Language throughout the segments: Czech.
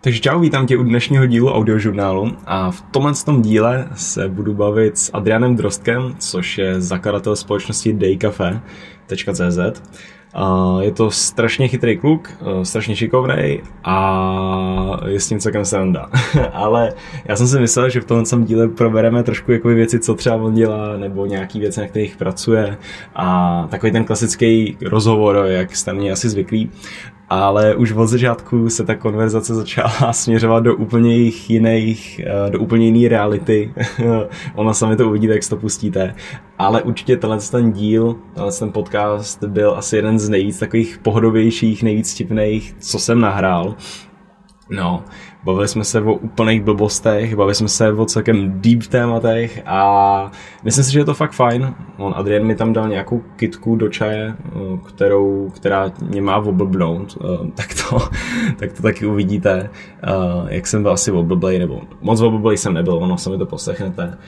Takže čau, vítám tě u dnešního dílu audiožurnálu a v tomhle tom díle se budu bavit s Adrianem Drostkem, což je zakladatel společnosti daycafe.cz. Je to strašně chytrý kluk, strašně šikovný a je s tím celkem sranda. Ale já jsem si myslel, že v tomhle díle probereme trošku jako věci, co třeba on dělá, nebo nějaký věci, na kterých pracuje a takový ten klasický rozhovor, jak jste mě asi zvyklí ale už od začátku se ta konverzace začala směřovat do úplně jiných, eh, do úplně jiné reality. Ona sami to uvidíte, jak to pustíte. Ale určitě tenhle ten díl, tenhle ten podcast byl asi jeden z nejvíc takových pohodovějších, nejvíc vtipných, co jsem nahrál. No, bavili jsme se o úplných blbostech, bavili jsme se o celkem deep tématech a myslím si, že je to fakt fajn. On Adrian mi tam dal nějakou kitku do čaje, eh, kterou, která mě má oblbnout, eh, tak to, tak to taky uvidíte, eh, jak jsem byl asi oblblej, nebo moc oblblej jsem nebyl, ono sami to poslechnete.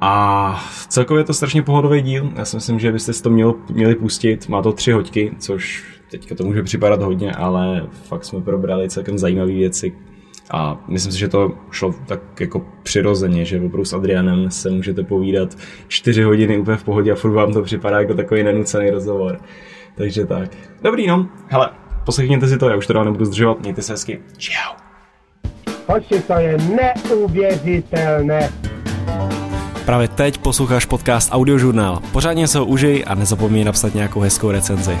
A celkově je to strašně pohodový díl, já si myslím, že byste si to měl, měli pustit, má to tři hoďky, což teďka to může připadat hodně, ale fakt jsme probrali celkem zajímavé věci, a myslím si, že to šlo tak jako přirozeně, že opravdu s Adrianem se můžete povídat čtyři hodiny úplně v pohodě a furt vám to připadá jako takový nenucený rozhovor. Takže tak. Dobrý no, hele, poslechněte si to, já už to dál nebudu zdržovat, mějte se hezky. Čau. Hoši, to je neuvěřitelné. Právě teď posloucháš podcast Audiožurnál. Pořádně se ho užij a nezapomeň napsat nějakou hezkou recenzi.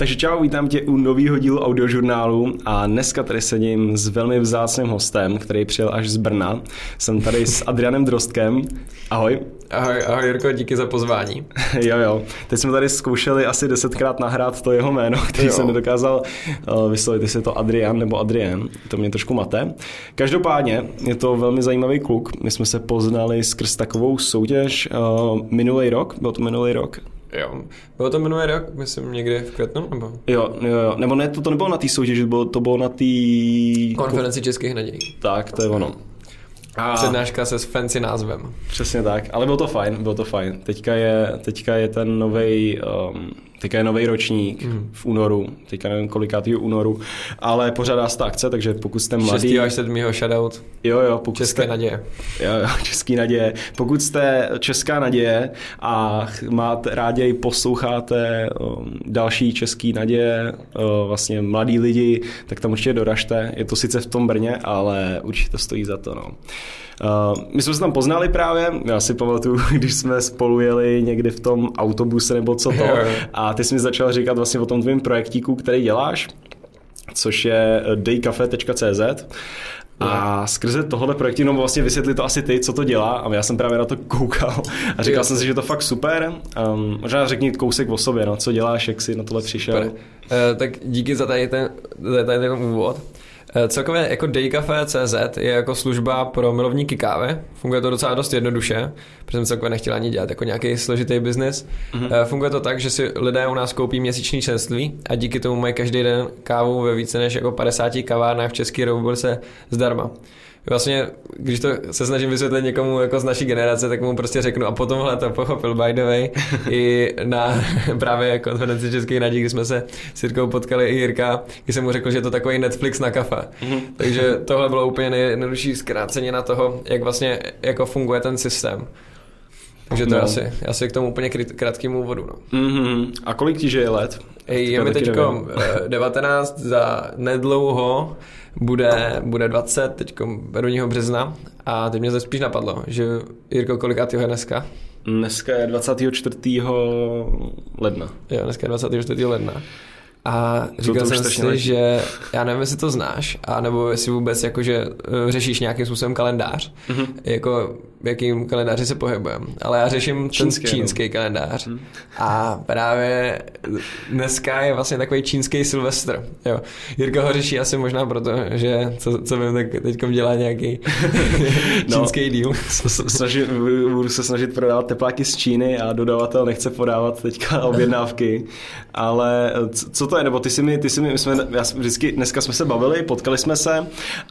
Takže čau, vítám tě u nového dílu audiožurnálu a dneska tady sedím s velmi vzácným hostem, který přijel až z Brna. Jsem tady s Adrianem Drostkem. Ahoj. Ahoj, ahoj Jirko, díky za pozvání. jo, jo. Teď jsme tady zkoušeli asi desetkrát nahrát to jeho jméno, který jo. jsem nedokázal uh, vyslovit, jestli je to Adrian nebo Adrien. To mě trošku mate. Každopádně je to velmi zajímavý kluk. My jsme se poznali skrz takovou soutěž uh, minulý rok, byl to minulý rok, Jo. Bylo to minulý rok, myslím, někdy v květnu? Nebo? Jo, jo, jo. Nebo ne, to, to nebylo na té soutěži, bylo, to bylo na té... Konferenci českých nadějí. Tak, to je ono. A... Přednáška se s fancy názvem. Přesně tak, ale bylo to fajn, bylo to fajn. Teďka je, teďka je ten nový um, Teďka je nový ročník mm. v únoru, teďka nevím kolikátý únoru, ale pořádá se ta akce, takže pokud jste mladý... 6. až 7. shoutout. Jo, jo. Pokud České jste, naděje. Jo, jo, Český naděje. Pokud jste Česká naděje a máte, ráději posloucháte um, další Český naděje, uh, vlastně mladí lidi, tak tam určitě doražte. Je to sice v tom Brně, ale určitě to stojí za to, no. Uh, my jsme se tam poznali právě, já si pamatuju, když jsme spolu jeli někdy v tom autobuse nebo co to a ty jsi mi začal říkat vlastně o tom tvém projektíku, který děláš, což je daycafe.cz a skrze tohle projektu, no vlastně vysvětli to asi ty, co to dělá a já jsem právě na to koukal a říkal jo. jsem si, že to fakt super. Um, možná řekni kousek o sobě, no, co děláš, jak jsi na tohle přišel. Super. Uh, tak díky za tady ten, za tady ten úvod. Eh, celkově jako Daycafe.cz je jako služba pro milovníky kávy. Funguje to docela dost jednoduše, protože jsem celkově nechtěl ani dělat jako nějaký složitý biznis. Mm-hmm. Funguje to tak, že si lidé u nás koupí měsíční členství a díky tomu mají každý den kávu ve více než jako 50 kavárnách v České republice zdarma vlastně, když to se snažím vysvětlit někomu jako z naší generace, tak mu prostě řeknu a potom to pochopil by the way i na právě konferenci Českých nadějí, kdy jsme se s Jirkou potkali i Jirka, kdy jsem mu řekl, že je to takový Netflix na kafe. Mm-hmm. Takže tohle bylo úplně nejjednodušší zkrácení na toho, jak vlastně jako funguje ten systém. Takže to no. je asi, asi k tomu úplně krátkému úvodu. No. Mm-hmm. A kolik ti je let? Hej, je mi teď 19 za nedlouho bude, bude 20 teď 1. března a teď mě spíš napadlo, že Jirko, kolikátýho je dneska? Dneska je 24. ledna. Jo, dneska je 24. ledna. A říkal jsem si, letí. že já nevím, jestli to znáš, a nebo jestli vůbec jakože uh, řešíš nějakým způsobem kalendář, mm-hmm. jako v jakým kalendáři se pohybujeme. Ale já řeším čínský, ten čínský no. kalendář. Mm. A právě dneska je vlastně takový čínský Silvestr. Jo. Jirka ho řeší asi možná proto, že co, co vím, tak teď dělá nějaký no, čínský díl. Snažit, budu se snažit prodávat tepláky z Číny a dodavatel nechce podávat teďka objednávky. Ale co to je, nebo ty si mi, ty si mi, my jsme, já vždycky, dneska jsme se bavili, potkali jsme se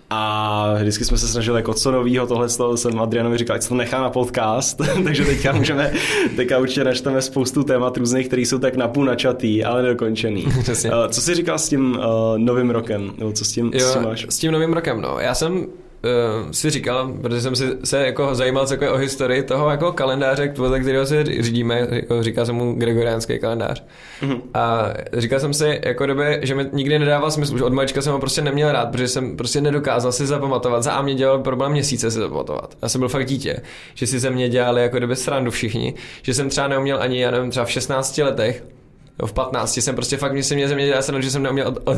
A vždycky jsme se snažili jako co novýho, tohle jsem Adrianovi říkal, ať to nechá na podcast, takže teďka můžeme, teďka určitě načteme spoustu témat různých, které jsou tak napůl načatý, ale nedokončený. Přesně. Uh, co jsi říkal s tím uh, novým rokem, nebo co s tím, Jo, s tím máš? s tím novým rokem, no. Já jsem uh, si říkal, protože jsem si se jako zajímal celkově o historii toho jako kalendáře, podle kterého se řídíme, jako říká se mu gregoriánský kalendář. Mm-hmm. A říkal jsem si, jako doby, že mi nikdy nedával smysl, už od malička jsem ho prostě neměl rád, protože jsem prostě nedokázal si zapamatovat. Za a mě dělal problém měsíce si zapamatovat. Já jsem byl fakt dítě, že si ze mě dělali jako doby srandu všichni, že jsem třeba neuměl ani, já nevím, třeba v 16 letech Jo, v 15 jsem prostě fakt, mě se mě země dělá že jsem neuměl od, od,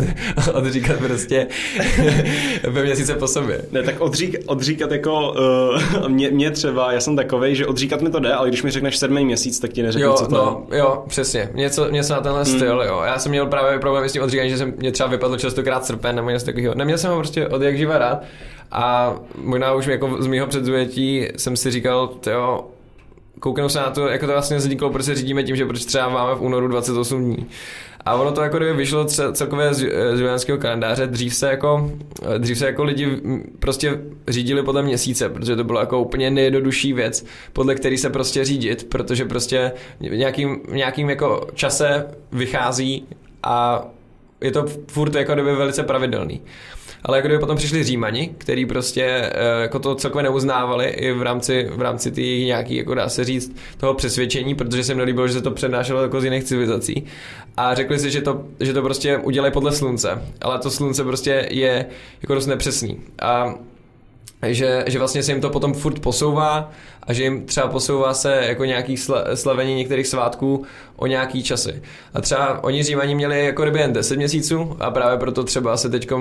odříkat prostě ve měsíce po sobě. Ne, tak odřík, odříkat jako uh, mě, mě, třeba, já jsem takovej, že odříkat mi to jde, ale když mi řekneš sedmý měsíc, tak ti neřeknu, jo, co to no, je. Jo, přesně. Něco, něco na tenhle mm. styl, jo. Já jsem měl právě problém s tím odříkáním, že jsem mě třeba vypadl častokrát srpen nebo něco takového. Neměl jsem ho prostě od jak živa rád. A možná už jako z mého předzujetí jsem si říkal, jo, kouknu se na to, jako to vlastně vzniklo, proč se řídíme tím, že proč třeba máme v únoru 28 dní. A ono to jako kdyby vyšlo celkově z, z juliánského kalendáře, dřív se jako, dřív se jako lidi prostě řídili podle měsíce, protože to bylo jako úplně nejjednodušší věc, podle který se prostě řídit, protože prostě v nějakým, nějakým jako čase vychází a je to furt jako kdyby velice pravidelný ale jako kdyby potom přišli Římani, který prostě eh, jako to celkově neuznávali i v rámci, v rámci té nějaký, jako dá se říct, toho přesvědčení, protože se mi nelíbilo, že se to přednášelo jako z jiných civilizací. A řekli si, že to, že to prostě udělají podle slunce, ale to slunce prostě je jako dost nepřesný. A že, že vlastně se jim to potom furt posouvá a že jim třeba posouvá se jako nějaký slavení některých svátků o nějaký časy. A třeba oni Římani měli jako kdyby jen 10 měsíců a právě proto třeba se teď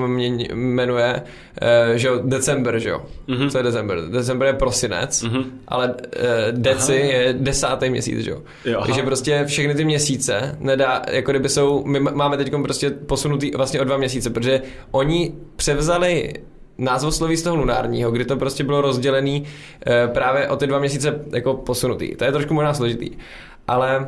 jmenuje, eh, že jo, december, že jo. Mm-hmm. Co je december? December je prosinec, mm-hmm. ale eh, deci aha. je desátý měsíc, že jo. jo Takže prostě všechny ty měsíce nedá, jako kdyby jsou, my máme teď prostě posunutý vlastně o dva měsíce, protože oni převzali názvosloví z toho lunárního, kdy to prostě bylo rozdělený e, právě o ty dva měsíce jako posunutý. To je trošku možná složitý. Ale e,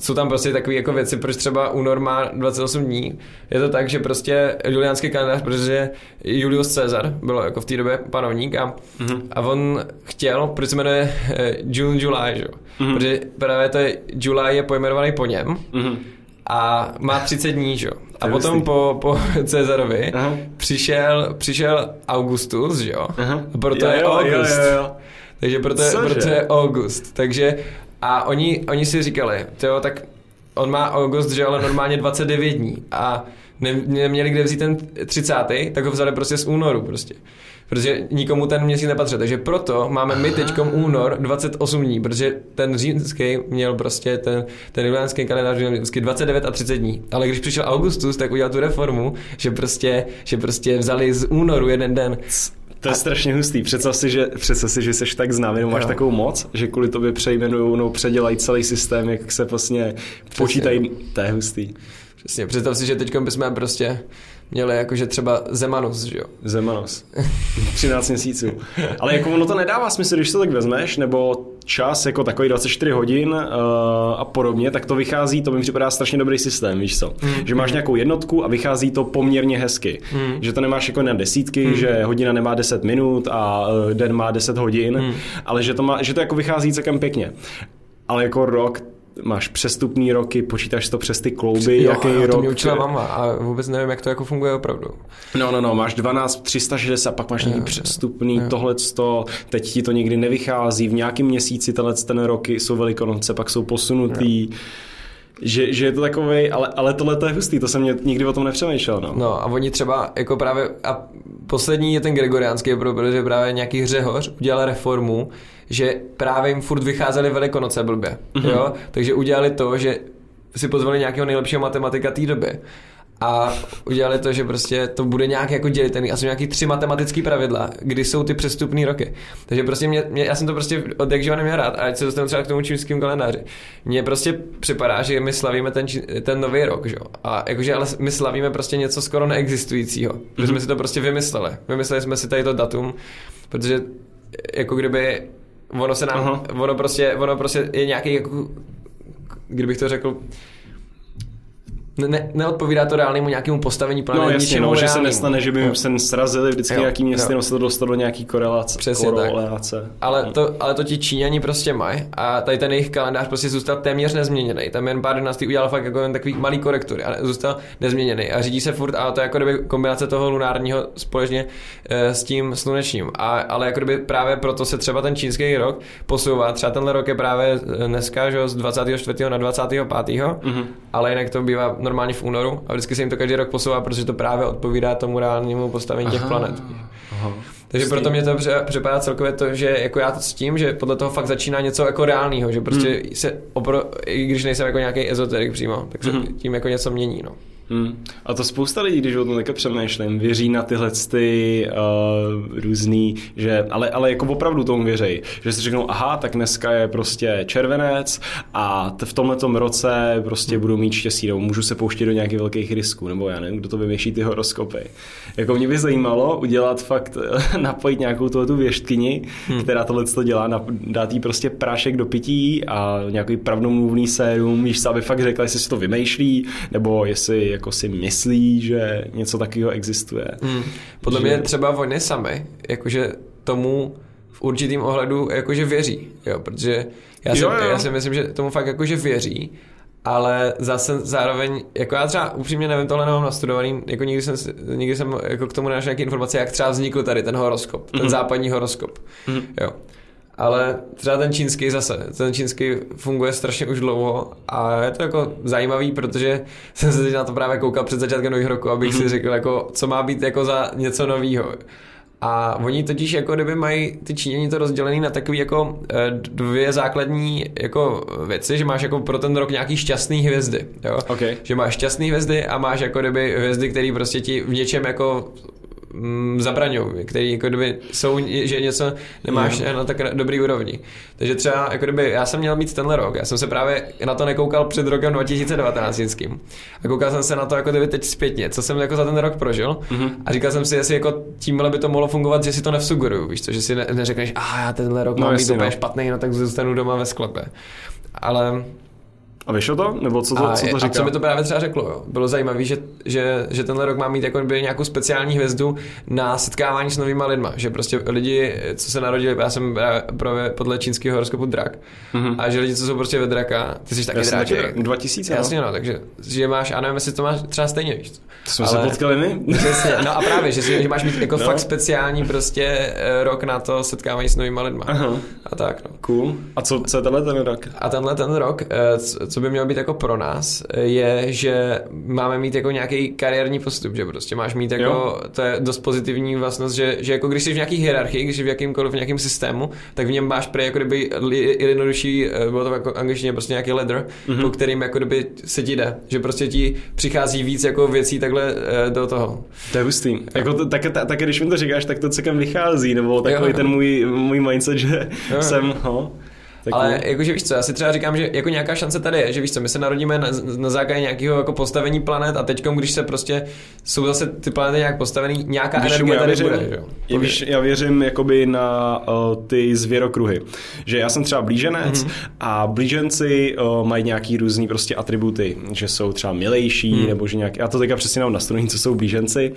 jsou tam prostě takové jako věci, proč třeba únor má 28 dní. Je to tak, že prostě juliánský kalendář, protože Julius Caesar byl jako v té době panovník a, mm-hmm. a on chtěl, proč se jmenuje e, June July, že? Mm-hmm. protože právě to je, July je pojmenovaný po něm. Mm-hmm a má 30 dní, že jo. A potom po, po Cezarovi Aha. přišel, přišel Augustus, že jo. Aha. A proto jo, je August. Jo, jo, jo. Takže proto je, proto je August. Takže a oni, oni si říkali, jo, tak on má August, že ale normálně 29 dní a ne, neměli kde vzít ten 30. tak ho vzali prostě z únoru prostě protože nikomu ten měsíc nepatřil. Takže proto máme my teď únor 28 dní, protože ten římský měl prostě ten, ten juliánský kalendář měl vždycky 29 a 30 dní. Ale když přišel Augustus, tak udělal tu reformu, že prostě, že prostě vzali z únoru jeden den to je a... strašně hustý. Představ si, že, představ si, že jsi tak známý, máš takovou moc, že kvůli tobě přejmenují, no, předělají celý systém, jak se vlastně počítají. To je hustý. Přesně, představ si, že teď bychom prostě měli jakože třeba Zemanus, že jo? Zemanus. 13 měsíců. Ale jako ono to nedává smysl, když to tak vezmeš, nebo čas jako takový 24 hodin uh, a podobně, tak to vychází, to mi připadá strašně dobrý systém, víš co? Mm. Že máš nějakou jednotku a vychází to poměrně hezky. Mm. Že to nemáš jako na desítky, mm. že hodina nemá 10 minut a uh, den má 10 hodin, mm. ale že to, má, že to jako vychází celkem pěkně. Ale jako rok, máš přestupný roky, počítáš to přes ty klouby, jo, jaký jo, rok. To mě učila mama a vůbec nevím, jak to jako funguje opravdu. No, no, no, máš 12, 360, pak máš nějaký přestupný, tohle teď ti to nikdy nevychází, v nějakém měsíci tenhle ten roky jsou velikonoce, pak jsou posunutý. Jo že, že je to takový, ale, ale tohle to je hustý, to jsem mě nikdy o tom nepřemýšlel. No. no a oni třeba jako právě, a poslední je ten gregoriánský, protože právě nějaký hřehoř udělal reformu, že právě jim furt vycházely velikonoce blbě, mm-hmm. jo, takže udělali to, že si pozvali nějakého nejlepšího matematika té doby a udělali to, že prostě to bude nějak jako dělitelný a jsou nějaký tři matematické pravidla, kdy jsou ty přestupné roky. Takže prostě mě, mě, já jsem to prostě od jak živa neměl rád a ať se dostanu třeba k tomu čínskému kalendáři. Mně prostě připadá, že my slavíme ten, ten nový rok, že? A jakože ale my slavíme prostě něco skoro neexistujícího, mm-hmm. protože jsme si to prostě vymysleli. Vymysleli jsme si tady to datum, protože jako kdyby ono se nám, Aha. ono prostě, ono prostě je nějaký jako, kdybych to řekl, ne, ne, neodpovídá to reálnému nějakému postavení planety. No jasně, no, že se nestane, že by Jo. se srazili vždycky Jo, nějaký město, jo. se to dostalo do nějaký korelace. Přesně tak. korelace. Ale to, ale to ti Číňani prostě mají a tady ten jejich kalendář prostě zůstal téměř nezměněný. Tam jen pár dynastí udělal fakt jako jen takový malý korektury a zůstal nezměněný a řídí se furt a to je jako kdyby kombinace toho lunárního společně eh, s tím slunečním. A, ale jako kdyby právě proto se třeba ten čínský rok posouvá. Třeba tenhle rok je právě eh, dneska že, z 24. na 25. Mm-hmm. ale jinak to bývá normálně v únoru a vždycky se jim to každý rok posouvá, protože to právě odpovídá tomu reálnému postavení těch planet. Takže proto mě to připadá celkově to, že jako já to s tím, že podle toho fakt začíná něco jako reálného, že prostě hmm. se opro, i když nejsem jako nějaký ezoterik přímo, tak se hmm. tím jako něco mění, no. Hmm. A to spousta lidí, když o tom teďka přemýšlím, věří na tyhle ty uh, různý, že, ale, ale jako opravdu tomu věří, že si řeknou, aha, tak dneska je prostě červenec a t- v tomhle roce prostě budu mít štěstí, nebo můžu se pouštět do nějakých velkých risků, nebo já nevím, kdo to vymýšlí ty horoskopy. Jako mě by zajímalo udělat fakt, napojit nějakou tu věštkyni, hmm. která tohle to dělá, dát jí prostě prášek do pití a nějaký pravdomluvný sérum, víš, aby fakt řekla, jestli si to vymýšlí, nebo jestli jako si myslí, že něco takového existuje. Hmm. Podle že... mě třeba oni sami, jakože tomu v určitým ohledu jakože věří, jo, protože já si, Jo, jo. já si myslím, že tomu fakt jakože věří, ale zase zároveň, jako já třeba upřímně nevím, tohle nemám nastudovaný, jako nikdy jsem, nikdy jsem jako k tomu nenašel nějaké informace, jak třeba vznikl tady ten horoskop, ten Mhm. západní horoskop, jo. Ale třeba ten čínský zase, ten čínský funguje strašně už dlouho a je to jako zajímavý, protože jsem se teď na to právě koukal před začátkem nového roku, abych Mhm. si řekl, jako, co má být jako za něco novýho. A oni totiž jako kdyby mají ty Číňani to rozdělený na takový jako eh, dvě základní jako věci, že máš jako pro ten rok nějaký šťastný hvězdy, jo? OK. Že máš šťastný hvězdy a máš jako kdyby hvězdy, které prostě ti v něčem jako mm, zabraňují, který jako kdyby jsou, že něco nemáš Jo. na tak dobrý úrovni. Takže třeba jako kdyby, já jsem měl mít tenhle rok, já jsem se právě na to nekoukal před rokem 2019 čínským. A koukal jsem se na to jako kdyby teď zpětně, co jsem jako za ten rok prožil Mhm. a říkal jsem si, jestli jako tímhle by to mohlo fungovat, že si to nevsugeruju, víš co, že si ne, neřekneš, a já tenhle rok No, mám být úplně no. špatný, no tak zůstanu doma ve sklepě. Ale A vyšlo to? Nebo co to, a, co to a říká? co mi to právě třeba řeklo, jo? bylo zajímavé, že, že, že tenhle rok má mít jako by nějakou speciální hvězdu na setkávání s novýma lidma, že prostě lidi, co se narodili, já jsem právě právě podle čínského horoskopu drak, mm-hmm. a že lidi, co jsou prostě ve draka, ty jsi taky drak. 2000, Jasně, no, takže že máš, a nevím, jestli to máš třeba stejně, víš co? To jsme se potkali my? Přesně, no a právě, že, si, že máš mít jako No. no. fakt speciální prostě eh, rok na to setkávání s novýma lidma. Aha. A tak, no. Cool. A co, co je tenhle ten rok? A tenhle ten rok, eh, co by mělo být jako pro nás, je, že máme mít jako nějaký kariérní postup, že prostě máš mít jako, Jo. to je dost pozitivní vlastnost, že, že jako když jsi v nějaký hierarchii, když jsi v jakýmkoliv v nějakém systému, tak v něm máš prý jako kdyby jednodušší, eh, bylo to jako angličtině prostě nějaký ladder, mm-hmm. po kterým jako kdyby se ti jde, že prostě ti přichází víc jako věcí takhle eh, do toho. To je hustý. Jako to, tak, tak, tak, když mi to říkáš, tak to celkem vychází, nebo takový Jo. ten můj, můj mindset, že Jo. jsem, ho, tak Ale jakože víš co, já si třeba říkám, že jako nějaká šance tady je, že víš co, my se narodíme na, na základě nějakého jako postavení planet a teď, když se prostě jsou zase ty planety nějak postavený, nějaká Když energie já tady věřím, bude. Že? víš, já věřím jakoby na uh, ty zvěrokruhy. Že já jsem třeba blíženec Mhm. mm-hmm. a blíženci uh, mají nějaký různý prostě atributy, že jsou třeba milejší, mm. nebo že nějak, já to teďka přesně mám nastavený, co jsou blíženci,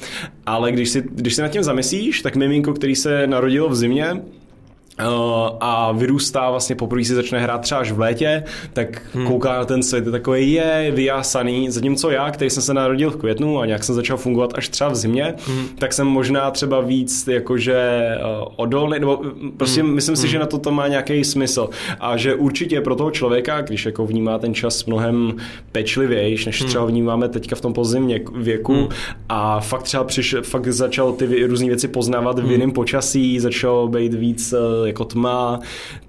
ale když si, když si nad tím zamyslíš, tak miminko, který se narodilo v zimě, a vyrůstá vlastně poprvé si začne hrát třeba až v létě, tak hmm. kouká na ten svět, je takový je vyjásaný, zatímco já, který jsem se narodil v květnu a nějak jsem začal fungovat až třeba v zimě, hmm. tak jsem možná třeba víc jakože uh, odolný, nebo mm, prostě hmm. myslím si, že na to to má nějaký smysl a že určitě pro toho člověka, když jako vnímá ten čas mnohem pečlivější, než třeba vnímáme teďka v tom pozdním věku hmm. a fakt třeba přiš, fakt začal ty různé věci poznávat v jiném počasí, začal být víc eh, jako tma,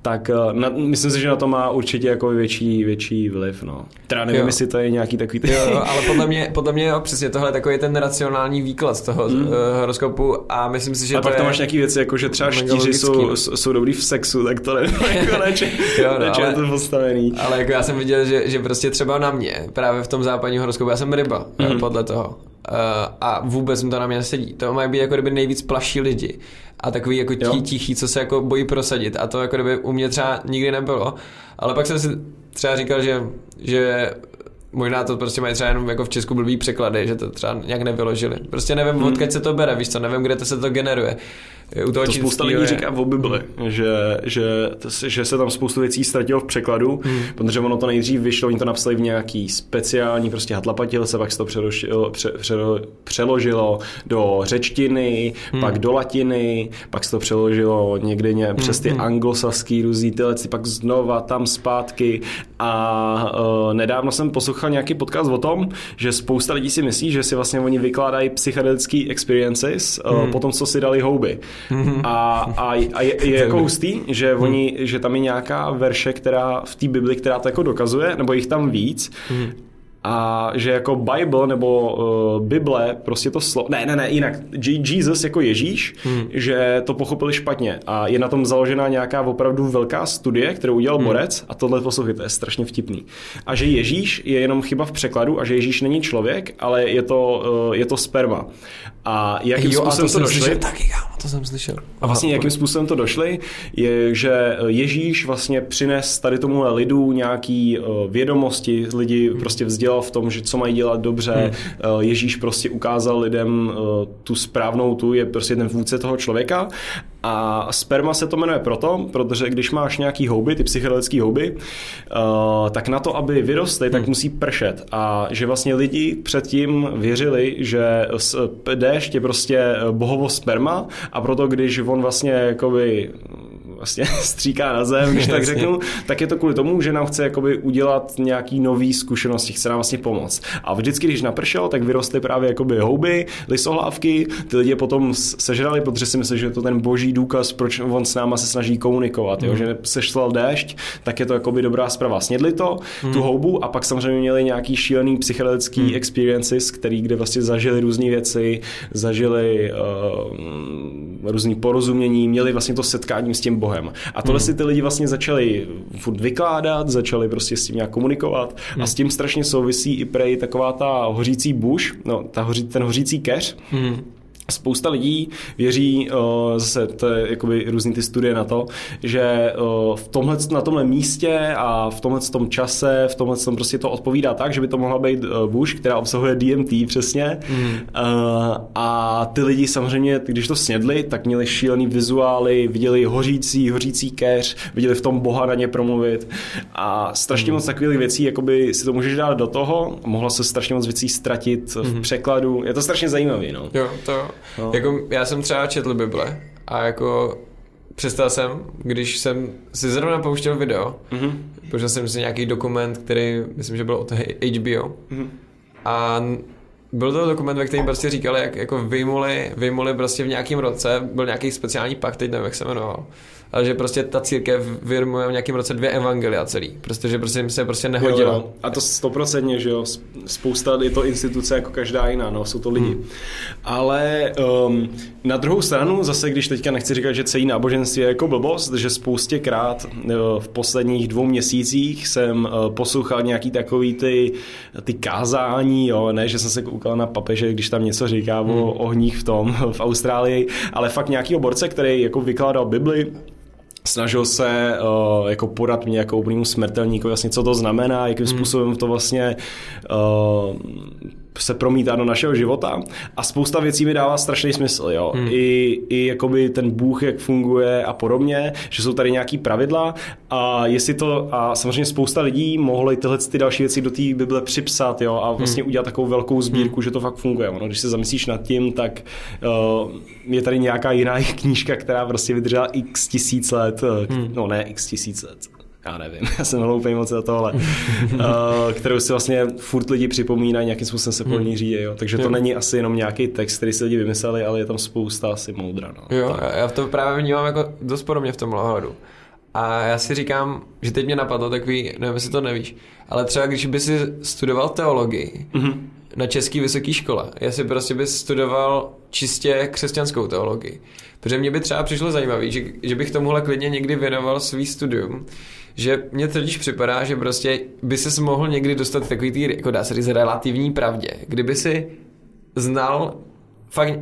tak eh, na, myslím si, že na to má určitě jako větší, větší vliv, no. Teda nevím, Jo. jestli to je nějaký takový ty... Jo, jo, ale podle mě, podle mě jo, přesně tohle je takový ten racionální výklad toho hmm. horoskopu a myslím si, že a to pak je... tam máš nějaký věci, jako že třeba štíři logický, jsou, no. jsou dobrý v sexu, tak to nevím, jako na čem, Jo, no, ale- je to postavený. Ale jako já jsem viděl, že, že prostě třeba na mě, právě v tom západním horoskopu, já jsem ryba, mm. podle toho. Uh, a vůbec mi to na mě nesedí. To mají být jako kdyby nejvíc plaší lidi. A takový jako Jo. tí, tichý, co se jako bojí prosadit. A to jako kdyby u mě třeba nikdy nebylo. Ale pak jsem si třeba říkal, že, že Možná to prostě mají třeba jenom jako v Česku blbý překlady, že to třeba nějak nevyložili. Prostě nevím, hmm. odkud se to bere, víš co, nevím, kde to se to generuje. U toho To spousta lidí je... říká o Bibli, že, že, že se tam spoustu věcí ztratilo v překladu, hmm. protože ono to nejdřív vyšlo, oni to napsali v nějaký speciální prostě hatlapatilce, pak se to přeložilo, pře, pře, přeložilo do řečtiny, hmm. pak do latiny, pak se to přeložilo někde ně, přes ty hmm. anglosaský různý tyhle, pak znova tam zpátky a uh, nedávno jsem poslouchal nějaký podcast o tom, že spousta lidí si myslí, že si vlastně oni vykládají psychedelický experiences uh, hmm. potom, co si dali houby. Hmm. A, a, a je, je jako hustý, že, hmm. oni, že tam je nějaká verše, která v té Bibli, která to jako dokazuje, nebo jich tam víc, hmm a že jako Bible nebo uh, Bible, prostě to slovo, ne, ne, ne, jinak, Jesus jako Ježíš, hmm. že to pochopili špatně a je na tom založená nějaká opravdu velká studie, kterou udělal hmm. Borec a tohle poslouchejte, je strašně vtipný. A že Ježíš je jenom chyba v překladu a že Ježíš není člověk, ale je to, uh, je to sperma. A jakým jo, způsobem a to, to došli? Slyšel, taky, kámo, to jsem slyšel. A vlastně jakým způsobem to došli, je, že Ježíš vlastně přines tady tomu lidu nějaký uh, vědomosti, lidi prostě vzdělal v tom, že co mají dělat dobře. Hmm. Uh, Ježíš prostě ukázal lidem uh, tu správnou tu, je prostě ten vůdce toho člověka a sperma se to jmenuje proto, protože když máš nějaký houby, ty psychedelické houby, uh, tak na to, aby vyrostly, tak hmm. musí pršet. A že vlastně lidi předtím věřili, že déšť je prostě bohovo sperma a proto když on vlastně jakoby vlastně stříká na zem, když tak řeknu, tak je to kvůli tomu, že nám chce jakoby udělat nějaký nový zkušenosti, chce nám vlastně pomoct. A vždycky, když napršel, tak vyrostly právě jakoby houby, lisohlávky, ty lidi potom sežrali, protože si myslí, že je to ten boží důkaz, proč on s náma se snaží komunikovat, mm. jo? že sešlal déšť, tak je to jakoby dobrá zpráva. Snědli to, mm. tu houbu a pak samozřejmě měli nějaký šílený psychedelický mm. experiences, který kde vlastně zažili různé věci, zažili uh, různý porozumění, měli vlastně to setkání s tím Bohem. A tohle hmm. si ty lidi vlastně začali furt vykládat, začali prostě s tím nějak komunikovat hmm. a s tím strašně souvisí i prej taková ta hořící buš, no, ta hoří, ten hořící keř, hmm Spousta lidí věří, uh, zase to je jakoby různý ty studie na to, že uh, v tomhle, na tomhle místě a v tomhle tom čase, v tomhle tom prostě to odpovídá tak, že by to mohla být uh, buš, která obsahuje DMT přesně. Mm. Uh, a ty lidi samozřejmě, když to snědli, tak měli šílený vizuály, viděli hořící, hořící keř, viděli v tom Boha na ně promluvit a strašně mm. moc takových věcí, jakoby si to můžeš dát do toho, mohla se strašně moc věcí ztratit mm. v hmm. překladu. Je to strašně zajímavý, no. Jo, to No. Jako, já jsem třeba četl Bible a jako přestal jsem, když jsem si zrovna pouštěl video, mm-hmm. pouštěl jsem si nějaký dokument, který myslím, že byl od HBO mm-hmm. a byl to dokument, ve kterém prostě říkali, jak jako vyjmuli, vyjmuli prostě v nějakém roce, byl nějaký speciální pakt, teď nevím, jak se jmenoval, ale že prostě ta církev vyrmuje v nějakém roce dvě evangelia celý, protože prostě jim se prostě nehodilo. Jo, jo. A to stoprocentně, že jo, spousta je to instituce jako každá jiná, no, jsou to lidi. Hmm. Ale um, na druhou stranu, zase když teďka nechci říkat, že celý náboženství je jako blbost, že spoustě krát uh, v posledních dvou měsících jsem uh, poslouchal nějaký takový ty, ty kázání, jo, ne, že jsem se koukal na papeže, když tam něco říká hmm. o ohních v tom, v Austrálii, ale fakt nějaký oborce, který jako vykládal Bibli, snažil se uh, jako podat mě jako úplnému smrtelníkovi vlastně, co to znamená, jakým hmm. způsobem to vlastně uh, se promítá do našeho života a spousta věcí mi dává strašný smysl, jo. Hmm. I, I jakoby ten Bůh, jak funguje a podobně, že jsou tady nějaký pravidla a jestli to, a samozřejmě spousta lidí mohlo tyhle ty další věci do té Bible připsat, jo, a vlastně hmm. udělat takovou velkou sbírku, hmm. že to fakt funguje. No, když se zamyslíš nad tím, tak uh, je tady nějaká jiná knížka, která prostě vydržela x tisíc let, hmm. no ne x tisíc let, já nevím, já jsem hloupý moc za tohle, uh, kterou si vlastně furt lidi připomínají, nějakým způsobem se po ní řídí, jo. Takže to jo. není asi jenom nějaký text, který si lidi vymysleli, ale je tam spousta asi moudra. No. Jo, tak. já to právě vnímám jako dost podobně v tom ohledu. A já si říkám, že teď mě napadlo takový, nevím, jestli to nevíš, ale třeba když by si studoval teologii mm-hmm. Na české vysoké škole, jestli prostě bys studoval čistě křesťanskou teologii. Protože mě by třeba přišlo zajímavé, že, že bych tomuhle klidně někdy věnoval svý studium, že mně totiž připadá, že prostě by se mohl někdy dostat takový tý, jako dá se říct, relativní pravdě, kdyby si znal fakt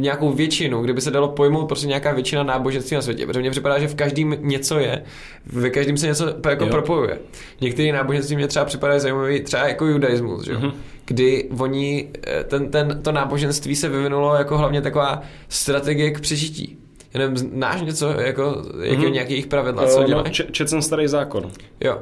nějakou většinu, kdyby se dalo pojmout prostě nějaká většina náboženství na světě, protože mně připadá, že v každém něco je, ve každém se něco jako Jo. propojuje. Některé náboženství mě třeba připadají zajímavý, třeba jako judaismus, že? Mm-hmm. kdy oni, eh, ten, ten, to náboženství se vyvinulo jako hlavně taková strategie k přežití. Nevím, znáš něco, jako, jak mm-hmm. nějaký jejich pravidla, co Eh, no, dělají? č- četl jsem starý zákon. Jo.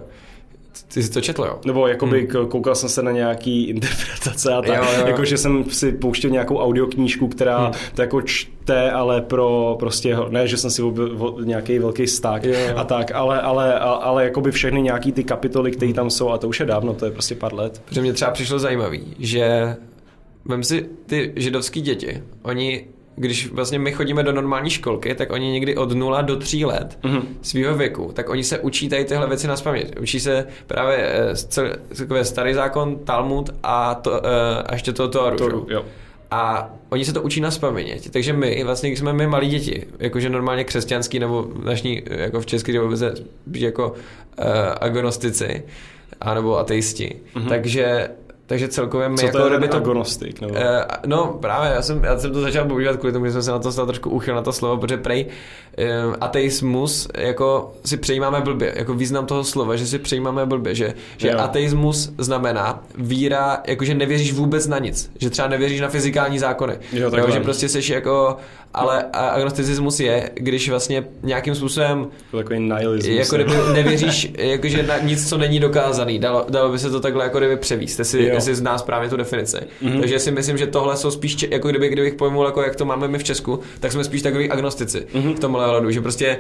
Ty jsi to četl, jo? Nebo jakoby hmm. koukal jsem se na nějaký interpretace a tak. Jo, jo. Jakože jsem si pouštěl nějakou audioknížku, která hmm. to jako čte, ale pro prostě, ne, že jsem si objevil nějaký velký sták Jo, jo. a tak, ale, ale, ale, ale jakoby všechny nějaký ty kapitoly, které tam jsou a to už je dávno, to je prostě pár let. Protože mě třeba přišlo zajímavý, že vem si ty židovský děti, oni když vlastně my chodíme do normální školky, tak oni někdy od 0 do 3 let mm-hmm. svého věku, tak oni se učí tady tyhle věci na spaměť. Učí se právě eh, cel, takové starý zákon, Talmud a, to, eh, a ještě to Toru. Toru, jo. A oni se to učí na spaměť. Takže my, vlastně, když jsme my malí děti, jakože normálně křesťanský nebo v naší, jako v české republice, jako uh, agnostici, anebo ateisti. Mm-hmm. Takže takže celkově my Co jako to je ten agnostik? Nebo? Eh, no právě, já jsem, já jsem to začal používat kvůli tomu, že jsem se na to stal trošku uchyl na to slovo, protože prej eh, ateismus jako si přejímáme blbě, jako význam toho slova, že si přejímáme blbě, že, že Jo. ateismus znamená víra, jakože nevěříš vůbec na nic, že třeba nevěříš na fyzikální zákony, Jo, takhle. že prostě jsi jako, ale agnosticismus je, když vlastně nějakým způsobem Jako takový nihilismus. jako kdyby nevěříš jakože na nic, co není dokázaný. Dalo, dalo by se to takhle jako kdyby převíst, jestli, Jo. jestli zná správně tu definici. Mhm. Mm-hmm. Takže si myslím, že tohle jsou spíš, jako kdyby, kdybych pojmul, jako jak to máme my v Česku, tak jsme spíš takový agnostici Mhm. mm-hmm. v tomhle ohledu, že prostě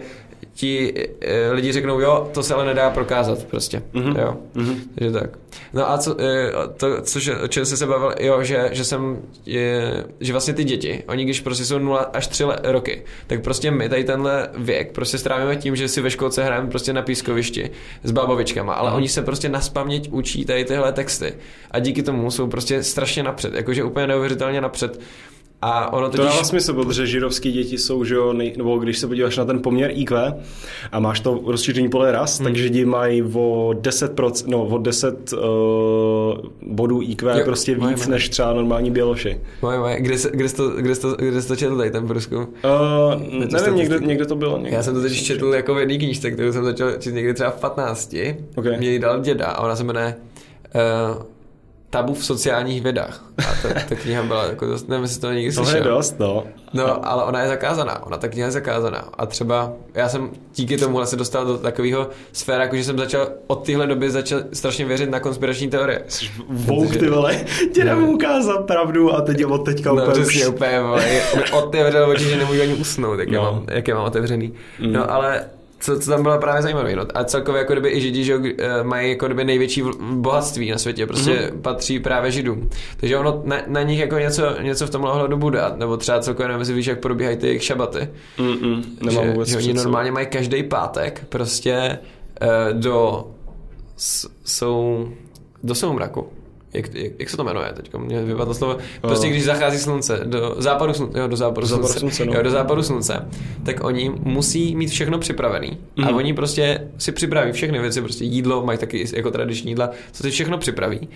ti e, lidi řeknou, jo, to se ale nedá prokázat prostě. Mhm. Mm-hmm. Jo. Mm-hmm. Takže tak. No a co, e, to, což, o čem jsi se bavil, jo, že, že jsem, je, že vlastně ty děti, oni když prostě jsou 0 až 3 le- roky, tak prostě my tady tenhle věk prostě strávíme tím, že si ve školce hrajeme prostě na pískovišti s babovičkama, ale Mhm. oni se prostě na spaměť učí tady tyhle texty a díky tomu jsou prostě strašně napřed, jakože úplně neuvěřitelně napřed. A ono To totiž... dává smysl, protože židovský děti jsou, že jo, nej, nebo když se podíváš na ten poměr IQ a máš to rozšíření pole ras, hmm. tak židi mají o 10%, no, o 10 uh, bodů IQ Jo, prostě mají, víc mají. než třeba normální běloši. Moje, moje, kde, jsi, kde, jsi to, kde, jsi to, kde jsi to četl tady ten průzkum? Uh, nevím, někde, někde to bylo. Někde. Já jsem to teď četl jako v jedné knížce, kterou jsem začal číst někdy třeba v 15. Ok. Mě ji dal děda a ona se jmenuje uh, Tabu v sociálních vědách. A ta, ta kniha byla jako dost, nevím, jestli to někdy Tohle je slyšel. dost, no. No, ale ona je zakázaná, ona ta kniha je zakázaná. A třeba já jsem díky tomu se dostal do takového sféra, jako že jsem začal od téhle doby začal strašně věřit na konspirační teorie. Vouk, ty vole, tě nemůžu ukázat pravdu a teď od teďka No, úplně přesně, úplně, vole, otevřel oči, že nemůžu ani usnout, jak, no. No. je, mám, jak je mám otevřený. Mm. No, ale co, co tam bylo právě zajímavé, no, a celkově jako kdyby i Židi, že eh, mají jako kdyby největší bohatství na světě, prostě mm. patří právě Židům. Takže ono na, na nich jako něco, něco v tomhle ohledu bude, nebo třeba celkově nevím, jestli víš, jak probíhají ty jejich šabaty. Mm-mm, že, vůbec že oni normálně mají každý pátek prostě eh, do s, jsou do soumraku. Jak, jak, jak, se to jmenuje teď? Mě vypadlo slovo. Prostě Eh. když zachází slunce, do západu slunce, jo, do západu, západu slunce, slunce, no. jo, do západu slunce, tak oni musí mít všechno připravený. Mm. A Mhm. oni prostě si připraví všechny věci, prostě jídlo, mají taky jako tradiční jídla, co si všechno připraví.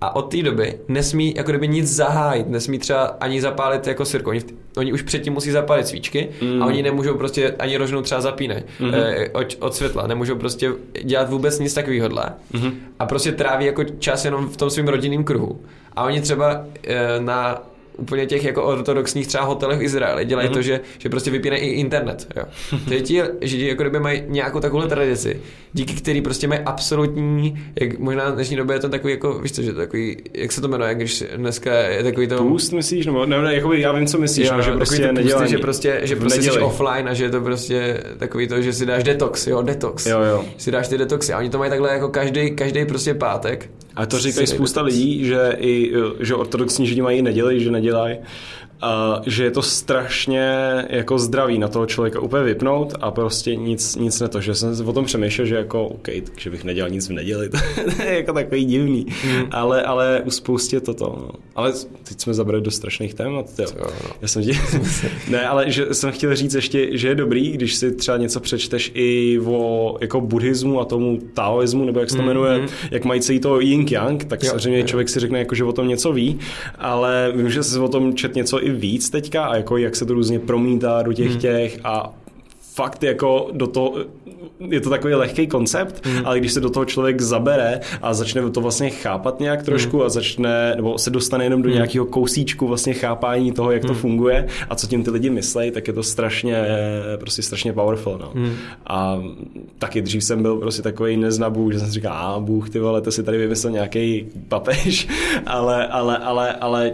A od té doby nesmí jako kdyby nic zahájit, nesmí třeba ani zapálit jako sirku. Oni, oni už předtím musí zapálit svíčky mm. a oni nemůžou prostě ani rožnou třeba zapínat mm. eh, od, od světla. Nemůžou prostě dělat vůbec nic takového. Mm. A prostě tráví jako čas jenom v tom svém rodinném kruhu. A oni třeba eh, na úplně těch jako ortodoxních třeba hotelech v Izraeli dělají mm-hmm. to, že, že prostě vypínají i internet. Jo. Takže ti židi jako kdyby mají nějakou takovou tradici, díky který prostě mají absolutní, jak možná v dnešní době je to takový jako, víš co, že takový, jak se to jmenuje, když dneska je takový to... Půst myslíš? Nebo, ne, ne, jakoby já vím, co myslíš, no, že takový prostě ty pusty, nedělá že prostě, že prostě jsi offline a že je to prostě takový to, že si dáš detox, jo, detox. Jo, jo. Si dáš ty detoxy a oni to mají takhle jako každý, každý prostě pátek. A to říkají spousta lidí, že i že ortodoxní židi mají neděli, že nedělají. A že je to strašně jako zdraví na toho člověka úplně vypnout a prostě nic, nic ne to, že jsem o tom přemýšlel, že jako OK, takže bych nedělal nic v neděli, to je jako takový divný, Hmm. ale, ale u spoustě toto, no. Ale teď jsme zabrali do strašných témat, jo. Jo, no. Já jsem ti... ne, ale že jsem chtěl říct ještě, že je dobrý, když si třeba něco přečteš i o jako buddhismu a tomu taoismu, nebo jak se to jmenuje, mm. jak mají celý to yin yang, tak Jo, samozřejmě jo. člověk si řekne, jako, že o tom něco ví, ale vím, že jsi o tom čet něco i víc teďka a jako jak se to různě promítá do těch Hmm. těch a fakt jako do toho, je to takový lehký koncept, Hmm. ale když se do toho člověk zabere a začne to vlastně chápat nějak trošku Hmm. a začne, nebo se dostane jenom do nějakého kousíčku vlastně chápání toho, jak to Hmm. funguje a co tím ty lidi myslejí, tak je to strašně, prostě strašně powerful, no. Hmm. A taky dřív jsem byl prostě takový neznabůh, že jsem si říkal, a Bůh, ty vole, to si tady vymyslel nějaký papež, ale, ale, ale, ale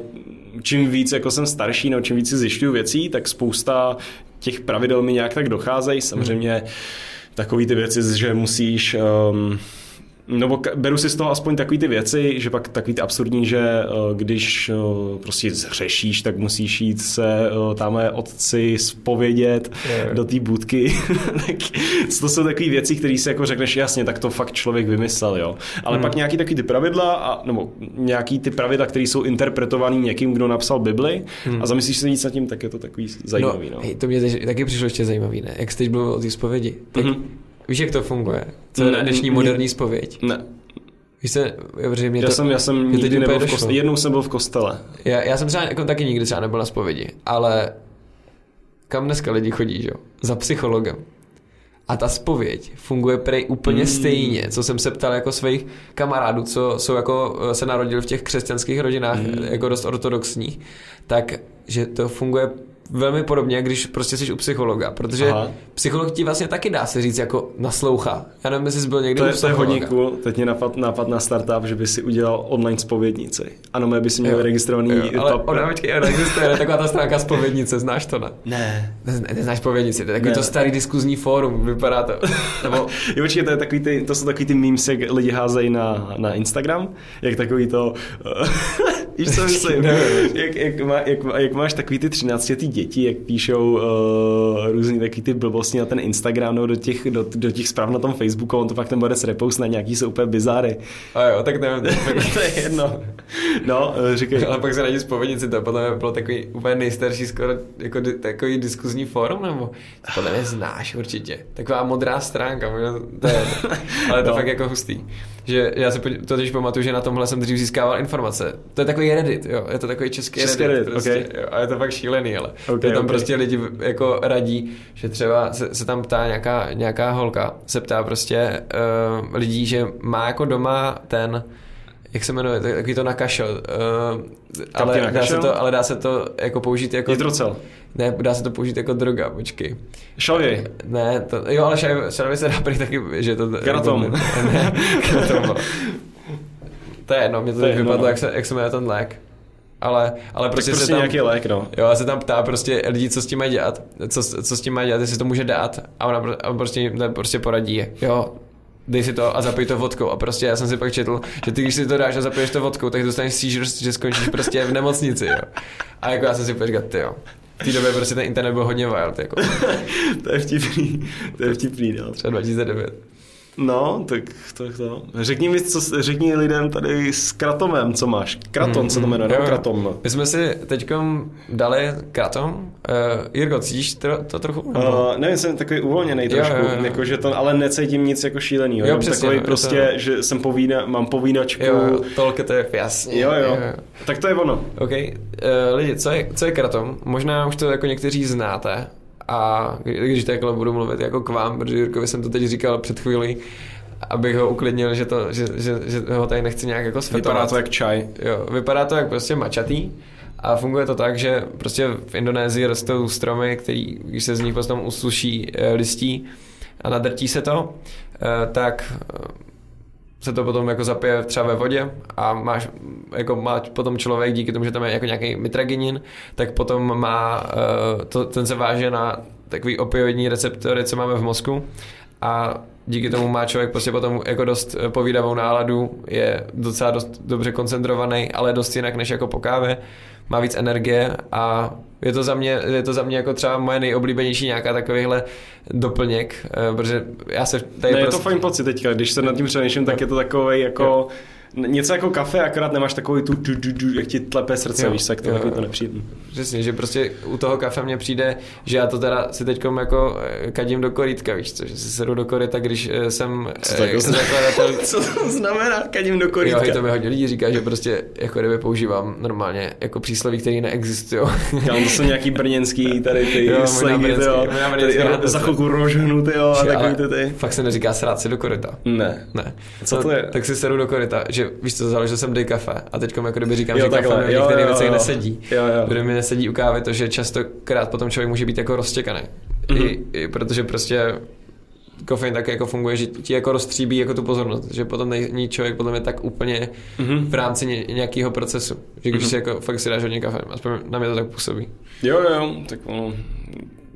čím víc jako jsem starší, no, čím víc si zjišťuju věcí, tak spousta těch pravidel mi nějak tak docházejí. Samozřejmě takový ty věci, že musíš um, No, ka- beru si z toho aspoň takový ty věci, že pak takový ty absurdní, že eh, když eh, prostě zhřešíš, tak musíš jít se eh, tamhle otci spovědět jo. do té budky. tak to jsou takové věci, které si jako řekneš jasně, tak to fakt člověk vymyslel, jo. Ale Hmm. pak nějaký takový ty pravidla, a, nebo nějaký ty pravidla, které jsou interpretované někým, kdo napsal Bibli a zamyslíš se víc nad tím, tak je to takový zajímavý, no. Hmm. hej, to mě taky přišlo ještě zajímavý, ne? Jak jsi teď mluvil o té zpovědi. Tak Mhm. Víš, jak to funguje? Co je Ne, dnešní ne. moderní spověď? Ne, Víš se, protože mě já to, jsem, já jsem mě nikdy nebyl v kostele, jednou jsem byl v kostele. Já, já jsem třeba jako taky nikdy třeba nebyl na zpovědi, ale kam dneska lidi chodí, že? jo? Za psychologem. A ta spověď funguje prej úplně Mm. stejně, co jsem se ptal jako svých kamarádů, co jsou jako eh, se narodili v těch křesťanských rodinách, Mm. jako dost ortodoxních, tak že to funguje velmi podobně, když prostě jsi u psychologa, protože Aha. psycholog ti vlastně taky dá se říct jako naslouchá. Já nevím, jestli jsi byl někdy To u je, to je hodně cool. Teď mě napad, napad na startup, že by si udělal online spovědnici. Ano, my by si měl Jo. registrovaný Jo, ale pap- ona, počkej, ona existuje taková ta stránka spovědnice, znáš to, ne? Ne. Ne, neznáš povědnici, to je takový Ne. to starý diskuzní fórum, vypadá to. Nebo, Jo, počkej, to, je takový ty, to jsou takový ty memes, jak lidi házejí na, na Instagram, jak takový to, víš co myslím, jak, jak, má, jak, jak, máš takový ty 13 letý děti, jak píšou uh, různý takový ty blbosti na ten Instagram nebo do těch, do, do těch zpráv na tom Facebooku, on to pak ten borec repost na nějaký jsou úplně bizáry. a jo, tak nevím, to je jedno. No, eh, říkej. ale pak se najdi spovědnici, to podle mě bylo takový úplně nejstarší skoro jako di, takový diskuzní fórum, nebo to podle mě znáš určitě. Taková modrá stránka, možná to je, ale to No. fakt jako hustý. Že já si podí- to teď pamatuju, že na tomhle jsem dřív získával informace. To je takový Reddit, jo, je to takový český, Český Reddit, Reddit, prostě, ok. jo, a je to fakt šílený, ale Ok, to tam ok. prostě lidi jako radí, že třeba se, se tam ptá nějaká, nějaká holka, se ptá prostě uh, lidí, že má jako doma ten jak se jmenuje, tak- takový to na kašel. Uh, ale, na dá se kašel? to, ale dá se to jako použít jako... Jitrocel. Ne, dá se to použít jako droga, počkej. Šalvěj. Ne, to, jo, ale šajvě se dá prý taky, že to... Keratom. Ne, keratom. to je jedno, mě to, To vypadlo, no. jak se, jak se jmenuje ten lék. Ale, ale Tak prostě, prostě se tam... nějaký lék, no. Jo, a se tam ptá prostě lidí, co s tím mají dělat, co, co s tím mají dělat, jestli to může dát a ona a prostě, jim prostě poradí, jo, dej si to a zapij to vodkou a prostě já jsem si pak četl, že ty když si to dáš a zapiješ to vodkou, tak dostaneš seizures, že skončíš prostě v nemocnici, jo. A jako já jsem si říkal, ty jo, v té době prostě ten internet byl hodně wild, jako to je vtipný. To je vtipný, no. třeba 2009. No, tak to, to. Řekni mi, co, řekni lidem tady s kratomem, co máš. Kraton se to jmenuje, Jo, no? jo. Kratom. No. My jsme si teďkom dali kratom. Uh, Jirko, cítíš to, to trochu? Uh, nevím, jsem takový uvolněný Jo, trošku, jo, jo. Jako, že to, ale necítím nic jako šílenýho. Jo, přesně, takový no, prostě, to- že jsem povína, mám povínačku. jo, jo, tolke to je jasně. jo, jo. Tak to je ono. OK. Uh, lidi, co je, co je kratom? Možná už to jako někteří znáte. A když takhle budu mluvit jako k vám, protože Jirkovi jsem to teď říkal před chvílí, abych ho uklidnil, že, to, že, že, že ho tady nechci nějak jako svetovat. Vypadá to jak čaj. Jo, vypadá to jak prostě mačatý a funguje to tak, že prostě v Indonésii rostou stromy, který, když se z nich potom usuší eh, listí a nadrtí se to, eh, tak se to potom jako zapije třeba ve vodě a máš, jako má potom člověk díky tomu, že tam je jako nějaký mitraginin, tak potom má, eh, to, ten se váže na takový opioidní receptory, co máme v mozku a díky tomu má člověk prostě potom jako dost eh, povídavou náladu, je docela dost dobře koncentrovaný, ale dost jinak než jako po kávě, má víc energie a je to za mě, je to za mě jako třeba moje nejoblíbenější nějaká takovýhle doplněk, eh, protože já se tady Ne, je prostě... to fajn pocit teďka, když se nad tím přemýšlím, tak je to takový jako Něco jako kafe, akorát nemáš takový tu, du, du, du, jak ti tlepe srdce, Jo, víš, tak to jo, jo. to nepříjemný. Přesně, že prostě u toho kafe mně přijde, že já to teda si teď jako eh, kadím do korítka, víš co, že si sedu do koryta, když eh, jsem Co to eh, jako zakladatel Co to znamená, kadím do Jo, korítka? i to mi hodně lidí říká, že prostě jako kdyby používám normálně jako přísloví, které neexistují. Kámo, to jsou nějaký brněnský tady ty Jo, slangy, jo. já to za chvilku rožhnu, jo, a takový ty ty. Fakt se neříká srát si do koryta. Ne. Ne. Co to je? Tak si sedu do koryta, že víš co, založil jsem dej kafe a teď jako kdyby říkám, Jo, že kafe mi některých věcech nesedí. Jo, jo. Mi nesedí u kávy to, že častokrát potom člověk může být jako roztěkaný. Mhm. I, I, protože prostě kofein tak jako funguje, že ti jako rozstříbí jako tu pozornost, že potom není člověk podle mě tak úplně Mhm. v rámci ně, nějakého procesu. Že když si jako fakt si dáš hodně kafe, aspoň na mě to tak působí. Jo, jo, jo, tak ono,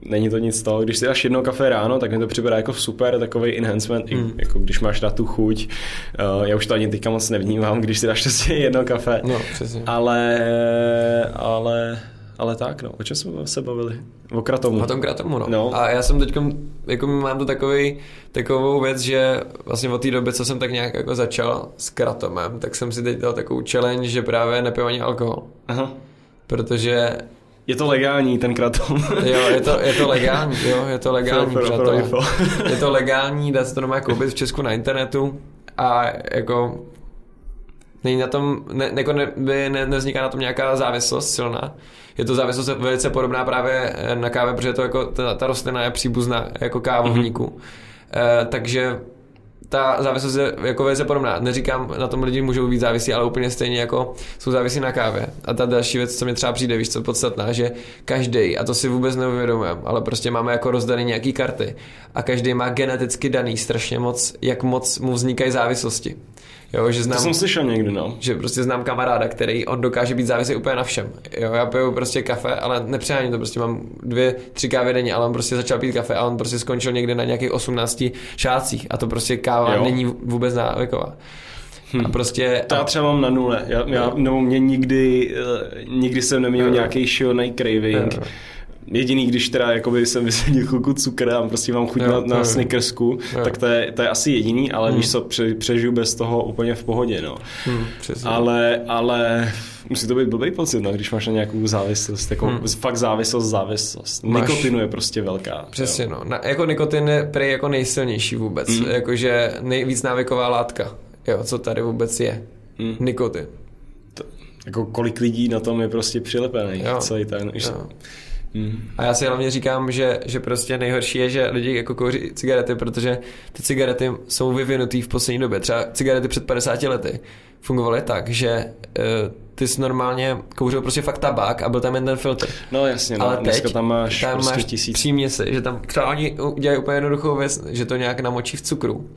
není to nic toho. Když si dáš jedno kafe ráno, tak mi to připadá jako super takový enhancement, mm. jako když máš na tu chuť. Uh, já už to ani teďka moc nevnímám, když si dáš prostě jedno kafe. No, přesně. Ale, ale, ale tak, no. O čem jsme se bavili? O kratomu. O tom kratomu, no. No. A já jsem teď, jako mám to takový, takovou věc, že vlastně od té doby, co jsem tak nějak jako začal s kratomem, tak jsem si teď dal takovou challenge, že právě nepiju ani alkohol. Aha. Protože Je to legální, ten kratom. jo, je to, je to legální, jo, je to legální, Pro- pro- pro info. Je to legální, dá se to normálně koupit v Česku na internetu a jako není na tom, ne, jako ne, by ne, nevzniká na tom nějaká závislost silná. Je to závislost velice podobná právě eh, na kávě, protože to jako ta, ta rostlina je příbuzná jako kávovníku. Mm-hmm. E, takže ta závislost je jako velice podobná. Neříkám, na tom lidi můžou být závislí, ale úplně stejně jako jsou závislí na kávě. A ta další věc, co mi třeba přijde, víš co, podstatná, že každý, a to si vůbec neuvědomujeme, ale prostě máme jako rozdaný nějaký karty a každý má geneticky daný strašně moc, jak moc mu vznikají závislosti. Jo, že To znám, jsem slyšel někdy, no. že prostě znám kamaráda, který on dokáže být závislý úplně na všem. Jo, já piju prostě kafe, ale nepřeháním to, prostě mám dvě, tři kávy denně, ale on prostě začal pít kafe a on prostě skončil někde na nějakých 18 šácích a to prostě káva Jo. není vůbec návyková. A prostě... To já třeba mám na nule. Já, já, nebo mě nikdy, eh, nikdy jsem neměl Jo. nějaký šílený craving. Jo. Jediný, když teda jakoby jsem vysadil chvilku cukr a prostě mám chuť Jo, na, na. Snickersku, Jo. tak to je, to je asi jediný, ale Hmm. víš co, pře, přežiju bez toho úplně v pohodě, no. Hm, přesně. Ale, ale musí to být blbý pocit, no, když máš na nějakou závislost, jako Hmm. fakt závislost, závislost. Máš- Nikotinu je prostě velká. Přesně, jo. no. Na, jako nikotin je prý jako nejsilnější vůbec. Mm. Jakože nejvíc návyková látka. Jo, co tady vůbec je. Mm. Nikotin. To, jako kolik lidí na tom je prostě přilepený, Jo. celý ten. Jo. Mm. A já si hlavně říkám, že, že prostě nejhorší je, že lidi jako kouří cigarety, protože ty cigarety jsou vyvinutý v poslední době. Třeba cigarety před 50 lety fungovaly tak, že uh, ty jsi normálně kouřil prostě fakt tabák a byl tam jen ten filtr. No jasně, no. Ale dneska teď tam máš tam prostě máš tisíc. příměsi, že tam třeba oni dělají úplně jednoduchou věc, že to nějak namočí v cukru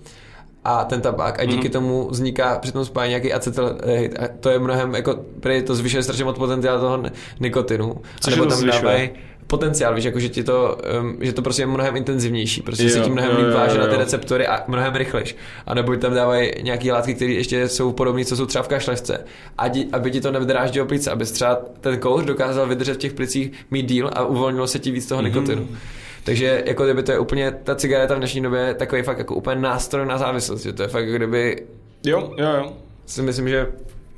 a ten tabák a díky Mhm. tomu vzniká při tom spání nějaký acetaldehyd a to je mnohem, jako to zvyšuje strašně moc potenciál toho ni- nikotinu. Což nebo tam dávají potenciál, víš, jako že ti to, um, že to prostě je mnohem intenzivnější, prostě Jo, se tím mnohem líp váže na ty receptory a mnohem rychlejš. A nebo tam dávají nějaké látky, které ještě jsou podobné, co jsou třeba v di, aby ti to nevydráždilo plice, aby třeba ten kouř dokázal vydržet v těch plicích mít díl a uvolnilo se ti víc toho Mhm. nikotinu. Takže jako kdyby to je úplně, ta cigareta v dnešní době je takový fakt jako úplně nástroj na závislost, že to je fakt jako kdyby, Jo, jo, jo. si myslím, že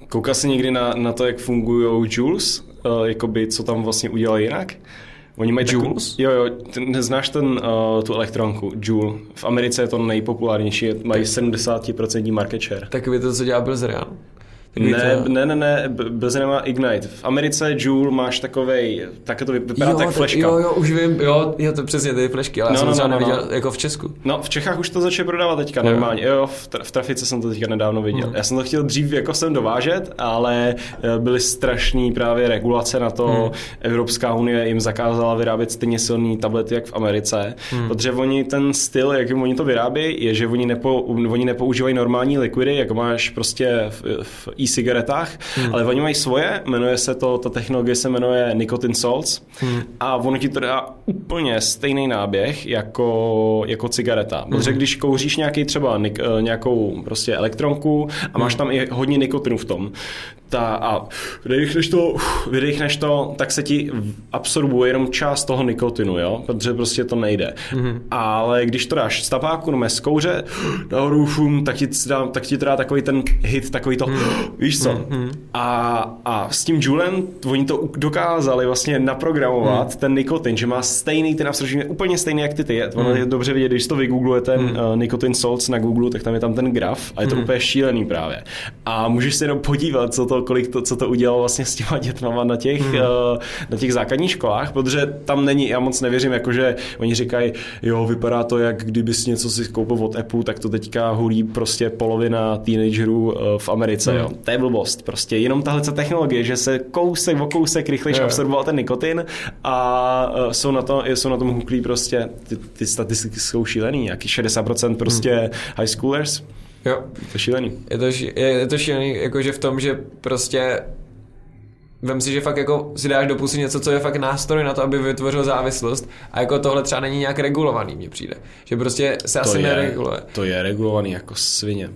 Koukal jsi někdy na, na to, jak fungují Jules? Uh, jakoby, co tam vlastně udělali jinak? Oni mají Joules? Takovou, jo, jo, ty, znáš ten, uh, tu elektronku, Joule. V Americe je to nejpopulárnější, mají 70% market share. takový to, co dělá Bilzerian. Takový Ne, to- ne, ne, ne, B- bez nemá Ignite. V Americe Joule máš takovej, tak to vypadá tak tak- fleška. Jo, jo, už vím, jo, jo, to přesně ty flešky, ale No, já jsem no, třeba no, no, neviděl no. jako v Česku. No, v Čechách už to začne prodávat teďka Jo. normálně. Jo, v, tra- v trafice jsem to teďka nedávno viděl. Hmm. Já jsem to chtěl dřív jako sem dovážet, ale eh, byly strašný právě regulace na to. Hmm. Evropská unie jim zakázala vyrábět stejně silný tablety, jak v Americe. Hmm. Protože oni ten styl, jakým oni to vyrábějí, je, že oni, nepo, oni nepoužívají normální likvidy, jako máš prostě v, v e-cigaretách, Hmm. ale oni mají svoje, jmenuje se to, ta technologie se jmenuje Nicotine Salts Hmm. a ono ti to dá úplně stejný náběh jako, jako cigareta. Protože Mhm. když kouříš nějaký třeba nik, eh, nějakou prostě elektronku a máš tam i hodně nikotinu v tom, ta, a vydechneš to, vydechneš to, tak se ti absorbuje jenom část toho nikotinu, jo? protože prostě to nejde. Mm-hmm. Ale když to dáš z tabáku, no z kouře, nahoru šum, tak ti, dá, tak ti to dá takový ten hit, takový to, mm-hmm. víš co? Mm-hmm. A, a s tím Julem, oni to dokázali vlastně naprogramovat, mm-hmm. ten nikotin, že má stejný, ten absorpční, úplně stejný jak ty ty. Ono mm-hmm. je dobře vidět, když to vygooglujete, mm-hmm. uh, nikotin salts na Google, tak tam je tam ten graf a je to mm-hmm. úplně šílený právě. A můžeš se jenom podívat, co to, kolik to, co to udělalo vlastně s těma dětma na těch, mm-hmm. uh, na těch základních školách, protože tam není, já moc nevěřím, jakože oni říkají, jo, vypadá to, jak kdybys něco si koupil od Apple, tak to teďka hulí prostě polovina teenagerů uh, v Americe, mm. jo. To je blbost, prostě jenom tahle technologie, že se kousek o kousek rychlejš yeah. absorboval ten nikotin a uh, jsou na, to, jsou na tom huklí prostě, ty, ty statistiky jsou šílený, nějaký 60% prostě mm. high schoolers. Jo. To je šílený. Je to, je, je to šílený, jakože v tom, že prostě Vem si, že fakt jako si dáš do pusy něco, co je fakt nástroj na to, aby vytvořil závislost a jako tohle třeba není nějak regulovaný, mně přijde. Že prostě se to asi je, nereguluje. To je regulovaný jako svině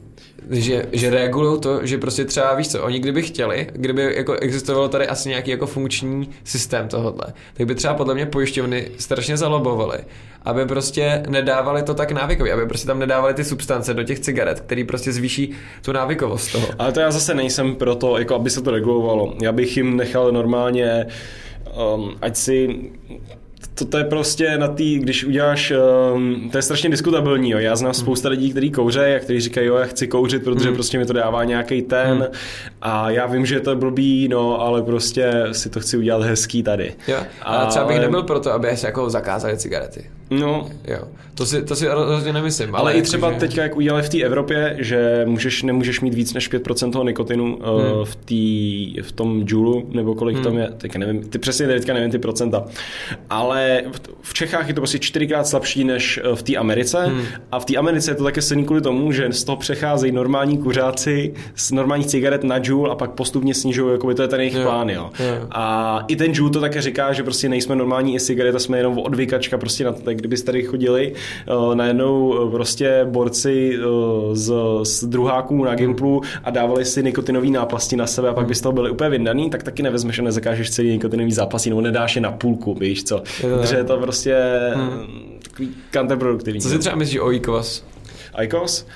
že, že regulují to, že prostě třeba víš co, oni kdyby chtěli, kdyby jako existovalo tady asi nějaký jako funkční systém tohohle, tak by třeba podle mě pojišťovny strašně zalobovaly, aby prostě nedávali to tak návykově, aby prostě tam nedávali ty substance do těch cigaret, který prostě zvýší tu návykovost toho. Ale to já zase nejsem pro to, jako aby se to regulovalo. Já bych jim nechal normálně um, ať si to, to je prostě na tý, když uděláš, um, to je strašně diskutabilní, jo. já znám hmm. spousta lidí, kteří kouřejí a kteří říkají, jo, já chci kouřit, protože hmm. prostě mi to dává nějaký ten hmm. a já vím, že je to blbý, no, ale prostě si to chci udělat hezký tady. Jo, a, a třeba bych nebyl proto, aby se jako zakázali cigarety. No. Jo. To si, to si rozhodně nemyslím. Ale, ale i třeba že... teďka, jak udělali v té Evropě, že můžeš, nemůžeš mít víc než 5% toho nikotinu eh, hmm. uh, v, tý, v tom Joulu, nebo kolik hmm. tam je, teďka nevím, ty přesně teďka nevím ty procenta. Ale v Čechách je to prostě čtyřikrát slabší než eh, v té Americe hmm. a v té Americe je to také silný kvůli tomu, že z toho přecházejí normální kuřáci z normálních cigaret na Joule a pak postupně snižují, jako by to je ten jejich yeah. plán, jo. Yeah. A i ten Joule to také říká, že prostě nejsme normální i cigareta, jsme jenom odvykačka prostě na to, kdyby tady chodili uh, najednou uh, prostě borci uh, z, z druháků na Gimplu a dávali si nikotinový náplasti na sebe a pak by z toho byli úplně vydaný, tak taky nevezmeš a nezakážeš celý nikotinový zápasy, nebo nedáš je na půlku, víš co. Protože je to prostě hmm. takový counterproduktivní. Co si třeba myslíš o IQOS? IQOS?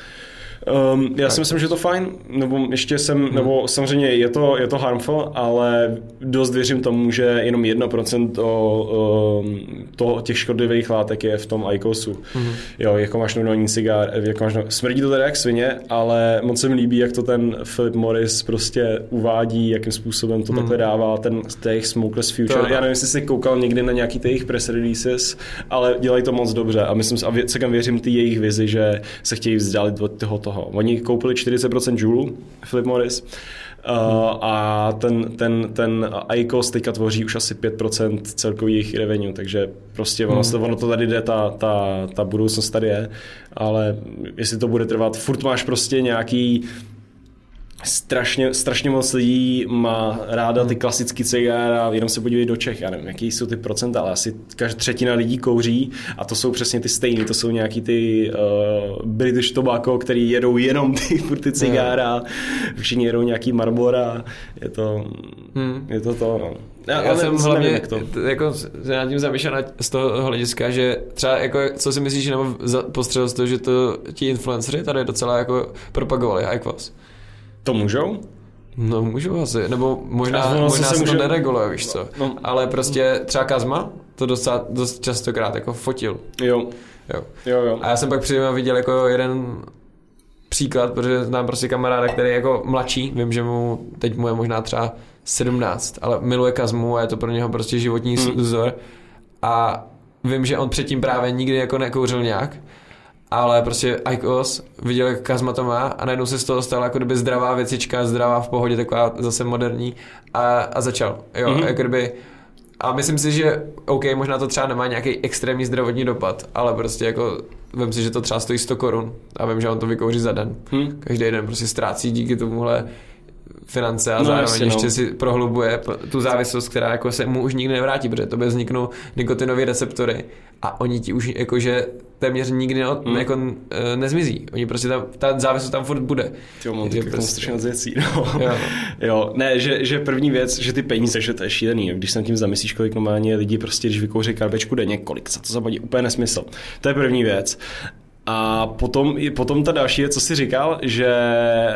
Um, já si myslím, že to fajn, nebo ještě jsem, hmm. nebo samozřejmě je to, je to harmful, ale dost věřím tomu, že jenom 1% o, um, to, těch škodlivých látek je v tom IQOSu. Hmm. Jo, jako máš normální cigár, jako máš, smrdí to tady jak svině, ale moc se mi líbí, jak to ten Philip Morris prostě uvádí, jakým způsobem to hmm. takhle dává, ten těch Smokeless Future. To, já nevím, jestli jsi koukal někdy na nějaký těch press releases, ale dělají to moc dobře a myslím, a celkem věřím ty jejich vizi, že se chtějí vzdálit od toho toho. Oni koupili 40% Joule, Philip Morris, Uh, a ten, ten, ten IQOS teďka tvoří už asi 5% celkových revenue, takže prostě ono, hmm. ono to tady jde, ta, ta, ta budoucnost tady je, ale jestli to bude trvat, furt máš prostě nějaký strašně, strašně moc lidí má ráda ty klasické cigára, jenom se podívej do Čech, já nevím, jaký jsou ty procenta, ale asi každá třetina lidí kouří a to jsou přesně ty stejný, to jsou nějaký ty uh, British tobacco, který jedou jenom ty, ty cigára, všichni jedou nějaký Marlbora, je to, hmm. je to to, no. Já, já jsem hlavně jako se nad tím zamýšlel z toho hlediska, že třeba jako, co si myslíš, nebo postřel z toho, že to ti influencery tady docela jako propagovali IQOS? To můžou? No můžou asi, nebo možná, možná se, se může... to nereguluje, víš co. No. Ale prostě třeba Kazma to docela, dost častokrát jako fotil. Jo. Jo. jo, jo. A já jsem pak předtím viděl jako jeden příklad, protože znám prostě kamaráda, který je jako mladší, vím, že mu teď mu je možná třeba 17, ale miluje Kazmu a je to pro něho prostě životní hmm. vzor. A vím, že on předtím právě nikdy jako nekouřil nějak ale prostě IQOS viděl, jak Kazma to má a najednou se z toho stala jako kdyby zdravá věcička, zdravá v pohodě, taková zase moderní a, a začal, jo, mm-hmm. jako kdyby a myslím si, že OK, možná to třeba nemá nějaký extrémní zdravotní dopad, ale prostě jako vím si, že to třeba stojí 100 korun a vím, že on to vykouří za den. Hmm. Každý den prostě ztrácí díky tomuhle finance a No, zároveň jasně, ještě no. si prohlubuje tu závislost, která jako se mu už nikdy nevrátí, protože tobě vzniknou nikotinové receptory a oni ti už jakože téměř nikdy ne, Hmm. jako, eh, nezmizí. Oni prostě tam, ta závislost tam furt bude. Jo, mám jako prostě- strašně moc věcí, no. Jo. jo. ne, že, že první věc, že ty peníze, že to je šílený, když se nad tím zamyslíš, kolik normálně lidi prostě, když vykouří karbečku denně, kolik za to zapadí, úplně nesmysl. To je první věc. A potom, potom ta další věc, co jsi říkal, že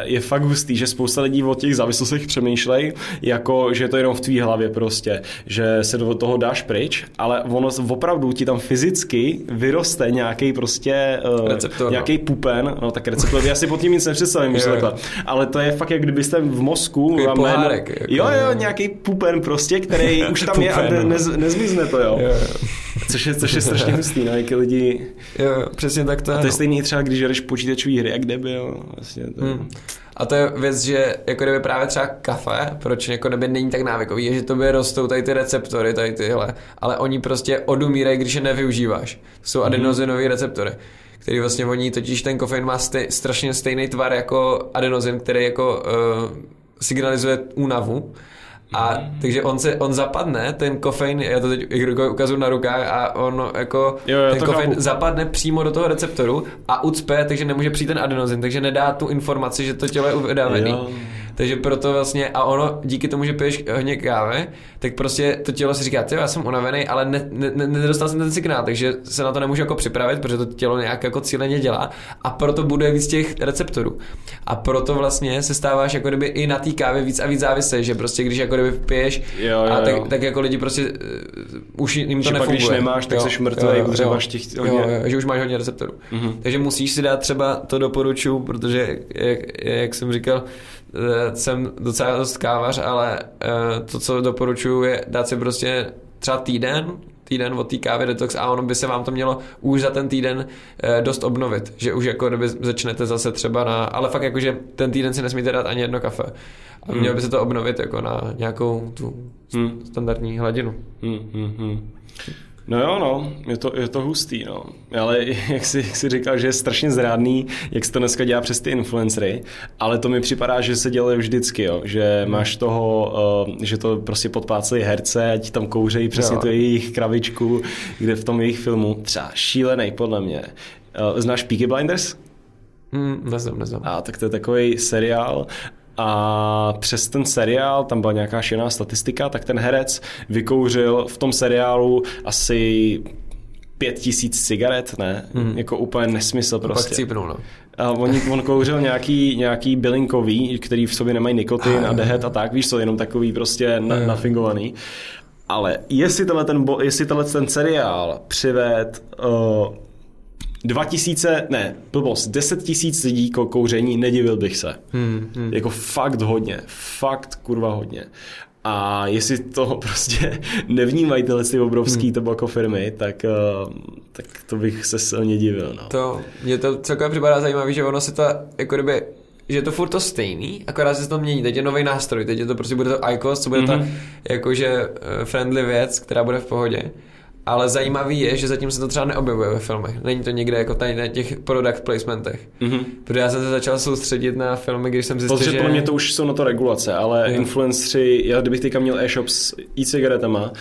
je fakt hustý, že spousta lidí o těch závislostech přemýšlej, jako že je to jenom v tvý hlavě prostě, že se do toho dáš pryč, ale ono opravdu ti tam fyzicky vyroste nějaký prostě uh, Receptor, no. nějaký pupen, no tak receptor, já si pod tím nic nepředstavím, že takhle. Ale to je fakt, jak kdybyste v mozku... Vám pohárek, jako, jo, jo, jo. nějaký pupen prostě, který už tam je a ne, no. nez, nezmizne to, jo. Jo, jo. Což je, což je strašně hustý, no, jak lidi... Jo, přesně tak to je. A to je no. stejný třeba, když jdeš počítačový hry, jak debil. Vlastně to... Hmm. A to je věc, že jako kdyby právě třeba kafe, proč jako kdyby není tak návykový, je, že tobě rostou tady ty receptory, tady tyhle, ale oni prostě odumírají, když je nevyužíváš. Jsou Mhm. adenozinové receptory který vlastně voní, totiž ten kofein má stej, strašně stejný tvar jako adenozin, který jako uh, signalizuje únavu. A takže on se, on zapadne, ten kofein, já to teď ukazuju na rukách a on jako, Jo, jo, ten kofein chápu. zapadne přímo do toho receptoru a ucpe, takže nemůže přijít ten adenozin, takže nedá tu informaci, že to tělo je udavený. Jo. Takže proto vlastně, a ono díky tomu, že piješ hodně kávy, tak prostě to tělo si říká, ty já jsem unavený, ale ne, ne, ne, nedostal jsem ten signál, takže se na to nemůžu jako připravit, protože to tělo nějak jako cíleně dělá a proto bude víc těch receptorů. A proto vlastně se stáváš jako kdyby i na té kávě víc a víc závislý, že prostě když jako kdyby piješ Jo, jo, a tak, jo. tak jako lidi prostě uh, už jim to Že pak, nefunguje. když nemáš, tak seš mrtvej, protože máš těch hodně- jo, jo, že už máš hodně receptorů. Mm-hmm. Takže musíš si dát třeba, to doporučuji, protože jak, jak jsem říkal, jsem docela dost kávař, ale eh, to, co doporučuji, je dát si prostě třeba týden, týden od té kávy detox a ono by se vám to mělo už za ten týden eh, dost obnovit, že už jako kdyby začnete zase třeba na, ale fakt jako, že ten týden si nesmíte dát ani jedno kafe a mělo by se to obnovit jako na nějakou tu Hmm. standardní hladinu. Hmm, hmm, hmm. No jo, no, je to, je to hustý, no. Ale jak jsi, jak jsi říkal, že je strašně zrádný, jak se to dneska dělá přes ty influencery, ale to mi připadá, že se dělá vždycky, jo. Že máš toho, uh, že to prostě podplácejí herce, ať tam kouřejí přesně Jo. tu jejich kravičku, kde v tom jejich filmu. Třeba šílený, podle mě. Uh, znáš Peaky Blinders? Hmm, neznám, neznám. A tak to je takový seriál a přes ten seriál, tam byla nějaká šílená statistika, tak ten herec vykouřil v tom seriálu asi pět tisíc cigaret, ne? Mm. Jako úplně nesmysl Pak prostě. cípnul, no. A on, on kouřil nějaký, nějaký bylinkový, který v sobě nemají nikotin a dehet a tak, víš co, jenom takový prostě na, Jo. nafingovaný. Ale jestli tenhle ten, bo, jestli tenhle ten seriál přived uh, 2000, ne, blbost, 10 tisíc lidí ko kouření, nedivil bych se. Hmm, hmm. Jako fakt hodně, fakt kurva hodně. A jestli to prostě nevnímají tyhle ty obrovský hmm. tobacco firmy, tak, uh, tak to bych se silně divil. No. To, mně to celkově připadá zajímavé, že ono se to, jako kdyby, že je to furt to stejný, akorát se to mění, teď je nový nástroj, teď je to prostě bude to IQOS, co bude mm-hmm. ta jakože eh, friendly věc, která bude v pohodě. Ale zajímavý je, že zatím se to třeba neobjevuje ve filmech. Není to někde jako tady na těch product placementech. Mhm. Protože já jsem se začal soustředit na filmy, když jsem zjistil, Protože že... podle mě to už jsou na to regulace, ale Jo. influenceri, já kdybych teďka měl e-shop s e-cigaretama,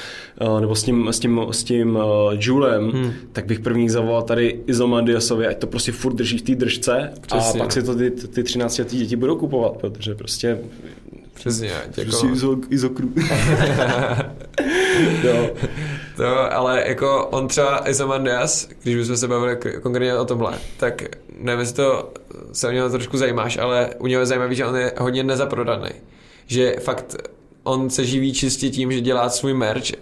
uh, nebo s tím, s tím, s tím uh, Julem, hmm. tak bych první zavolal tady Izomandiosovi, ať to prostě furt drží v té držce Přesně. a pak si to ty, ty 13 letý děti budou kupovat, protože prostě Přesně, ať jako... prostě izo, izokru. jo. To, ale jako on třeba Izomandias, když bychom se bavili konkrétně o tomhle, tak nevím, jestli to se o něho trošku zajímáš, ale u něho je zajímavý, že on je hodně nezaprodaný. Že fakt on se živí čistě tím, že dělá svůj merch,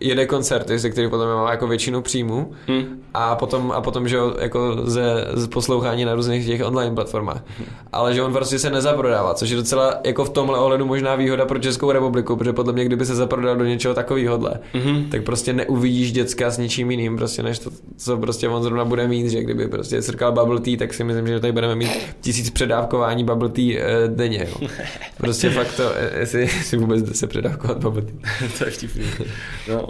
jede koncerty, ze kterých potom má jako většinu příjmu Hmm. a potom, a potom že jo, jako ze, z poslouchání na různých těch online platformách. Ale že on prostě se nezaprodává, což je docela jako v tomhle ohledu možná výhoda pro Českou republiku, protože podle mě, kdyby se zaprodal do něčeho takového, Mhm. tak prostě neuvidíš děcka s ničím jiným, prostě než to, co prostě on zrovna bude mít, že kdyby prostě srkal bubble tea, tak si myslím, že tady budeme mít tisíc předávkování bubble tea eh, denně, jo. Prostě fakt to, eh, jestli, jestli vůbec jde se předávkovat bubble tea. to je vtipný. No.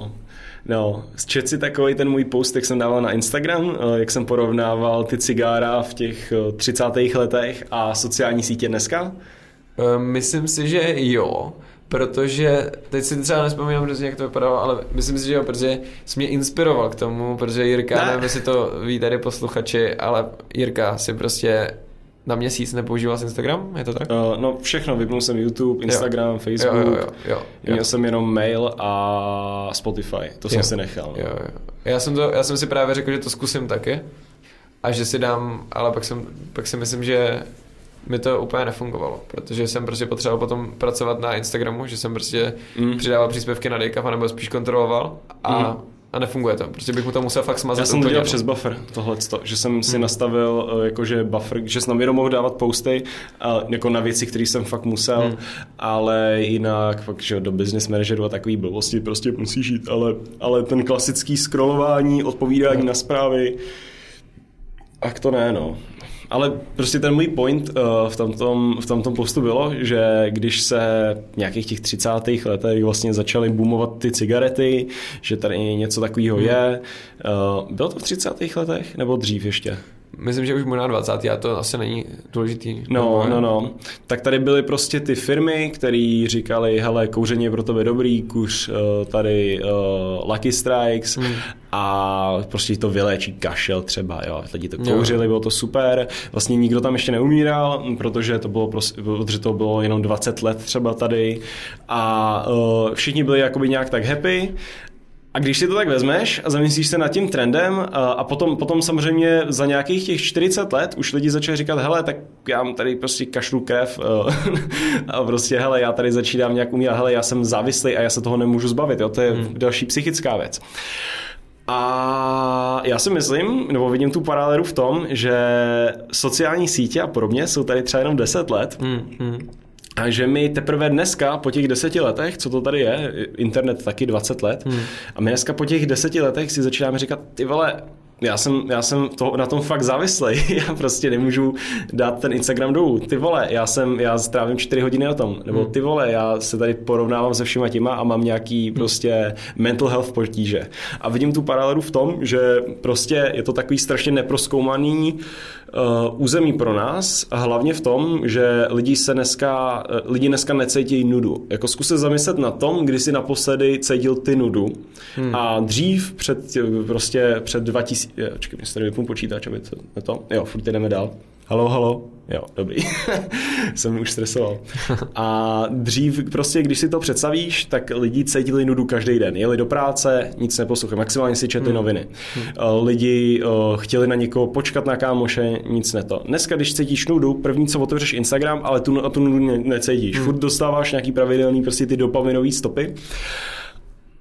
No, čet si takový ten můj post, jak jsem dával na Instagram, eh, jak jsem porovnával ty cigára v těch eh, 30. letech a sociální sítě dneska. Uh, myslím si, že jo, protože, teď si třeba nespomínám přesně, jak to vypadalo, ale myslím si, že jo, protože jsi mě inspiroval k tomu, protože Jirka, ne. nevím, jestli to ví tady posluchači, ale Jirka si prostě na měsíc nepoužíval Instagram, je to tak? Uh, no všechno, vypnul jsem YouTube, Instagram, jo, Facebook, jo, jo, jo, jo. měl jsem jenom mail a Spotify, to jsem Jo. si nechal. no. Jo, jo. Já jsem, to, já jsem si právě řekl, že to zkusím taky a že si dám, ale pak, jsem, pak si myslím, že mi to úplně nefungovalo, protože jsem prostě potřeboval potom pracovat na Instagramu, že jsem prostě Mm. přidával příspěvky na Daycaf, nebo spíš kontroloval a, Mm. A nefunguje to. Prostě bych mu to musel fakt smazat Já jsem to dělal přes buffer, tohle, že jsem si nastavil eh, jakože buffer, že jsem jenom mohl dávat posty a jako na věci, které jsem fakt musel, Hmm. ale jinak fakt, že do business manageru a takový blbosti prostě musíš jít, ale, ale ten klasický scrollování, odpovídání na zprávy, tak to ne, no. Ale prostě ten můj point uh, v, tomtom, v tomtom postu bylo, že když se v nějakých těch 30. letech vlastně začaly boomovat ty cigarety, že tady něco takového je. Uh, bylo to v 30. letech nebo dřív ještě? Myslím, že už možná 20. a to asi není důležitý. No, no, no. Tak tady byly prostě ty firmy, které říkali, hele, kouření je pro tebe dobrý, kuř uh, tady uh, Lucky Strikes Hmm. a prostě to vyléčí kašel třeba, jo. Lidi to Jo. kouřili, bylo to super. Vlastně nikdo tam ještě neumíral, protože to bylo, prostě, protože to bylo jenom 20 let třeba tady a uh, všichni byli jakoby nějak tak happy a když si to tak vezmeš a zamyslíš se nad tím trendem a, a potom, potom samozřejmě za nějakých těch 40 let už lidi začali říkat, hele, tak já mám tady prostě kašlu krev eh, a prostě, hele, já tady začínám nějak umírat, hele, já jsem závislý a já se toho nemůžu zbavit, jo, to je hmm. další psychická věc. A já si myslím, nebo vidím tu paralelu v tom, že sociální sítě a podobně jsou tady třeba jenom 10 let Hmm, hmm. A že my teprve dneska, po těch deseti letech, co to tady je, internet taky 20 let, hmm. a my dneska po těch deseti letech si začínáme říkat, ty vole, já jsem, já jsem to, na tom fakt závislý. Já prostě nemůžu dát ten Instagram dolů. Ty vole, já jsem, já strávím čtyři hodiny na tom. Nebo ty vole, já se tady porovnávám se všema těma a mám nějaký prostě mental health potíže. A vidím tu paralelu v tom, že prostě je to takový strašně neproskoumaný uh, území pro nás hlavně v tom, že lidi se dneska, eh, lidi dneska necítí nudu. Jako zkus se zamyslet na tom, kdy si naposledy cítil ty nudu hmm. a dřív před eh, prostě před 2000, je, počkej, mě se tady vypnu počítač, aby to, to, jo, furt jdeme dál. Halo, halo. Jo, dobrý. Jsem už stresoval. A dřív prostě, když si to představíš, tak lidi cítili nudu každý den. Jeli do práce, nic neposlouchali, maximálně si četli noviny. Hmm. Lidi uh, chtěli na někoho počkat na kámoše, nic ne to. Dneska, když cítíš nudu, první, co otevřeš Instagram, ale tu, tu nudu ne, necítíš. Hmm. Furt dostáváš nějaký pravidelný prostě ty dopaminové stopy.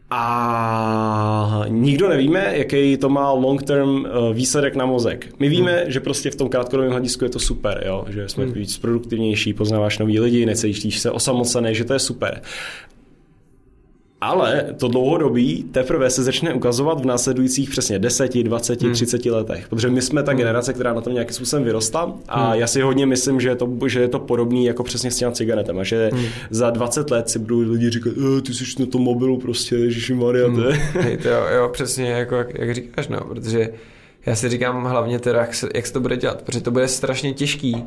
A nikdo nevíme, jaký to má long-term eh, výsledek na mozek. My víme, hmm. že prostě v tom krátkodobém hledisku je to super, jo? že jsme hmm. víc produktivnější, poznáváš nový lidi, necítíš se osamocený, že to je super. Ale to dlouhodobí teprve se začne ukazovat v následujících přesně 10, 20, hmm. 30 letech. Protože my jsme ta generace, která na tom nějakým způsobem vyrostla a hmm. já si hodně myslím, že je to, že je to podobný jako přesně s těma cigaretama. Že hmm. za 20 let si budou lidi říkat, e, ty jsi na tom mobilu prostě, Ježíši Maria, hmm. Hej, to jo, jo, přesně jako jak, jak říkáš, no, protože já si říkám hlavně teda, jak se, jak se to bude dělat, protože to bude strašně těžký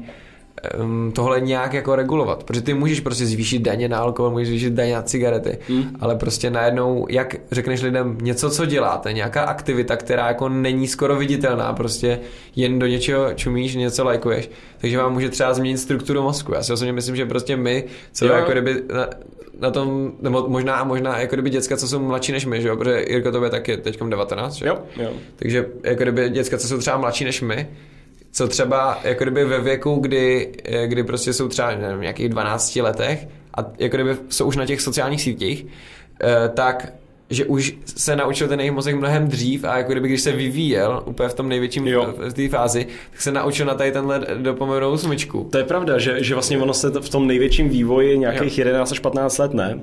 um, tohle nějak jako regulovat, protože ty můžeš prostě zvýšit daně na alkohol, můžeš zvýšit daně na cigarety, hmm. ale prostě najednou, jak řekneš lidem něco, co děláte, nějaká aktivita, která jako není skoro viditelná, prostě jen do něčeho čumíš, něco lajkuješ, takže vám může třeba změnit strukturu mozku. Já si osobně myslím, že prostě my, co Jo. jako kdyby na, na tom, nebo možná a možná jako kdyby děcka, co jsou mladší než my, že jo, protože Jirko to je taky teďkom 19, že Jo, jo. takže jako kdyby děcka, co jsou třeba mladší než my, co třeba jako kdyby ve věku, kdy, eh, kdy prostě jsou třeba nevím, nějakých 12 letech a jako kdyby jsou už na těch sociálních sítích, eh, tak že už se naučil ten jejich mozek mnohem dřív a jako kdyby když se vyvíjel úplně v tom největším Jo. v té fázi, tak se naučil na tady tenhle dopaminovou smyčku. To je pravda, že, že vlastně ono se v tom největším vývoji nějakých Jo. 11 až 15 let ne.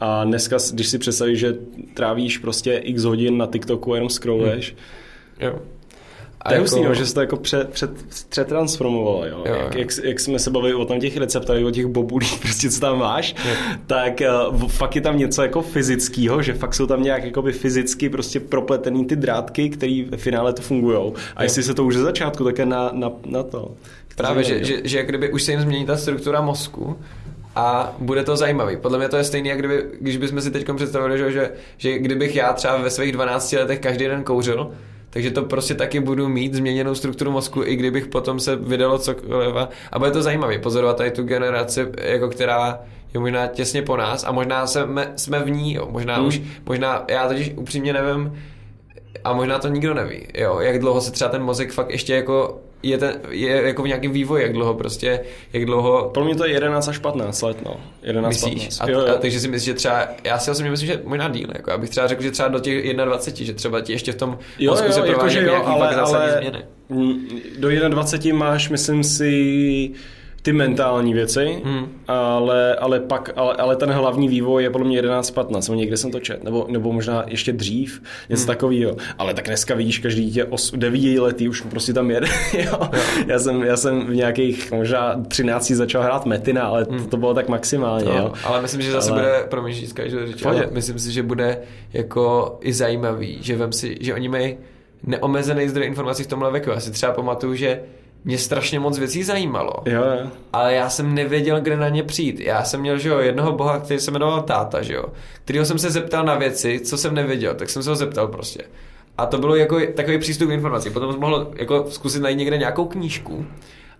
A dneska, když si představíš, že trávíš prostě x hodin na TikToku a jenom scrolluješ, Jo. To je hustý, no, že se to jako před, před, přetransformovalo, jo. Jo, jak, jo. jak, jak, jsme se bavili o tam těch receptech, o těch bobulích, prostě co tam máš, Jo. tak uh, fakt je tam něco jako fyzického, že fakt jsou tam nějak jakoby fyzicky prostě propletený ty drátky, které v finále to fungují. A jestli se to už ze začátku, tak je na, na, na to. Právě, že, jo. že, že jak kdyby už se jim změní ta struktura mozku a bude to zajímavý. Podle mě to je stejné, jak kdyby, když bychom si teď představili, že, že, že kdybych já třeba ve svých 12 letech každý den kouřil, takže to prostě taky budu mít změněnou strukturu mozku, i kdybych potom se vydalo cokoliv. A bude to zajímavý pozorovat tady tu generaci, jako která je možná těsně po nás a možná jsme, jsme v ní, jo. možná hmm. už, možná, já totiž upřímně nevím, a možná to nikdo neví, jo, jak dlouho se třeba ten mozek fakt ještě jako je, ten, je jako v nějakém vývoji, jak dlouho prostě, jak dlouho... Pro mě to je 11 až 15 let, no. 11, Myslíš? 15. A, jo, jo. a, takže si myslíš, že třeba, já si osobně myslím, že možná díl, jako abych třeba řekl, že třeba do těch 21, že třeba ti ještě v tom jo, mozku jo, se jako, jo, ale, ale změny. Do 21 máš, myslím si, ty mentální věci, hmm. ale, ale pak, ale, ale ten hlavní vývoj je podle mě 11-15, nebo někde jsem to čet, nebo, nebo možná ještě dřív, něco hmm. takového. Ale tak dneska vidíš, každý dítě 9 letý už prostě tam jede. jo. Já, jsem, já jsem v nějakých možná 13 začal hrát Metina, ale hmm. to, to bylo tak maximálně. No, jo. Ale myslím, že zase ale... bude, promiň, že říct, ale myslím si, že bude jako i zajímavý, že vem si, že oni mají neomezený zdroj informací v tomhle věku. Já si třeba pamatuju, že mě strašně moc věcí zajímalo. Jo, jo. Ale já jsem nevěděl, kde na ně přijít. Já jsem měl, že jo, jednoho boha, který se jmenoval táta, že jo, kterýho jsem se zeptal na věci, co jsem nevěděl, tak jsem se ho zeptal prostě. A to bylo jako takový přístup k informací. Potom jsem mohl jako zkusit najít někde nějakou knížku,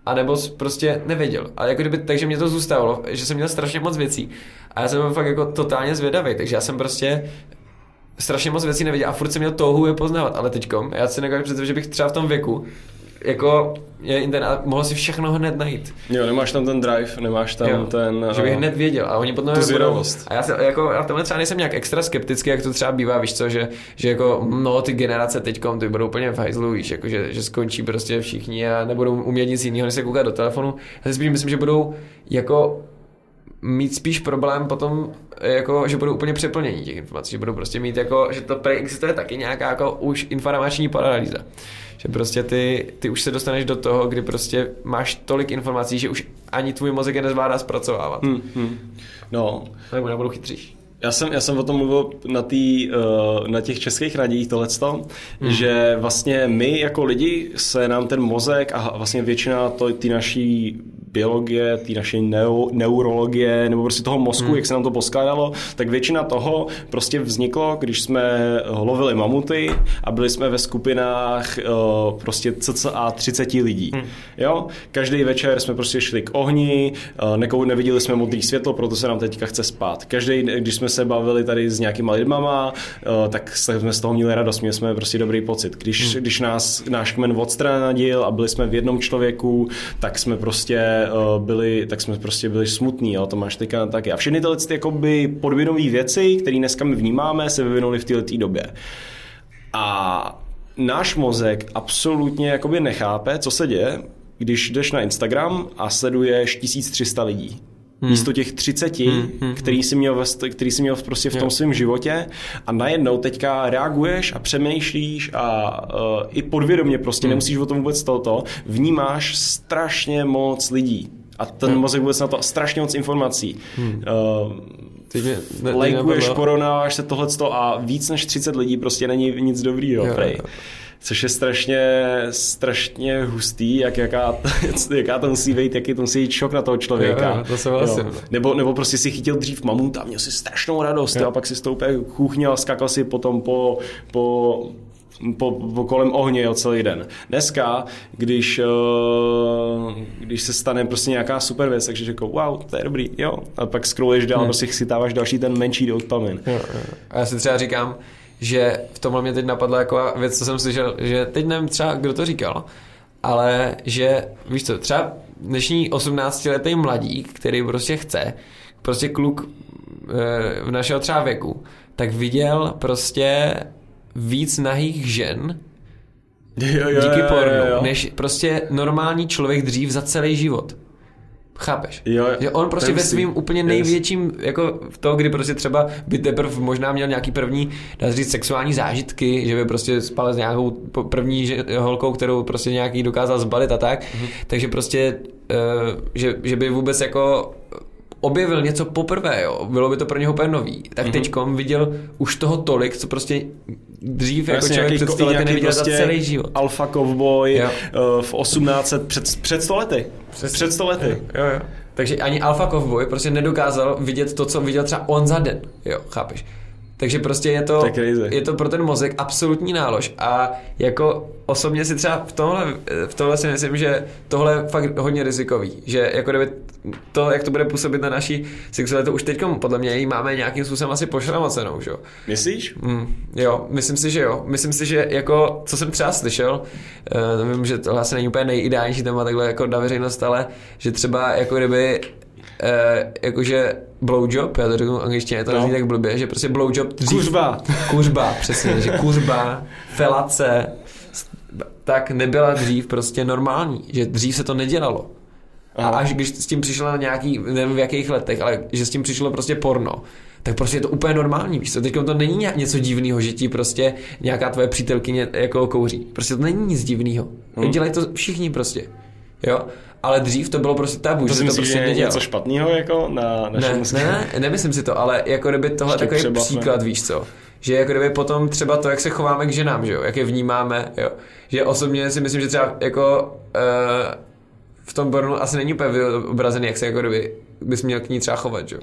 a nebo prostě nevěděl. A jako kdyby, takže mě to zůstalo, že jsem měl strašně moc věcí. A já jsem byl fakt jako totálně zvědavý, takže já jsem prostě strašně moc věcí nevěděl a furt jsem měl touhu je poznávat, ale teďkom, já si nekážu představit, že bych třeba v tom věku jako je internet, mohl si všechno hned najít. Jo, nemáš tam ten drive, nemáš tam jo, ten... Že bych hned věděl a oni potom... Tu zvědavost. A já, se, jako, já tomhle třeba nejsem nějak extra skeptický, jak to třeba bývá, víš co, že, že jako, no ty generace teďkom, ty budou úplně v hajzlu, víš, jako, že, že skončí prostě všichni a nebudou umět nic jiného, než se koukat do telefonu. Já si spíš myslím, že budou jako mít spíš problém potom, jako, že budou úplně přeplnění těch informací, že budou prostě mít jako, že to existuje taky nějaká jako už informační paralýza že prostě ty, ty už se dostaneš do toho, kdy prostě máš tolik informací, že už ani tvůj mozek je nezvládá zpracovávat. Hmm, hmm. No. Nebo nebudou chytřejší. Já jsem, já jsem o tom mluvil na, tý, uh, na těch českých radích tohleto, hmm. že vlastně my jako lidi se nám ten mozek a vlastně většina to, ty naší biologie, té naší neu, neurologie nebo prostě toho mozku, hmm. jak se nám to poskládalo, tak většina toho prostě vzniklo, když jsme lovili mamuty a byli jsme ve skupinách uh, prostě cca 30 lidí. Hmm. Jo? Každý večer jsme prostě šli k ohni, uh, nekou, neviděli jsme modrý světlo, proto se nám teďka chce spát. Každý, když jsme se bavili tady s nějakýma lidmama, uh, tak jsme z toho měli radost, měli jsme prostě dobrý pocit. Když, hmm. když nás náš kmen odstranadil a byli jsme v jednom člověku, tak jsme prostě uh, byli, tak jsme prostě byli smutní, jo, to máš teďka taky. A všechny tyhle ty jakoby podvědomí věci, které dneska my vnímáme, se vyvinuly v této době. A náš mozek absolutně jakoby nechápe, co se děje, když jdeš na Instagram a sleduješ 1300 lidí. Hmm. Místo těch 30, hmm. Hmm. který jsi měl, který jsi měl prostě v tom svém životě a najednou teďka reaguješ a přemýšlíš a uh, i podvědomě prostě hmm. nemusíš o tom vůbec toto, vnímáš strašně moc lidí a ten hmm. mozek vůbec na to strašně moc informací. Hmm. Uh, Teď mě, ne, lajkuješ, porovnáváš se tohleto a víc než 30 lidí prostě není nic dobrýho, jo, jo což je strašně, strašně hustý, jak, jaká, jaká to musí být, jaký to musí být šok na toho člověka. Jo, to se vlastně. Nebo, nebo prostě si chytil dřív mamuta, měl si strašnou radost jo. a pak si stoupil kuchně a skakal si potom po, po po, po kolem ohně jo, celý den. Dneska, když, uh, když se stane prostě nějaká super věc, takže řekl, wow, to je dobrý, jo. A pak scrolluješ dál, hmm. prostě si dáváš další ten menší dopamin. Jo, jo. A já si třeba říkám, že v tomhle mě teď napadla jako věc, co jsem slyšel, že teď nevím třeba, kdo to říkal, ale že, víš co, třeba dnešní 18-letý mladík, který prostě chce, prostě kluk e, v našeho třeba věku, tak viděl prostě víc nahých žen jo, jo, díky pornu, jo, jo. než prostě normální člověk dřív za celý život. Chápeš? Jo, že on prostě ve svým úplně největším, yes. jako v to, kdy prostě třeba by teprve možná měl nějaký první, dá říct, sexuální zážitky, že by prostě spal s nějakou první holkou, kterou prostě nějaký dokázal zbalit a tak, mm-hmm. takže prostě, uh, že, že by vůbec jako objevil něco poprvé, jo, bylo by to pro něho úplně nový, tak mm-hmm. teďkom viděl už toho tolik, co prostě dřív jako Jasně, člověk nějaký před ko- 100 lety nějaký neviděl prostě za celý život. Alfa kovboj Jo. uh, v 1800, před, před 100 lety. Před 100 lety. Jo, jo. Takže ani Alpha Cowboy prostě nedokázal vidět to, co viděl třeba on za den. Jo, chápeš? Takže prostě je to, To je to pro ten mozek absolutní nálož a jako osobně si třeba v tomhle, v tomhle si myslím, že tohle je fakt hodně rizikový, že jako kdyby to, jak to bude působit na naší sexualitu, už teď podle mě ji máme nějakým způsobem asi pošramocenou, že jo? Myslíš? Mm, jo, myslím si, že jo. Myslím si, že jako, co jsem třeba slyšel, uh, vím, že tohle asi není úplně nejideálnější téma takhle jako na veřejnost, ale že třeba jako kdyby Uh, jakože blowjob, já to řeknu v angličtině, to No. tak blbě, že prostě blowjob dřív... Kuřba. Kuřba, přesně, že kuřba, felace, tak nebyla dřív prostě normální, že dřív se to nedělalo. A až když s tím přišlo na nějaký, nevím v jakých letech, ale že s tím přišlo prostě porno, tak prostě je to úplně normální, víš co, teď to není něco divného, že ti prostě nějaká tvoje přítelkyně jako kouří. Prostě to není nic divného. Hmm. Dělají to všichni prostě. Jo? Ale dřív to bylo prostě tabu, To že si to prostě že je nedělalo. něco špatného jako na našem Ne, ne, ne, nemyslím si to, ale jako kdyby tohle je Ještě takový třeba příklad, víš co. Že jako kdyby potom třeba to, jak se chováme k ženám, že jo, jak je vnímáme, jo. Že osobně si myslím, že třeba jako uh, v tom pornu asi není úplně vyobrazený, jak se jako kdyby bys měl k ní třeba chovat, že jo.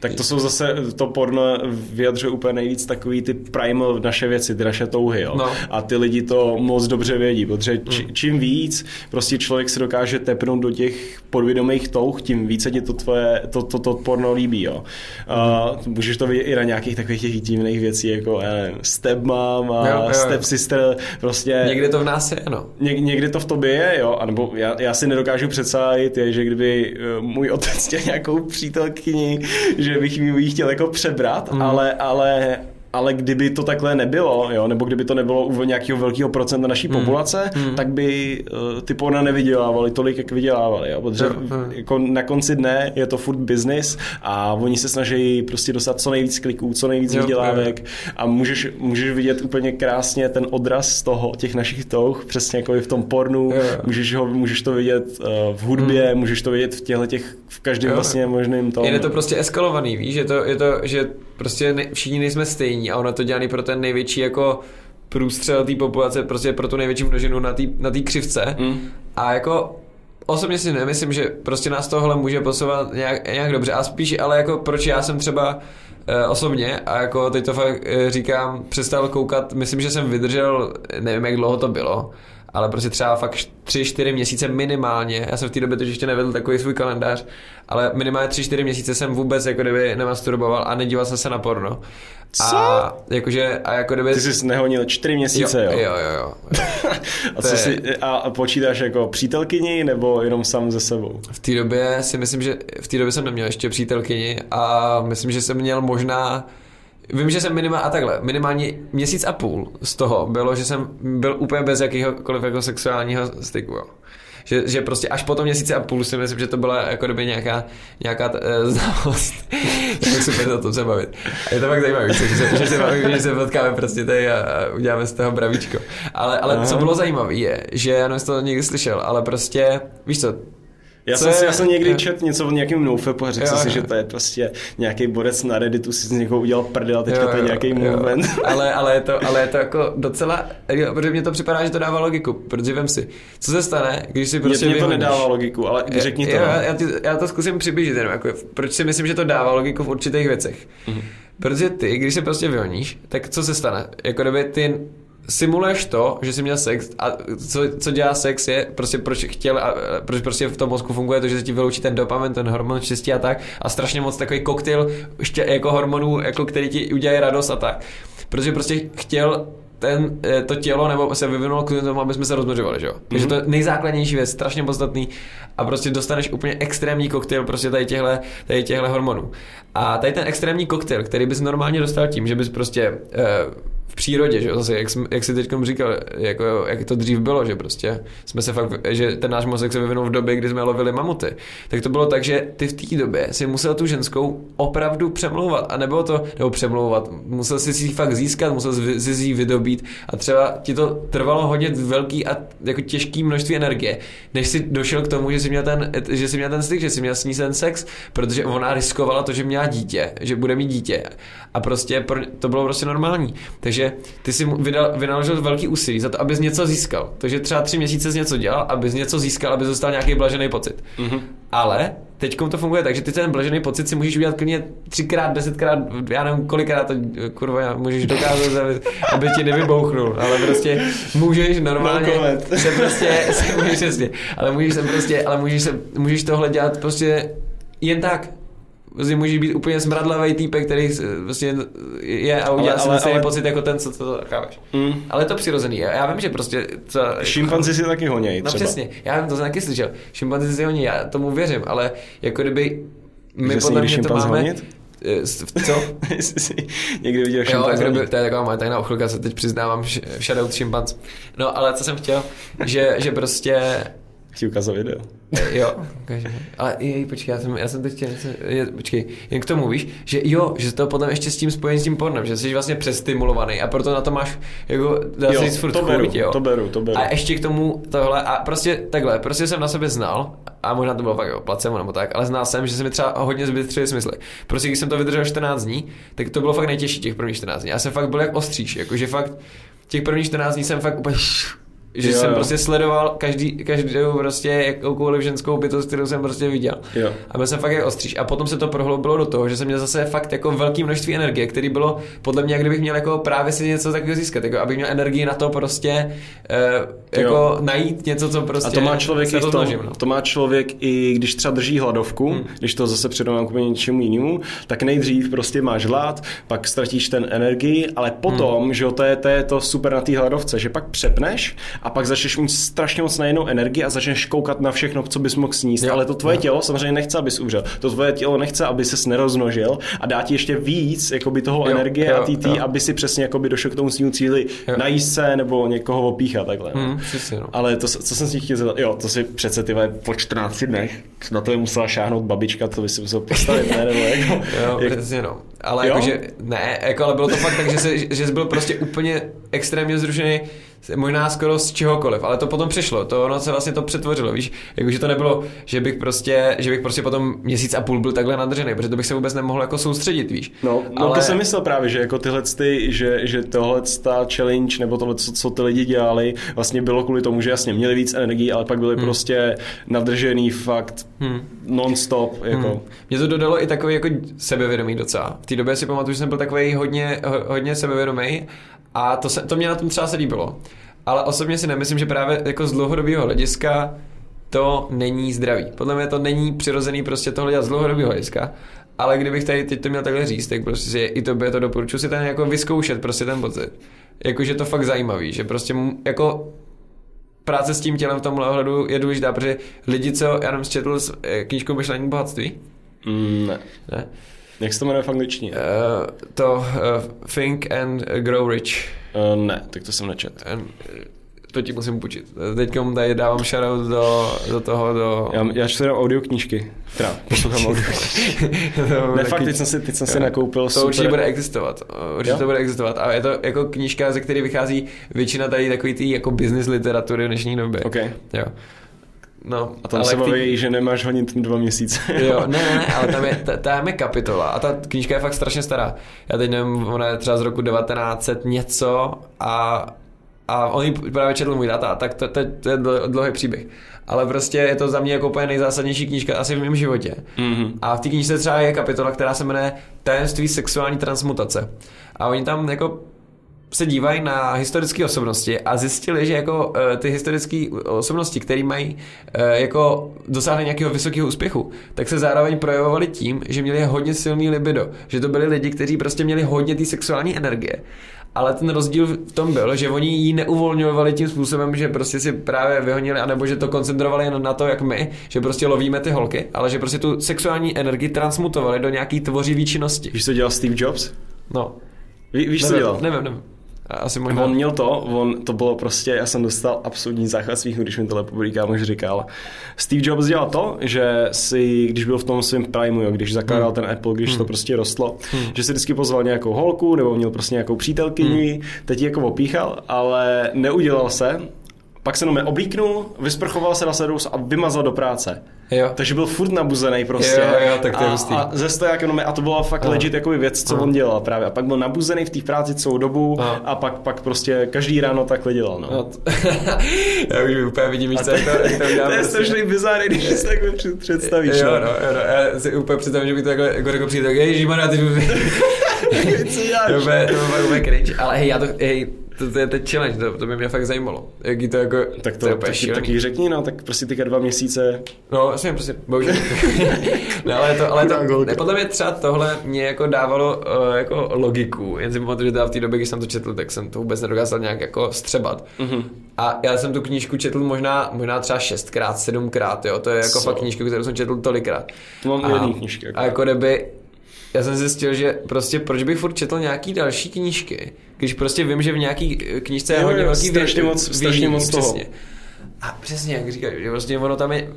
Tak to jsou zase, to porno vyjadřuje úplně nejvíc takový ty primal naše věci, ty naše touhy, jo. No. A ty lidi to moc dobře vědí, protože či, čím víc prostě člověk se dokáže tepnout do těch podvědomých touh, tím více ti to tvoje, to, to, to porno líbí, jo. A můžeš to vidět i na nějakých takových těch divných věcí, jako já nevím, stepmom a Jo, jo, jo. stepsister, prostě... Někde to v nás je, no. Ně, někdy to v tobě je, jo, anebo já, já si nedokážu představit, je, že kdyby eh, můj otec měl nějakou přítelkyni, že bych mi ji chtěl jako přebrat, mm. ale, ale, ale kdyby to takhle nebylo, jo, nebo kdyby to nebylo u nějakého velkého procenta naší populace, mm. tak by uh, ty porna nevydělávali tolik, jak vydělávali, jo, protože jo. jako na konci dne je to furt business a oni se snaží prostě dostat co nejvíc kliků, co nejvíc Jo, vydělávek a můžeš, můžeš vidět úplně krásně ten odraz z toho, těch našich touh, přesně jako i v tom pornu, Jo, můžeš, ho, můžeš to vidět uh, v hudbě, hmm. můžeš to vidět v těchto těch, v každém Jo. vlastně možném tom. Je to prostě eskalovaný, víš, je to, je to že prostě ne, všichni nejsme stejní a ono to dělaný pro ten největší jako průstřel té populace, prostě pro tu největší množinu na té na tý křivce Mm. a jako osobně si nemyslím, že prostě nás tohle může posouvat nějak, nějak dobře a spíš ale jako proč já jsem třeba eh, osobně a jako teď to fakt eh, říkám, přestal koukat, myslím, že jsem vydržel, nevím jak dlouho to bylo, ale prostě třeba fakt 3-4 měsíce minimálně, já jsem v té době to ještě nevedl takový svůj kalendář, ale minimálně 3-4 měsíce jsem vůbec jako kdyby nemasturboval a nedíval jsem se na porno. Co? A jakože, a jako kdyby... Ty jsi nehonil čtyři měsíce, jo? jo, jo, jo, jo. a, co je- si, a počítáš jako přítelkyni nebo jenom sám ze sebou? V té době si myslím, že v té době jsem neměl ještě přítelkyni a myslím, že jsem měl možná Vím, že jsem minimálně, a takhle, minimálně měsíc a půl z toho bylo, že jsem byl úplně bez jakéhokoliv jako sexuálního styku. Jo. Že, že, prostě až po tom měsíci a půl si myslím, že to byla jako kdyby nějaká, nějaká uh, znalost. tak super se o tom se bavit. A je to fakt zajímavé, že se, že se, bavíme, že se potkáme prostě tady a, a uděláme z toho bravíčko. Ale, ale co bylo zajímavé je, že já nevím, jestli to někdy slyšel, ale prostě, víš co, Já Co jsem, si, já jsem někdy čet něco o nějakém nofepu a řekl jsem si, že to je prostě nějaký borec na Redditu si z někoho udělal prdel a teďka Jo, to je nějaký jo. movement. ale, ale, je to, ale je to jako docela, jo, protože mně to připadá, že to dává logiku, protože vem si, co se stane, když si prostě Mě, mě to nedává logiku, ale řekni to. Jo, no. já, já, já to zkusím přiblížit jenom, jako, proč si myslím, že to dává logiku v určitých věcech. Mhm. Protože ty, když se prostě vyhoníš, tak co se stane? Jako kdyby ty simuluješ to, že jsi měl sex a co, co dělá sex je prostě proč chtěl a proč prostě v tom mozku funguje to, že se ti vyloučí ten dopamin, ten hormon štěstí a tak a strašně moc takový koktejl ještě jako hormonů, jako který ti udělají radost a tak. Protože prostě chtěl ten, eh, to tělo nebo se vyvinulo k tomu, aby jsme se rozmnožovali, že jo? Takže to je nejzákladnější věc, strašně podstatný a prostě dostaneš úplně extrémní koktejl prostě tady těchto, tady těchto hormonů. A tady ten extrémní koktejl, který bys normálně dostal tím, že bys prostě eh, v přírodě, že zase jak, jak jsi teď říkal, jako, jak to dřív bylo, že prostě jsme se fakt, že ten náš mozek se vyvinul v době, kdy jsme lovili mamuty, tak to bylo tak, že ty v té době si musel tu ženskou opravdu přemlouvat a nebylo to, nebo přemlouvat, musel si ji fakt získat, musel si si ji vydobít a třeba ti to trvalo hodně velký a jako těžký množství energie, než si došel k tomu, že jsi měl ten, že jsi měl ten styk, že jsi měl s ní ten sex, protože ona riskovala to, že měla dítě, že bude mít dítě. A prostě pro, to bylo prostě normální. Takže Takže ty si vydal, vynaložil velký úsilí za to, abys něco získal. Takže třeba tři měsíce z něco dělal, abys něco získal, aby dostal nějaký blažený pocit. Mm-hmm. Ale teď to funguje tak, že ty ten blažený pocit si můžeš udělat klidně třikrát, desetkrát, já nevím kolikrát to kurva můžeš dokázat, aby, aby ti nevybouchnul, ale prostě můžeš normálně No se prostě, se můžeš ale můžeš se prostě, ale můžeš, se, můžeš tohle dělat prostě jen tak, Prostě můžeš být úplně smradlavý týpek, který prostě je a udělá Ale- si ale- ale- pocit jako ten, co to chápeš. Mm. Ale je to přirozený. Já vím, že prostě... Co, Šimpanzi si taky honějí No třeba. přesně, já to jsem taky slyšel. Šimpanzi si honí, já tomu věřím, ale jako kdyby my Že podle mě to máme... honit? Eh, Co? Někdy viděl Jo, šimpanz kdyby, honit? to je taková moje tajná uchylka, se teď přiznávám, shoutout šimpanz. No ale co jsem chtěl, že, že prostě Chci ukázat video. Jo, ukážeme. Ale jej, počkej, já jsem, já jsem teď chtěl něco, je, počkej, jen k tomu víš, že jo, že to potom ještě s tím spojený s tím pornem, že jsi vlastně přestimulovaný a proto na to máš, jako, dá se furt to beru, chuť, jo. to beru, to beru. A ještě k tomu tohle a prostě takhle, prostě jsem na sebe znal a možná to bylo fakt jo, placebo nebo tak, ale znal jsem, že se mi třeba hodně zbytřily smysly. Prostě když jsem to vydržel 14 dní, tak to bylo fakt nejtěžší těch prvních 14 dní. Já jsem fakt byl jak ostříž, jakože fakt těch prvních 14 dní jsem fakt úplně že Jo, jsem jo. prostě sledoval každý, každou prostě jakoukoliv ženskou bytost, kterou jsem prostě viděl. Jo. A byl jsem fakt jak ostříž. A potom se to prohloubilo do toho, že jsem měl zase fakt jako velké množství energie, který bylo podle mě, jak kdybych měl jako právě si něco takového získat, jako abych měl energii na to prostě uh, jako Jo. najít něco, co prostě A to má člověk i rozmnožím, no. to má člověk i když třeba drží hladovku, hmm. když to zase přirovnám k něčemu jinému, tak nejdřív prostě máš hlad, pak ztratíš ten energii, ale potom, hmm. že jo, to je, to je to super na té hladovce, že pak přepneš a pak začneš mít strašně moc najednou energii a začneš koukat na všechno, co bys mohl sníst, Jo. ale to tvoje Jo. tělo samozřejmě nechce, abys umřel. To tvoje tělo nechce, aby ses nerozmnožil a dá ti ještě víc jakoby toho Jo, energie jo, a tý, aby si přesně jakoby došel k tomu svýmu cíli Jo. najíst se nebo někoho opíchat takhle. no. Hmm, přesně, no. Ale to, co jsem si chtěl zeptat, jo, to si přece ty po 14 dnech, na to je musela šáhnout babička, to by si musel postavit, ne? Nebo jako, Jo, jak, přesně no. Ale Jo? jakože, ne, jako, ale bylo to fakt tak, že, se, že jsi byl prostě úplně extrémně zrušený možná skoro z čehokoliv, ale to potom přišlo, to ono se vlastně to přetvořilo, víš, jakože to nebylo, že bych prostě, že bych prostě potom měsíc a půl byl takhle nadržený, protože to bych se vůbec nemohl jako soustředit, víš. No, no ale... to jsem myslel právě, že jako tyhle ty, že, že tohle ta challenge nebo tohle, co, co ty lidi dělali, vlastně bylo kvůli tomu, že jasně měli víc energii, ale pak byli hmm. prostě nadržený fakt Hmm. non-stop, jako. Hmm. Mě to dodalo i takový jako sebevědomý docela. V té době si pamatuju, že jsem byl takový hodně, ho- hodně sebevědomý a to, se, to mě na tom třeba se líbilo. Ale osobně si nemyslím, že právě jako z dlouhodobého hlediska to není zdravý. Podle mě to není přirozený prostě tohle dělat z dlouhodobého hlediska. Ale kdybych tady teď to měl takhle říct, tak prostě si i tobě to doporučuji si ten jako vyzkoušet prostě ten pocit. Jakože to fakt zajímavý, že prostě jako práce s tím tělem v tomhle ohledu je důležitá, protože lidi, co já jenom četl s eh, knížkou Myšlení bohatství, Mm, ne. ne? Jak se to jmenuje v angličtině? Uh, to uh, Think and Grow Rich. Uh, ne, tak to jsem nečet. Eh, to ti musím půjčit. Teď tady dávám shoutout do, do toho, do... Já, já čtu jenom audioknížky. Teda, poslouchám. Ne, fakt, teď jsem si, teď jsem si nakoupil To super... určitě bude existovat. Určitě Jo? to bude existovat. A je to jako knížka, ze které vychází většina tady takový tý jako business literatury v dnešní době. OK. Jo. No, A tam se baví, že nemáš honit dva měsíce. Jo, ne, ne, ne, ale tam je, ta- tam je kapitola a ta knížka je fakt strašně stará. Já teď nevím, ona je třeba z roku 1900 něco a, a on ji právě četl můj táta, tak to, to, to je dl- dlouhý příběh. Ale prostě je to za mě jako úplně nejzásadnější knížka asi v mém životě. Mhm. A v té knížce třeba je kapitola, která se jmenuje Tajemství sexuální transmutace. A oni tam jako se dívají na historické osobnosti a zjistili, že jako eh, ty historické osobnosti, které mají eh, jako dosáhli nějakého vysokého úspěchu, tak se zároveň projevovaly tím, že měli hodně silný libido. Že to byli lidi, kteří prostě měli hodně té sexuální energie. Ale ten rozdíl v tom byl, že oni ji neuvolňovali tím způsobem, že prostě si právě vyhonili, anebo že to koncentrovali jen na to, jak my, že prostě lovíme ty holky, ale že prostě tu sexuální energii transmutovali do nějaký tvořivý činnosti. Víš, co dělal Steve Jobs? No. Ví, víš, co nevím, dělal? Nevím, nevím. Asi možná. On měl to, on, to bylo prostě, já jsem dostal absolutní záchvat smíchu, když mi tohle poprvé kámoš říkal. Steve Jobs dělal to, že si, když byl v tom svém primu, jo, když zakládal Hmm. ten Apple, když to prostě rostlo, že si vždycky pozval nějakou holku, nebo měl prostě nějakou přítelkyni, Hmm. teď ji jako opíchal, ale neudělal se, pak se jenom oblíknul, vysprchoval se na sedus a vymazal do práce. Jo. Takže byl furt nabuzený prostě. Jo, jo, tak to je a, hustý. a ze stoják jenom, a to byla fakt Aha. legit jakoby věc, co on dělal právě. A pak byl nabuzený v té práci celou dobu Aha. a pak, pak prostě každý ráno takhle dělal. No. No, t- já už úplně vidím, víš, jak to, jak to to je prostě. strašný bizár, když si to takhle před- představíš. Jo, no. no, jo, no, já si úplně představím, že by to takhle jako řekl přijít, tak ježišmarja, ty Co děláš? to bude, to bude úplně cringe, ale hej, já to, hej, to, to je teď challenge, to, to by mě fakt zajímalo. Jaký to jako, Tak to, je to taky, taky řekni, no, tak prostě teďka dva měsíce. No, jasně, prostě, bohužel. no, ale to, ale to, ne, podle mě třeba tohle mě jako dávalo uh, jako logiku, jen si pamatuju, že teda v té době, když jsem to četl, tak jsem to vůbec nedokázal nějak jako střebat. Mhm. Mm-hmm. A já jsem tu knížku četl možná, možná třeba šestkrát, sedmkrát, jo, to je jako Co? fakt knížka, kterou jsem četl tolikrát. To mám a, knížky, jako. A jako kdyby, já jsem zjistil, že prostě proč bych furt četl nějaký další knížky, když prostě vím, že v nějaký eh, knížce je hodně velký strašně moc- strašně moc toho. přesně. A přesně, jak říkáš, že prostě ono tam je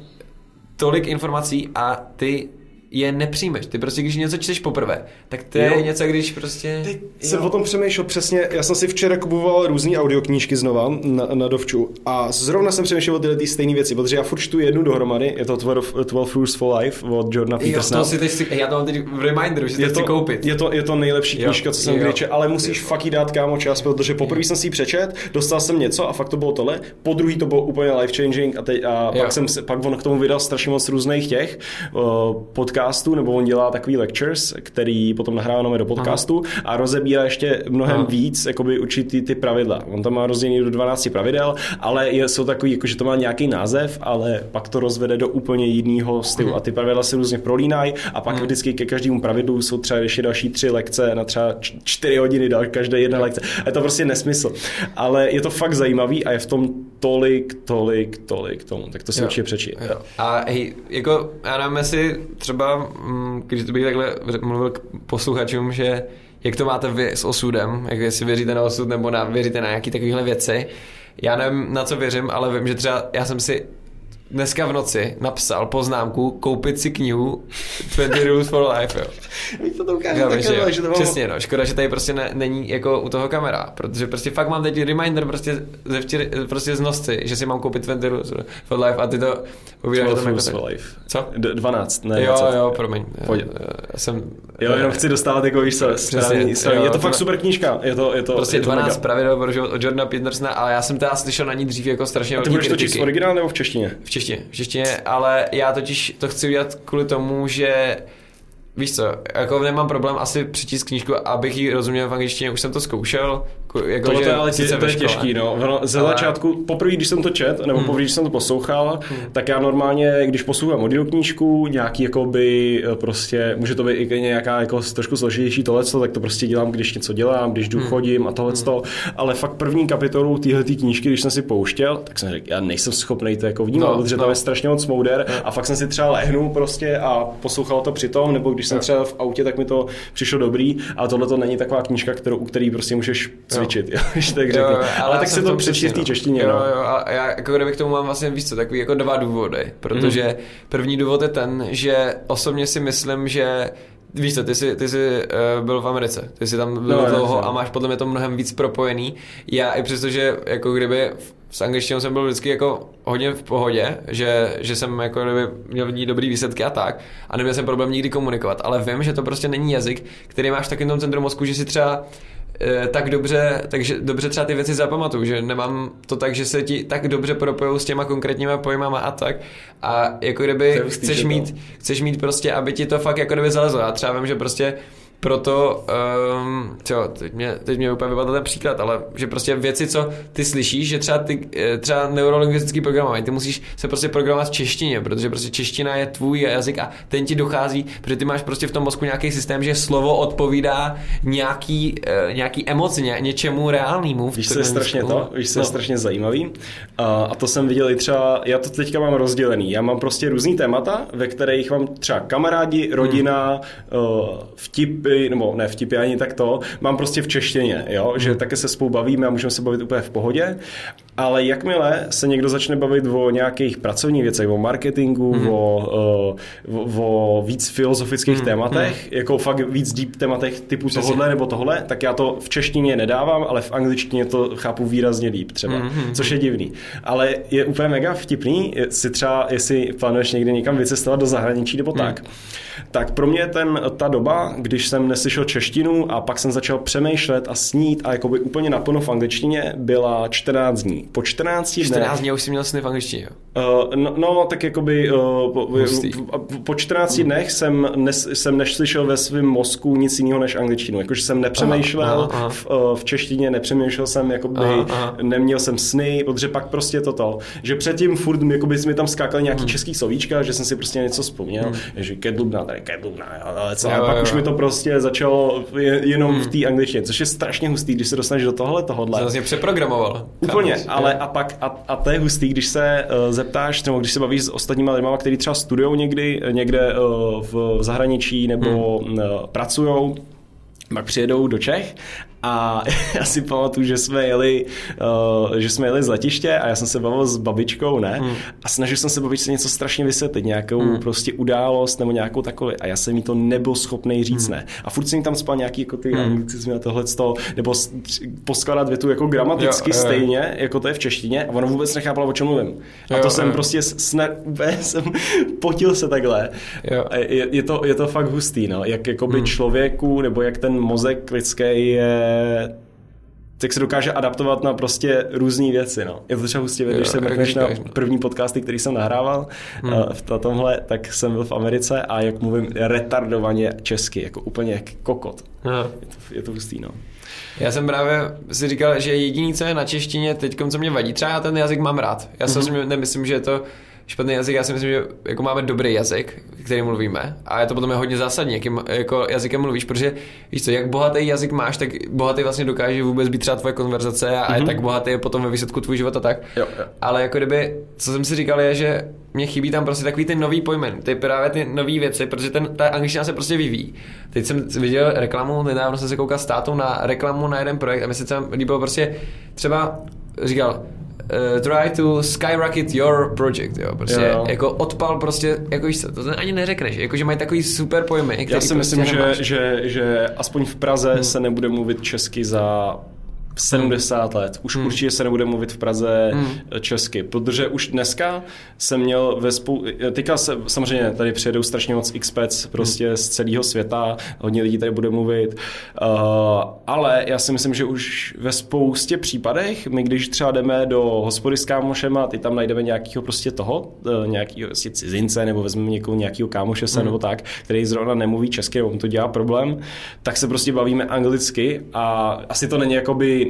tolik informací a ty je nepřijmeš. Ty prostě, když něco čteš poprvé, tak to je Jo. něco, když prostě... Teď jsem o tom přemýšlel přesně, já jsem si včera kupoval různé audioknížky znova na, na Dovču a zrovna jsem přemýšlel o tyhle ty stejné věci, protože já furt čtu jednu dohromady, je to 12, 12 Rules for Life od Jordana Jo, Petersona. to si teď si, já to mám teď v reminderu, že si to je chci koupit. Je to, je to nejlepší Jo, knížka, co jsem jo. kdy četl, ale musíš fakt jí dát kámo čas, protože poprvé jsem si ji přečet, dostal jsem něco a fakt to bylo tohle, po druhý to bylo úplně life changing a, teď, a Jo. pak, jsem, se- pak on k tomu vydal strašně moc různých těch uh, podcastů, nebo on dělá takový lectures, který potom nahrává do podcastu a rozebírá ještě mnohem Aha. víc jakoby určitý ty pravidla. On tam má rozdělený do 12 pravidel, ale jsou takový, jako, že to má nějaký název, ale pak to rozvede do úplně jiného stylu. A ty pravidla se různě prolínají a pak vždycky ke každému pravidlu jsou třeba ještě další tři lekce na třeba čtyři hodiny, každé jedna lekce. A je to prostě nesmysl. Ale je to fakt zajímavý a je v tom tolik, tolik, tolik tomu. Tak to si Jo. určitě přečít. Jo. A hej, jako, já nevím, jestli třeba, mm, když to bych takhle mluvil k posluchačům, že jak to máte vy s osudem, jak jestli věříte na osud nebo na, věříte na nějaké takovéhle věci. Já nevím, na co věřím, ale vím, že třeba já jsem si dneska v noci napsal poznámku koupit si knihu 20 Rules for Life, jo. Víš, to, to ukážu takhle, že jo. že to mám... Přesně, no. Škoda, že tady prostě ne, není jako u toho kamera, protože prostě fakt mám teď reminder prostě ze včer, prostě z nosci, že si mám koupit 20 Rules for Life a ty to uvídáš 12 tam jako rules tak- for life. Co? D- 12, ne Jo, 20. jo, promiň. Pojď. Já, já jsem... Jo, jenom chci dostávat jako víš co, správný, správný. jo, Je to fakt super knížka. Je to, je to, Prostě je to 12 mega. pravidel pro život od Jordana Petersona, ale já jsem teda slyšel na ní dřív jako strašně A ty velký budeš to číst v kritiky. originále nebo v češtině? V češtině, v češtině, ale já totiž to chci udělat kvůli tomu, že Víš co, jako nemám problém asi přečíst knížku, abych ji rozuměl v angličtině, už jsem to zkoušel. Ku- Jako, Tohle je ale tě, sice to je těžký, no. Ono, ze Ale- začátku, poprvé, když jsem to čet, nebo Hmm. poprvé, když jsem to poslouchal, tak já normálně, když poslouchám audioknížku, nějaký jakoby eh, prostě, může to být i nějaká jako trošku složitější tohleto, tak to prostě dělám, když něco dělám, když jdu Hmm. chodím a tohleto, ale fakt první kapitolu téhle knížky, když jsem si pouštěl, tak jsem řekl, já nejsem schopný to jako vnímat, No, protože no. tam je strašně moc mouder a fakt jsem si třeba lehnu prostě a poslouchal to přitom, nebo když jsem třeba v autě, tak mi to přišlo dobrý, ale tohle to není taková knížka, kterou, u který prostě můžeš cvičit, jo, když tak řeknu. ale, já tak v to přečti v té češtině, jo, no. Jo, a já jako kdyby k tomu mám vlastně víc co, takový jako dva důvody, protože Mhm. první důvod je ten, že osobně si myslím, že Víš co, ty jsi, ty jsi uh, byl v Americe, ty jsi tam byl No, no, dlouho jasně. a máš podle mě to mnohem víc propojený. Já i přesto, že jako kdyby s angličtinou jsem byl vždycky jako hodně v pohodě, že, že jsem jako kdyby měl v ní dobrý výsledky a tak a neměl jsem problém nikdy komunikovat, ale vím, že to prostě není jazyk, který máš v takovém tom centru mozku, že si třeba tak dobře, takže dobře třeba ty věci zapamatuju, že nemám to tak, že se ti tak dobře propojou s těma konkrétníma pojmama a tak a jako kdyby chceš mít, chceš mít prostě, aby ti to fakt jako kdyby zalezlo. Já třeba vím, že prostě proto, um, čo, teď mě, teď mě úplně vypadl ten příklad, ale že prostě věci, co ty slyšíš, že třeba ty, eh, třeba neurolingvistický programování, ty musíš se prostě programovat v češtině, protože prostě čeština je tvůj jazyk a ten ti dochází, protože ty máš prostě v tom mozku nějaký systém, že slovo odpovídá nějaký, uh, nějaký emoci, ně, něčemu reálnému. v Víš, co je strašně to? Víš, co je No. strašně zajímavý? A, a to jsem viděl i třeba, já to teďka mám rozdělený. Já mám prostě různý témata, ve kterých mám třeba kamarádi, rodina, Hmm. uh, vtipy, nebo ne vtipy ani tak to, mám prostě v češtině, jo, že také se spolu bavíme a můžeme se bavit úplně v pohodě, ale jakmile se někdo začne bavit o nějakých pracovních věcech, o marketingu, mm. o, o, o víc filozofických mm. tématech, mm. jako fakt víc deep tématech typu Přesně. tohle nebo tohle, tak já to v češtině nedávám, ale v angličtině to chápu výrazně líp třeba, mm. což je divný. Ale je úplně mega vtipný, si třeba, jestli plánuješ někdy někam vycestovat do zahraničí nebo mm. tak, tak pro mě ten, ta doba, když jsem neslyšel češtinu a pak jsem začal přemýšlet a snít a jakoby úplně naplno v angličtině, byla 14 dní. Po 14 dnech... 14 dní už jsi měl sny v angličtině, jo? Uh, no, no, tak jakoby uh, po, po 14 hmm. dnech jsem, nes, jsem neslyšel ve svém mozku nic jiného než angličtinu. Jakože jsem nepřemýšlel aha, aha. V, uh, v češtině, nepřemýšlel jsem, jakoby, aha, aha. neměl jsem sny, protože pak prostě toto, že předtím furt jakoby, mi tam skákaly nějaký hmm. český slovíčka, že jsem si prostě něco vzpomněl, hmm. že kedlubna, tady kedlubna, ale co, jo, a pak jo, už mi to prostě začalo jenom hmm. v té angličtině, což je strašně hustý, když se dostaneš do tohle, tohohle. To vlastně přeprogramoval. Úplně, ale a pak, a, a to je hustý, když se uh, zeptáš, nebo když se bavíš s ostatníma lidmi, kteří třeba studují někdy, někde uh, v zahraničí nebo hmm. uh, pracují, pak přijedou do Čech a já si pamatuju, že jsme jeli, uh, že jsme jeli z letiště a já jsem se bavil s babičkou, ne? Hmm. A snažil jsem se babičce něco strašně vysvětlit, nějakou hmm. prostě událost nebo nějakou takovou. A já jsem mi to nebyl schopný říct, hmm. ne? A furt jsem tam spal nějaký jako ty hmm. anglicizmy a tohle nebo poskladat větu jako gramaticky jo, stejně, jo. jako to je v češtině. A ono vůbec nechápalo, o čem mluvím. A jo, to jsem jo. prostě sne, jsem potil se takhle. Jo. Je, je, to, je to fakt hustý, no. Jak jakoby hmm. člověku, nebo jak ten mozek lidský je tak se dokáže adaptovat na prostě různé věci. No. Je to třeba hustě, když se mrkneš na první podcasty, který jsem nahrával hmm. uh, v tomhle, tak jsem byl v Americe a jak mluvím retardovaně česky, jako úplně jak kokot. Je to, je to hustý, no. Já jsem právě si říkal, že jediný, co je na češtině teď, co mě vadí, třeba já ten jazyk mám rád. Já si mm-hmm. nemyslím, že je to špatný jazyk, já si myslím, že jako máme dobrý jazyk, který mluvíme a je to potom je hodně zásadní, jakým jako jazykem mluvíš, protože víš co, jak bohatý jazyk máš, tak bohatý vlastně dokáže vůbec být třeba tvoje konverzace a mm-hmm. je mhm. tak bohatý je potom ve výsledku tvůj život a tak. Jo, jo. Ale jako kdyby, co jsem si říkal je, že mě chybí tam prostě takový ty nový pojmy, ty právě ty nové věci, protože ten, ta angličtina se prostě vyvíjí. Teď jsem viděl reklamu, nedávno jsem se koukal s tátou na reklamu na jeden projekt a mi se tam líbilo prostě třeba říkal, uh, try to skyrocket your project, jo, prostě jo. jako odpal prostě, jako víš co, to ani neřekneš, jako že mají takový super pojmy. Já si prostě myslím, že, že, že aspoň v Praze hmm. se nebude mluvit česky za 70 let. Už hmm. určitě se nebude mluvit v Praze hmm. česky, protože už dneska jsem měl ve spou... Teďka se, samozřejmě tady přijedou strašně moc expats prostě hmm. z celého světa, hodně lidí tady bude mluvit, uh, ale já si myslím, že už ve spoustě případech, my když třeba jdeme do hospody s kámošem a ty tam najdeme nějakého prostě toho, uh, nějakého prostě cizince, nebo vezmeme někoho nějakého kámoše se hmm. nebo tak, který zrovna nemluví česky, mu to dělá problém, tak se prostě bavíme anglicky a asi to není jakoby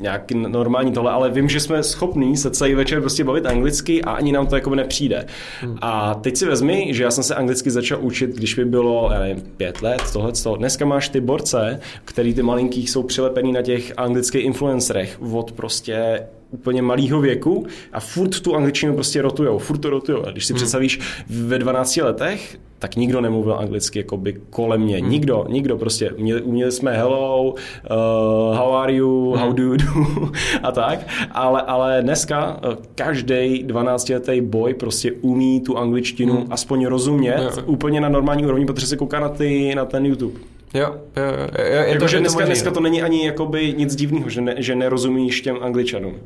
nějaký normální tohle, ale vím, že jsme schopní se celý večer prostě bavit anglicky a ani nám to jako nepřijde. Hmm. A teď si vezmi, že já jsem se anglicky začal učit, když mi bylo, já nevím, pět let, tohle, toho. Dneska máš ty borce, který ty malinký jsou přilepený na těch anglických influencerech od prostě úplně malého věku a furt tu angličtinu prostě rotujou, furt to rotujou. A když si hmm. představíš ve 12 letech, tak nikdo nemluvil anglicky jako by kolem mě. Hmm. Nikdo, nikdo prostě. Uměli, uměli jsme hello, uh, how are you, hmm. how do you do a tak. Ale, ale dneska každý 12-letý boj prostě umí tu angličtinu hmm. aspoň rozumět jo. úplně na normální úrovni, protože se kouká na, ty, na ten YouTube. Jo, jo, jo. je jako, to, že dneska, dneska to není ani jakoby nic divného, že, ne, že nerozumíš těm angličanům.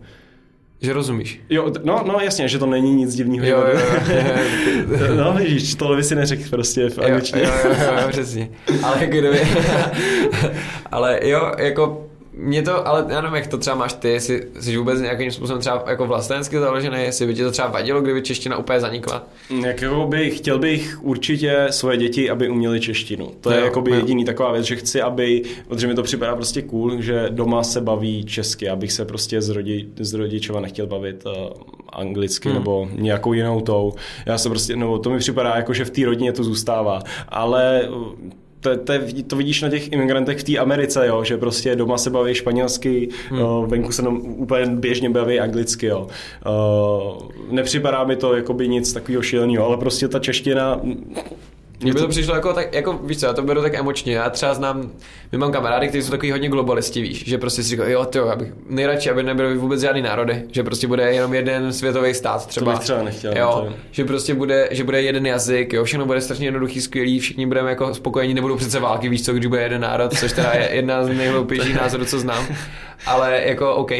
Že rozumíš? Jo, no, no jasně, že to není nic divného. Jo, jo, jo. no vidíš, tohle by si neřekl prostě v angličtině. Jo, jo, jo, jo, přesně. Ale jako kdyby... ale jo, jako mě to, ale já nevím, jak to třeba máš ty, jestli jsi vůbec nějakým způsobem třeba jako vlastensky založený, jestli by ti to třeba vadilo, kdyby čeština úplně zanikla? Jak jako by, chtěl bych určitě svoje děti, aby uměli češtinu. To jo, je jako by jediný taková věc, že chci, aby, protože mi to připadá prostě cool, že doma se baví česky, abych se prostě z, rodi, z rodičova nechtěl bavit uh, anglicky hmm. nebo nějakou jinou tou. Já se prostě, no to mi připadá jako, že v té rodině to zůstává. Ale to, to, to vidíš na těch imigrantech v té Americe, jo, že prostě doma se baví španělsky, hmm. uh, venku se nám úplně běžně baví anglicky. Jo. Uh, nepřipadá mi to jako by nic takového šíleného, ale prostě ta čeština Mně by to přišlo jako, tak, jako víš co, já to beru tak emočně. Já třeba znám, my mám kamarády, kteří jsou takový hodně globalisti, víš, že prostě si říkají, jo, ty, abych nejradši, aby nebyly vůbec žádný národy, že prostě bude jenom jeden světový stát třeba. bych třeba nechtěl, Jo, to je- že prostě bude, že bude jeden jazyk, jo, všechno bude strašně jednoduchý, skvělý, všichni budeme jako spokojení, nebudou přece války, víš co, když bude jeden národ, což teda je jedna z nejhloupějších názorů, co znám. Ale jako OK,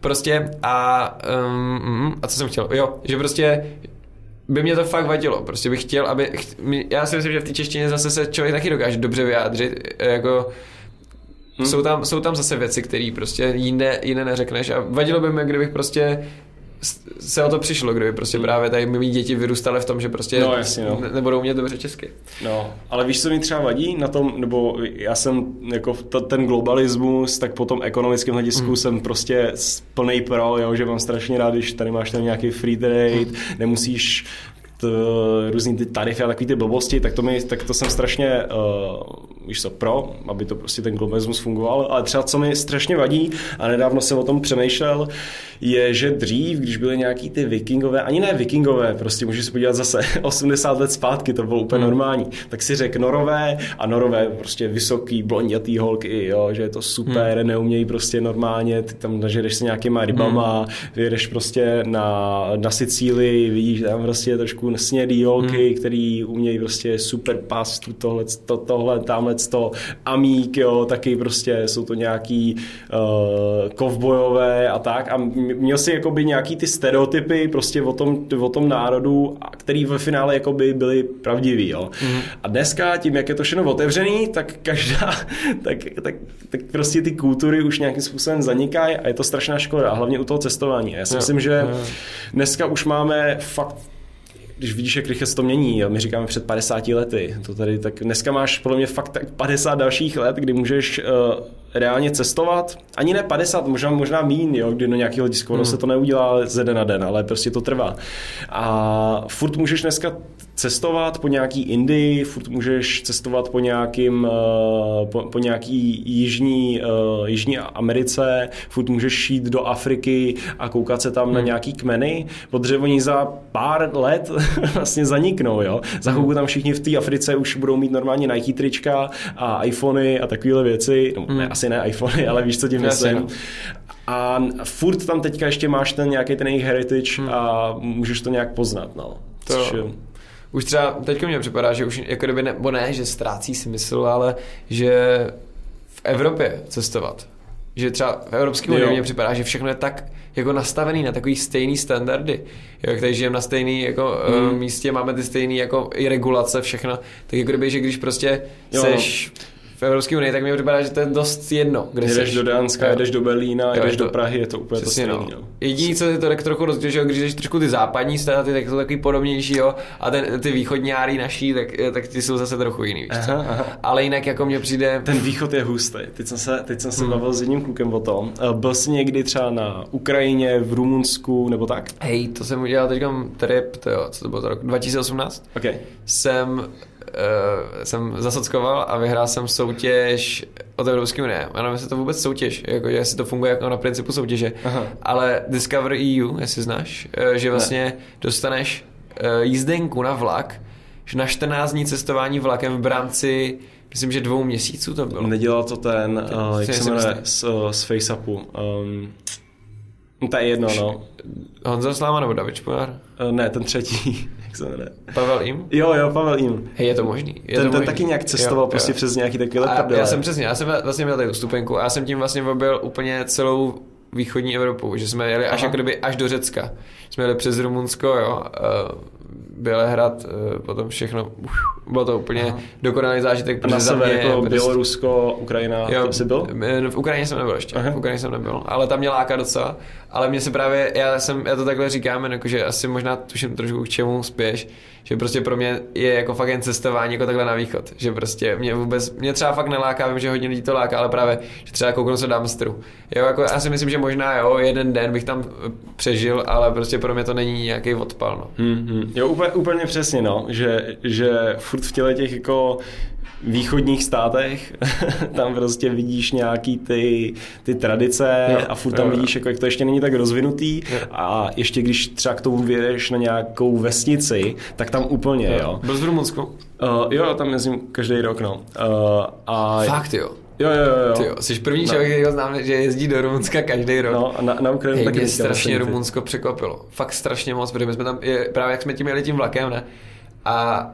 prostě a, um, a co jsem chtěl, jo, že prostě by mě to fakt vadilo. Prostě bych chtěl, aby... Já si myslím, že v té češtině zase se člověk taky dokáže dobře vyjádřit. e, Jako, hmm. jsou, tam, jsou tam zase věci, které prostě jinde, jinde neřekneš a vadilo by mi, kdybych prostě se o to přišlo, kdyby prostě právě tady mý děti vyrůstaly v tom, že prostě No, jasně, no. ne- nebudou umět dobře česky. No, ale víš, co mi třeba vadí na tom, nebo já jsem jako t- ten globalismus, tak po tom ekonomickém hledisku Hmm. jsem prostě plnej pro, jo, že mám strašně rád, když tady máš ten nějaký free trade, Hmm. nemusíš t, různý ty tarify a takový ty blbosti, tak to, mi, tak to jsem strašně, uh, víš co, pro, aby to prostě ten globalismus fungoval, ale třeba co mi strašně vadí, a nedávno jsem o tom přemýšlel, je, že dřív, když byly nějaký ty vikingové, ani ne vikingové, prostě můžeš se podívat zase 80 let zpátky, to bylo úplně normální, tak si řek norové a norové prostě vysoký, blondětý holky, jo, že je to super, hmm. neumějí prostě normálně, ty tam nažereš se nějakýma rybama, hmm. vyjedeš prostě na, na Sicílii, vidíš tam prostě trošku snědý holky, hmm. který umějí prostě super pastu, tohle, to, tohle, tamhle to, amík, jo, taky prostě jsou to nějaký uh, kovbojové a tak a měl si jakoby nějaký ty stereotypy prostě o tom, o tom národu, který ve finále jakoby byly pravdivý, jo. Mm. A dneska tím, jak je to všechno otevřený, tak každá, tak, tak, tak prostě ty kultury už nějakým způsobem zanikají a je to strašná škoda, a hlavně u toho cestování. A Já si Jo. myslím, že dneska už máme fakt když vidíš, jak rychle se to mění, jo, my říkáme před 50 lety, to tady, tak dneska máš podle mě fakt tak 50 dalších let, kdy můžeš uh, reálně cestovat, ani ne 50, možná, možná mín, jo, kdy do nějakého hlediska hmm. se to neudělá ze den na den, ale prostě to trvá. A furt můžeš dneska cestovat po nějaký Indii, furt můžeš cestovat po nějakým, uh, po, po nějaký jižní, uh, jižní Americe, furt můžeš jít do Afriky a koukat se tam hmm. na nějaký kmeny, protože oni za pár let vlastně zaniknou, jo. Za chvilku tam všichni v té Africe už budou mít normálně Nike trička a iPhony a takovéhle věci, no, ne, asi ne iPhony, ale víš, co tím myslím. A furt tam teďka ještě máš ten nějaký ten jejich heritage hmm. a můžeš to nějak poznat, no. To- Což je- Už třeba teďka mně připadá, že už jako kdyby, nebo ne, že ztrácí si mysl, ale že v Evropě cestovat. Že třeba v Evropské unii mně připadá, že všechno je tak jako nastavený na takový stejný standardy. Jo, jak tady žijeme na stejný jako Hmm. mm. místě, máme ty stejný jako i regulace, všechno. Tak jako kdyby, že když prostě Jo. seš v Evropské unii, tak mi připadá, že to je dost jedno, kde Jedeš seš. do Dánska, Jo. jedeš do Berlína, Jo, jedeš je to- do Prahy, je to úplně Přesně, to stejný. No. Jediný, co je to tak trochu rozdíl, že jo, když jdeš trošku ty západní státy, tak jsou takový podobnější, jo, a ten, ty východňáry naší, tak, tak ty jsou zase trochu jiný, víš? Aha, aha. Ale jinak jako mně přijde... Ten východ je hustý. Teď jsem se, teď jsem se Hmm. bavil s jedním klukem o tom. Eh, Byl jsi někdy třeba na Ukrajině, v Rumunsku nebo tak? Hej, to jsem udělal teďka trip, to jo, co to bylo za rok? 2018? OK. Jsem, uh, jsem zasockoval a vyhrál jsem soutěž od Evropské unie. Nevím, jestli to vůbec soutěž, jako, jestli to funguje jako na principu soutěže. Aha. Ale Discover EU, jestli znáš, eh, že vlastně dostaneš eh, jízdenku na vlak, že na 14 dní cestování vlakem v rámci, myslím, že dvou měsíců to bylo. Nedělal to ten, uh, jak se jmenuje, z, uh, z FaceUpu. Um, to je jedno, no. Honza Sláma nebo David Šponár? Uh, ne, ten třetí, jak se jmenuje. Pavel Im? Jo, jo, Pavel Jim. Hej, je to možný. Je Ten, to ten možný. taky nějak cestoval Jo, prostě jo. přes nějaký takovýhle A prdele. já jsem přesně, já jsem vlastně měl tady vstupenku a já jsem tím vlastně objel úplně celou východní Evropu, že jsme jeli až, jako kdyby až do Řecka. Jsme jeli přes Rumunsko, jo, uh, Bělehrad, uh, potom všechno, uf, bylo to úplně Aha. dokonalý zážitek. A na sever jako prostě- Bělorusko, Ukrajina, Jo, tam jsi byl? v Ukrajině jsem nebyl ještě. Aha. V Ukrajině jsem nebyl, ale tam mě láká docela. Ale mě se právě, já, jsem, já to takhle říkám, jako, že asi možná tuším trošku k čemu spěš, že prostě pro mě je jako fakt jen cestování jako takhle na východ. Že prostě mě vůbec, mě třeba fakt neláká, vím, že hodně lidí to láká, ale právě, že třeba kouknu se Dumpsteru. Jo, jako já si myslím, že možná jo, jeden den bych tam eh, přežil, ale prostě pro mě to není nějaký odpal. No. Hmm, hmm. Jo, úplně, úplně přesně, no, že, že furt v těle těch jako východních státech, tam prostě vidíš nějaký ty, ty tradice Jo, a furt jo, tam jo. vidíš, jako jak to ještě není tak rozvinutý a ještě když třeba k tomu vyjedeš na nějakou vesnici, tak tam úplně, jo. Byl jsi v Rumunsku? Uh, jo, tam jezdím každý rok, no. Uh, a Fakt jo. Jo, jo, jo. jo. Ty jo, jsi první člověk, který ho znám, že jezdí do Rumunska každý rok. No, a na, na Ukrajinu Hej, taky mě strašně vlastně Rumunsko překvapilo. Fakt strašně moc, protože my jsme tam, je, právě jak jsme tím jeli tím vlakem, ne? A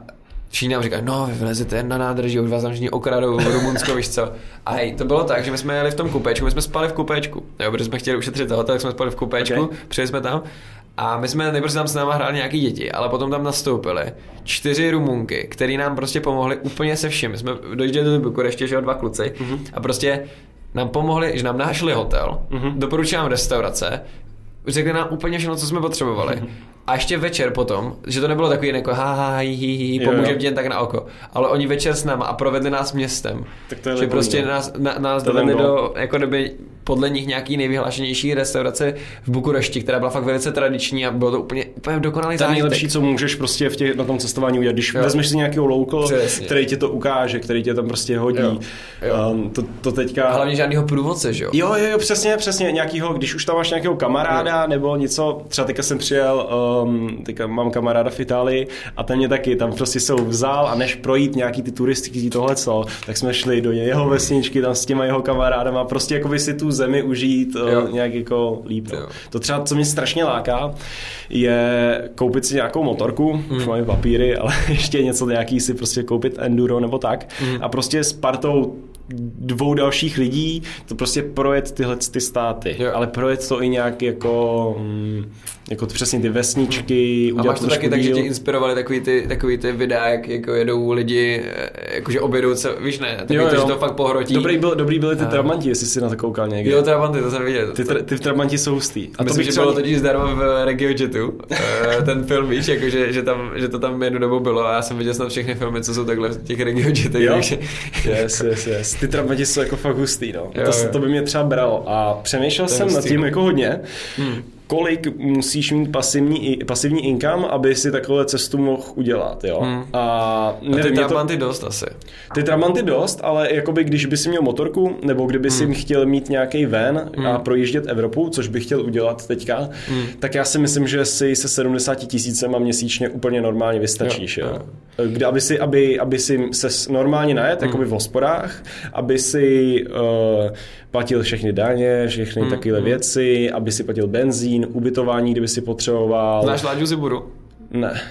nám říkají, no, vy vylezete na nádraží, už vás tam všichni okradou v Rumunsko, víš co. A hej, to bylo tak, že my jsme jeli v tom kupečku, my jsme spali v kupečku. Jo, protože jsme chtěli ušetřit hotel, tak jsme spali v kupečku, Okay. přijeli jsme tam. A my jsme nejprve tam s náma hráli nějaký děti, ale potom tam nastoupili čtyři Rumunky, který nám prostě pomohli úplně se vším. My jsme dojížděli do Bukureště, že dva kluci, mm-hmm. a prostě nám pomohli, že nám našli hotel, mm-hmm. doporučili nám restaurace, řekli nám úplně všechno, co jsme potřebovali. A ještě večer potom, že to nebylo takový jako ha, ha, hi, hi, hi, pomůžeme ti tak na oko, ale oni večer s náma a provedli nás městem. Tak to je že prostě no. nás, na, nás dovedli do, jako kdyby podle nich nějaký nejvyhlášenější restaurace v Bukurešti, která byla fakt velice tradiční a bylo to úplně, úplně dokonalý To je zážitek. nejlepší, co můžeš prostě v tě, na tom cestování udělat. Když Jo. vezmeš si nějakého local, Přesně. který ti to ukáže, který tě tam prostě hodí. Jo. Jo. Um, to, to teďka... A hlavně žádnýho průvodce, že jo? Jo, jo, jo, přesně, přesně, nějakýho, když už tam máš nějakého kamaráda jo. nebo něco, třeba teďka jsem přijel, um, teďka mám kamaráda v Itálii a ten mě taky, tam prostě se ho vzal a než projít nějaký ty turistický tohleto, tak jsme šli do jeho vesničky tam s těma jeho kamarádama, prostě jako by si tu zemi užít Jo. jo. nějak jako líp. Jo. No. To třeba, co mě strašně láká, je koupit si nějakou motorku, mm. už mám i papíry, ale ještě něco nějaký si prostě koupit enduro nebo tak mm. a prostě s partou dvou dalších lidí to prostě projet tyhle ty státy, Jo. ale projet to i nějak jako, mm, jako přesně ty vesničky, A udělat máš to taky tak, že tě inspirovali takový ty, takový ty videa, jak jako jedou lidi, eh, jakože objedou, co, víš ne, takový to, že to fakt pohrotí. Dobrý, byl, dobrý byly ty A- trabanti, jestli jsi na to koukal někdy. Jo, Trabanty, to jsem viděl. ty, tra- ty trabanti jsou hustý. A Myslím, že bylo totiž zdarma v RegioJetu, eh, ten film, víš, jako, že, že, tam, že to tam jednu dobu bylo a já jsem viděl snad všechny filmy, co jsou takhle v těch RegioJetech, Jo? takže Yes, yes, yes. Ty trabanti jsou jako fakt hustý, no. Jo, to, jo. to by mě třeba bralo. A přemýšlel To jsem nad tím no. jako hodně, hmm. Kolik musíš mít pasivní, pasivní income, aby si takovou cestu mohl udělat, jo. Hmm. A, a ty nevím, mě to, Trabanty dost asi. ty trabanty dost, ale jakoby když by si měl motorku, nebo kdyby Hmm. si chtěl mít nějaký van a projíždět Evropu, což bych chtěl udělat teďka, Hmm. tak já si myslím, že si se 70 tisícema měsíčně úplně normálně vystačíš, Jo, jo. Kde, aby si, aby, aby si se normálně najet, Hmm. jakoby v hospodách, aby si uh, platil všechny daně, všechny Hmm, takovéhle věci, aby si platil benzín, ubytování, kdyby si potřeboval. Znáš Láďu Ziburu? Ne?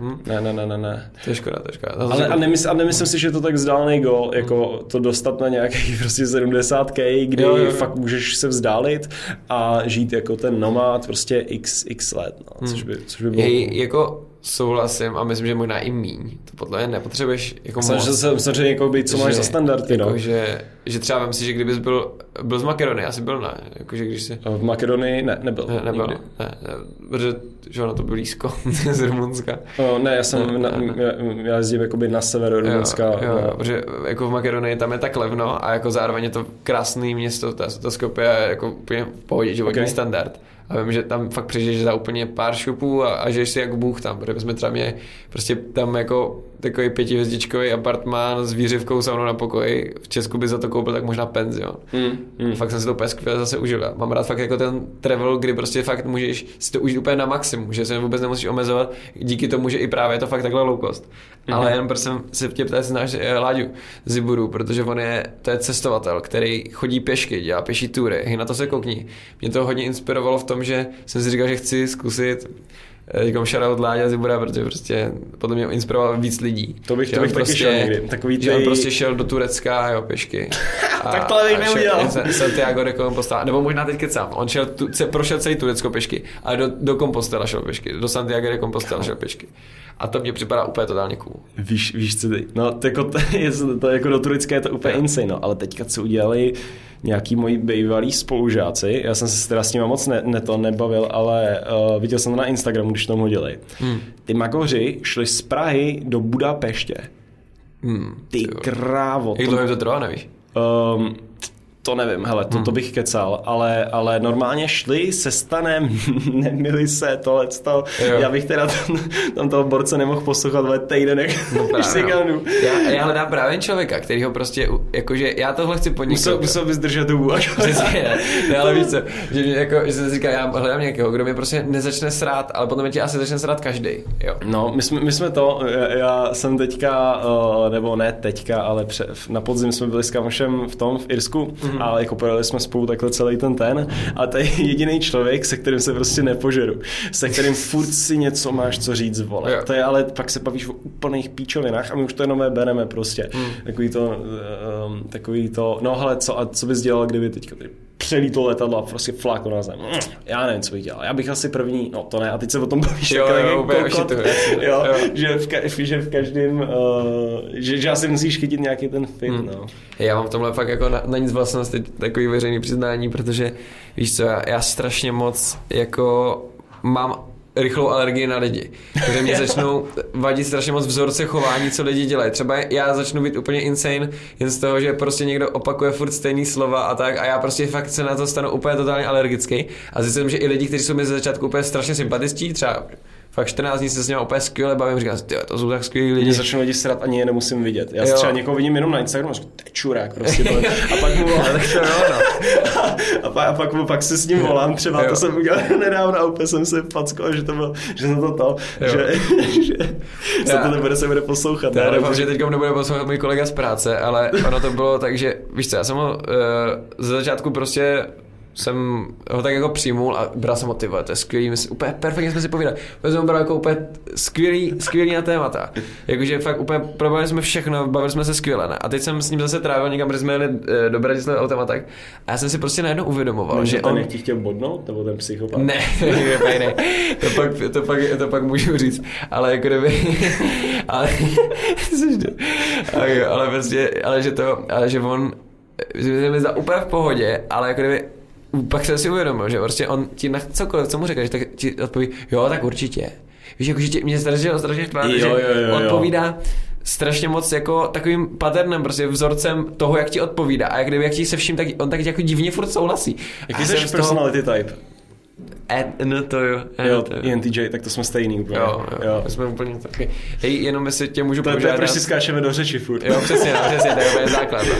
Hm? ne, ne, ne, ne, ne. To je škoda, to je škoda. To Ale a, nemysl, a nemyslím si, že je to tak vzdálený gol, jako to dostat na nějaký prostě 70k, kdy Jo, jo, jo, fakt můžeš se vzdálit a žít jako ten nomad prostě x, x let, no, což by, což by bylo... Hej, jako souhlasím a myslím, že možná i míň. To podle mě nepotřebuješ jako Samozřejmě, moc. samozřejmě jako by, co máš Že- za standardy, no. jako, že, že třeba vem si, že kdybys byl, byl z Makedony, asi byl ne, jakože když si... V Makedonii ne, nebyl. Ne, nebyl, nikdy. ne, ne, protože že ono to bylo blízko z Rumunska. O, ne, já jsem, na, já, já jezdím jakoby na sever Rumunska. Jo, jo, no. protože jako v Makedonii tam je tak levno a jako zároveň je to krásné město, to, to Skopje je jako úplně v pohodě životní Ok. standard. A vím, že tam fakt přežiješ za úplně pár šupů a, a žiješ si jako bůh tam, protože jsme třeba měli prostě tam jako takový pětihvězdičkový apartmán s výřivkou saunou na pokoji. V Česku by za to koupil tak možná penzion. Mm, mm. Fakt jsem si to úplně skvěle zase užil. Já Mám rád fakt jako ten travel, kdy prostě fakt můžeš si to užít úplně na maximum, že se vůbec nemusíš omezovat díky tomu, že i právě je to fakt takhle low cost. Mm-hmm. Ale jen prostě se tě ptát, jestli znáš eh, Láďu Ziburu, protože on je, to je cestovatel, který chodí pěšky, dělá pěší tury, na to se koukni. Mě to hodně inspirovalo v tom, že jsem si říkal, že chci zkusit Říkám shoutout Láďa Zibura, protože prostě podle mě inspiroval víc lidí. To bych- Že to on bych taky šel někdy. Takový že on prostě šel do Turecka, jo, pěšky. A, Tak to bych neudělal. Santiago de Compostela, nebo možná teď kecám. On šel tu, se, prošel celý Turecko pěšky, ale do, do Compostela šel pěšky, do Santiago de Compostela šel pěšky. A to mě připadá úplně totálně cool. Víš, víš co ty? No, to, jako, to, je, to jako do Turecka je to úplně insane, no, ale teďka co udělali nějaký moji bývalí spolužáci, já jsem se teda s nimi moc ne, ne to nebavil, ale uh, viděl jsem to na Instagramu, když tam hodili. Hmm. Ty makoři šli z Prahy do Budapeště. Hmm, Ty jo. krávo. Jak to- dlouho to trvá, nevíš? Um, to nevím, hele, to, to bych kecal, ale, ale normálně šli se stanem, nemili se, tohle, to, já bych teda tam, tam toho borce nemohl poslouchat ale týden, jak No když si no. já, já hledám právě člověka, který ho prostě, jakože já tohle chci podnikat. Musel, musel bys držet hubu. až- Přesně, ne, ne, ale víš co, že, mě jako, že jsem si říkal, já hledám někoho, kdo mě prostě nezačne srát, ale potom mě tě asi začne srát každý. Jo. No, my jsme, my jsme to, já- já jsem teďka, eh, nebo ne teďka, ale pře, na podzim jsme byli s kamošem v tom, v Irsku, Mhm. Mm-hmm. a jako projeli jsme spolu takhle celý ten ten, a to je jediný člověk, se kterým se prostě nepožeru, se kterým furt si něco máš co říct, vole. Jo. To je ale, pak se bavíš o úplných píčovinách a my už to jenom bereme prostě. Mm. Takový to, um, takový to, no hele, co, a co bys dělal, kdyby teďka tady přelítlo letadlo a prostě fláklo na zem. Já nevím, co bych dělal. Já bych asi první, no to ne, a teď se o tom bavíš Jo, takhle jo, kokot. ošitu, jasně, jo, jo. Že, v ka- že v každém, uh, že, že asi musíš chytit nějaký ten fit, Hmm. no. Já mám v tomhle fakt jako na, na nic vlastnost teď takový veřejný přiznání, protože víš co, já, já strašně moc jako mám rychlou alergii na lidi. Takže mě začnou vadit strašně moc vzorce chování, co lidi dělají. Třeba já začnu být úplně insane jen z toho, že prostě někdo opakuje furt stejný slova a tak a já prostě fakt se na to stanu úplně totálně alergický. A zjistím, že i lidi, kteří jsou mi ze začátku úplně strašně sympatičtí, třeba fakt 14 dní se s nimi úplně skvěle bavím, říkám si, "Tyjo, to jsou tak skvělí lidi. Mě začnou lidi srat, ani je nemusím vidět. Já Jo. třeba někoho vidím jenom na Instagramu říkám, to je čurák prostě. A pak mu volám. No. a, pak, a pak, mu, pak se s ním volám, třeba Jo. to jsem udělal nedávno a úplně jsem se packal, že to bylo, že jsem to to, Jo. že, že se Já- to nebude se bude poslouchat. Já ale doufám, že teď nebude poslouchat můj kolega z práce, ale ono to bylo tak, že víš co, já jsem ho uh, ze začátku prostě jsem ho tak jako přijmul a bral jsem ho, ty vole, to je skvělý, my si, úplně perfektně jsme si povídali. Jsem ho bral jako úplně skvělý, skvělý na témata. Jakože fakt úplně probali jsme všechno, bavili jsme se skvěle. Ne? A teď jsem s ním zase trávil někam, protože jsme jeli eh, do Bratislavy autem a tak. A já jsem si prostě najednou uvědomoval, No, že on... ti chtěl bodnout, nebo ten psychopat? Ne, ne, ne, to pak, to, pak, to pak můžu říct, ale jako kdyby, ale, ale, ale prostě, ale že to, ale že on, že mi za úplně v pohodě, ale jako kdyby, pak jsem si uvědomil, že prostě on ti na cokoliv, co mu řekneš, tak ti odpoví, jo, tak určitě. Víš, jako, že tě, mě strašně, strašně štve, Jo, že jo, jo, odpovídá strašně moc jako takovým paternem, prostě vzorcem toho, jak ti odpovídá a jak kdyby jak ti se vším, tak on tak jako divně furt souhlasí. Jaký jsi toho- personality type? E, no to jo. E, Jo, to jo. ENTJ, tak to jsme stejný úplně. Jo, jo, jo. My jsme úplně taky. Hej, jenom jestli tě můžu To, je- to je požádat. proč si skáčeme do řeči furt. Jo, přesně, no, přesně, to je úplně základ. No.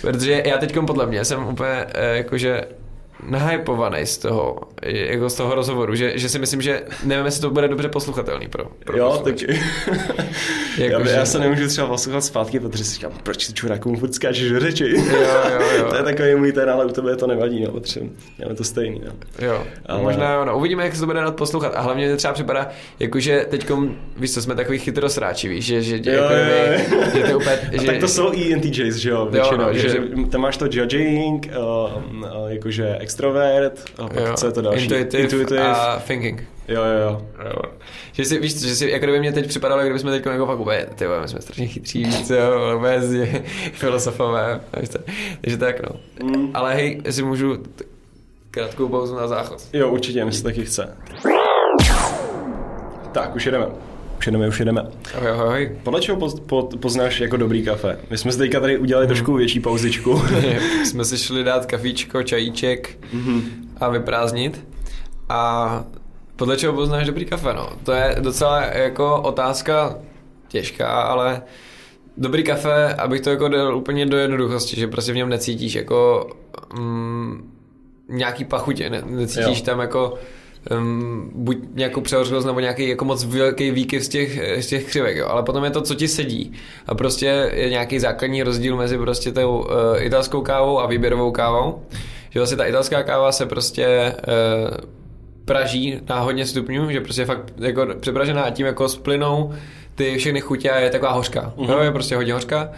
Protože já teď podle mě jsem úplně eh, jakože nahypovaný z toho, jako z toho rozhovoru, že, že si myslím, že nevím, jestli to bude dobře posluchatelný pro, pro Jo, tak posluchače. já, Jakože- já, se nemůžu třeba poslouchat zpátky, protože si říkám, proč ty čurákům furt skáčeš do řeči. Jo, jo, jo. to je takový můj ten, ale u tebe to nevadí, no, protože máme to stejný, no. Jo, Ale- možná jo, no. Uvidíme, jak se to bude dát poslouchat. A hlavně mě třeba připadá, jakože teďkom, víš co, jsme takový chytrosráči, víš, že, že, Jo, jako, jo, jo. že to úplně, A že, tak to jsou i ENTJs, že jo, většinou, no, že, že- že tam máš to judging, uh, uh, jakože extrovert, a pak jo, co je to další? Intuitive, Intuitive. a thinking. Jo, jo, jo. Jo. Že si, víš, že si, jako kdyby mě teď připadalo, kdyby jsme teď jako fakt úplně, ty my jsme strašně chytří, víc, jo, úplně z- filosofové, takže tak no. Mm. Ale hej, jestli můžu krátkou pauzu na záchod. Jo, určitě, mi se taky chce. Tak, už jedeme. Už jedeme, už jedeme. Ahoj, ahoj, ahoj. Podle čeho poz, po, poznáš jako dobrý kafe? My jsme si teďka tady udělali trošku větší pauzičku. jsme si šli dát kafíčko, čajíček a vyprázdnit. A podle čeho poznáš dobrý kafe, no? To je docela jako otázka těžká, ale dobrý kafe, abych to jako dal úplně do jednoduchosti, že prostě v něm necítíš jako mm, nějaký pachutě, ne, necítíš Jo. tam jako um, buď nějakou přehořilost nebo nějaký jako moc velký výkyv z těch, z těch křivek, jo. ale potom je to, co ti sedí. A prostě je nějaký základní rozdíl mezi prostě tou uh, italskou kávou a výběrovou kávou. Že vlastně ta italská káva se prostě uh, praží na hodně stupňů, že prostě je fakt jako přepražená a tím jako splynou ty všechny chutě a je taková hořká. Mhm. Mm-hmm. Jo, je prostě hodně hořká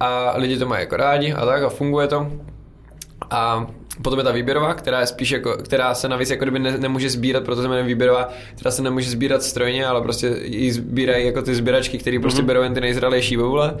a lidi to mají jako rádi a tak a funguje to. A potom je ta výběrová, která je spíš jako, která se navíc jako kdyby ne, nemůže sbírat, proto se jmenuje výběrová, která se nemůže sbírat strojně, ale prostě ji sbírají jako ty sběračky, které prostě mm-hmm. berou jen ty nejzralejší bobule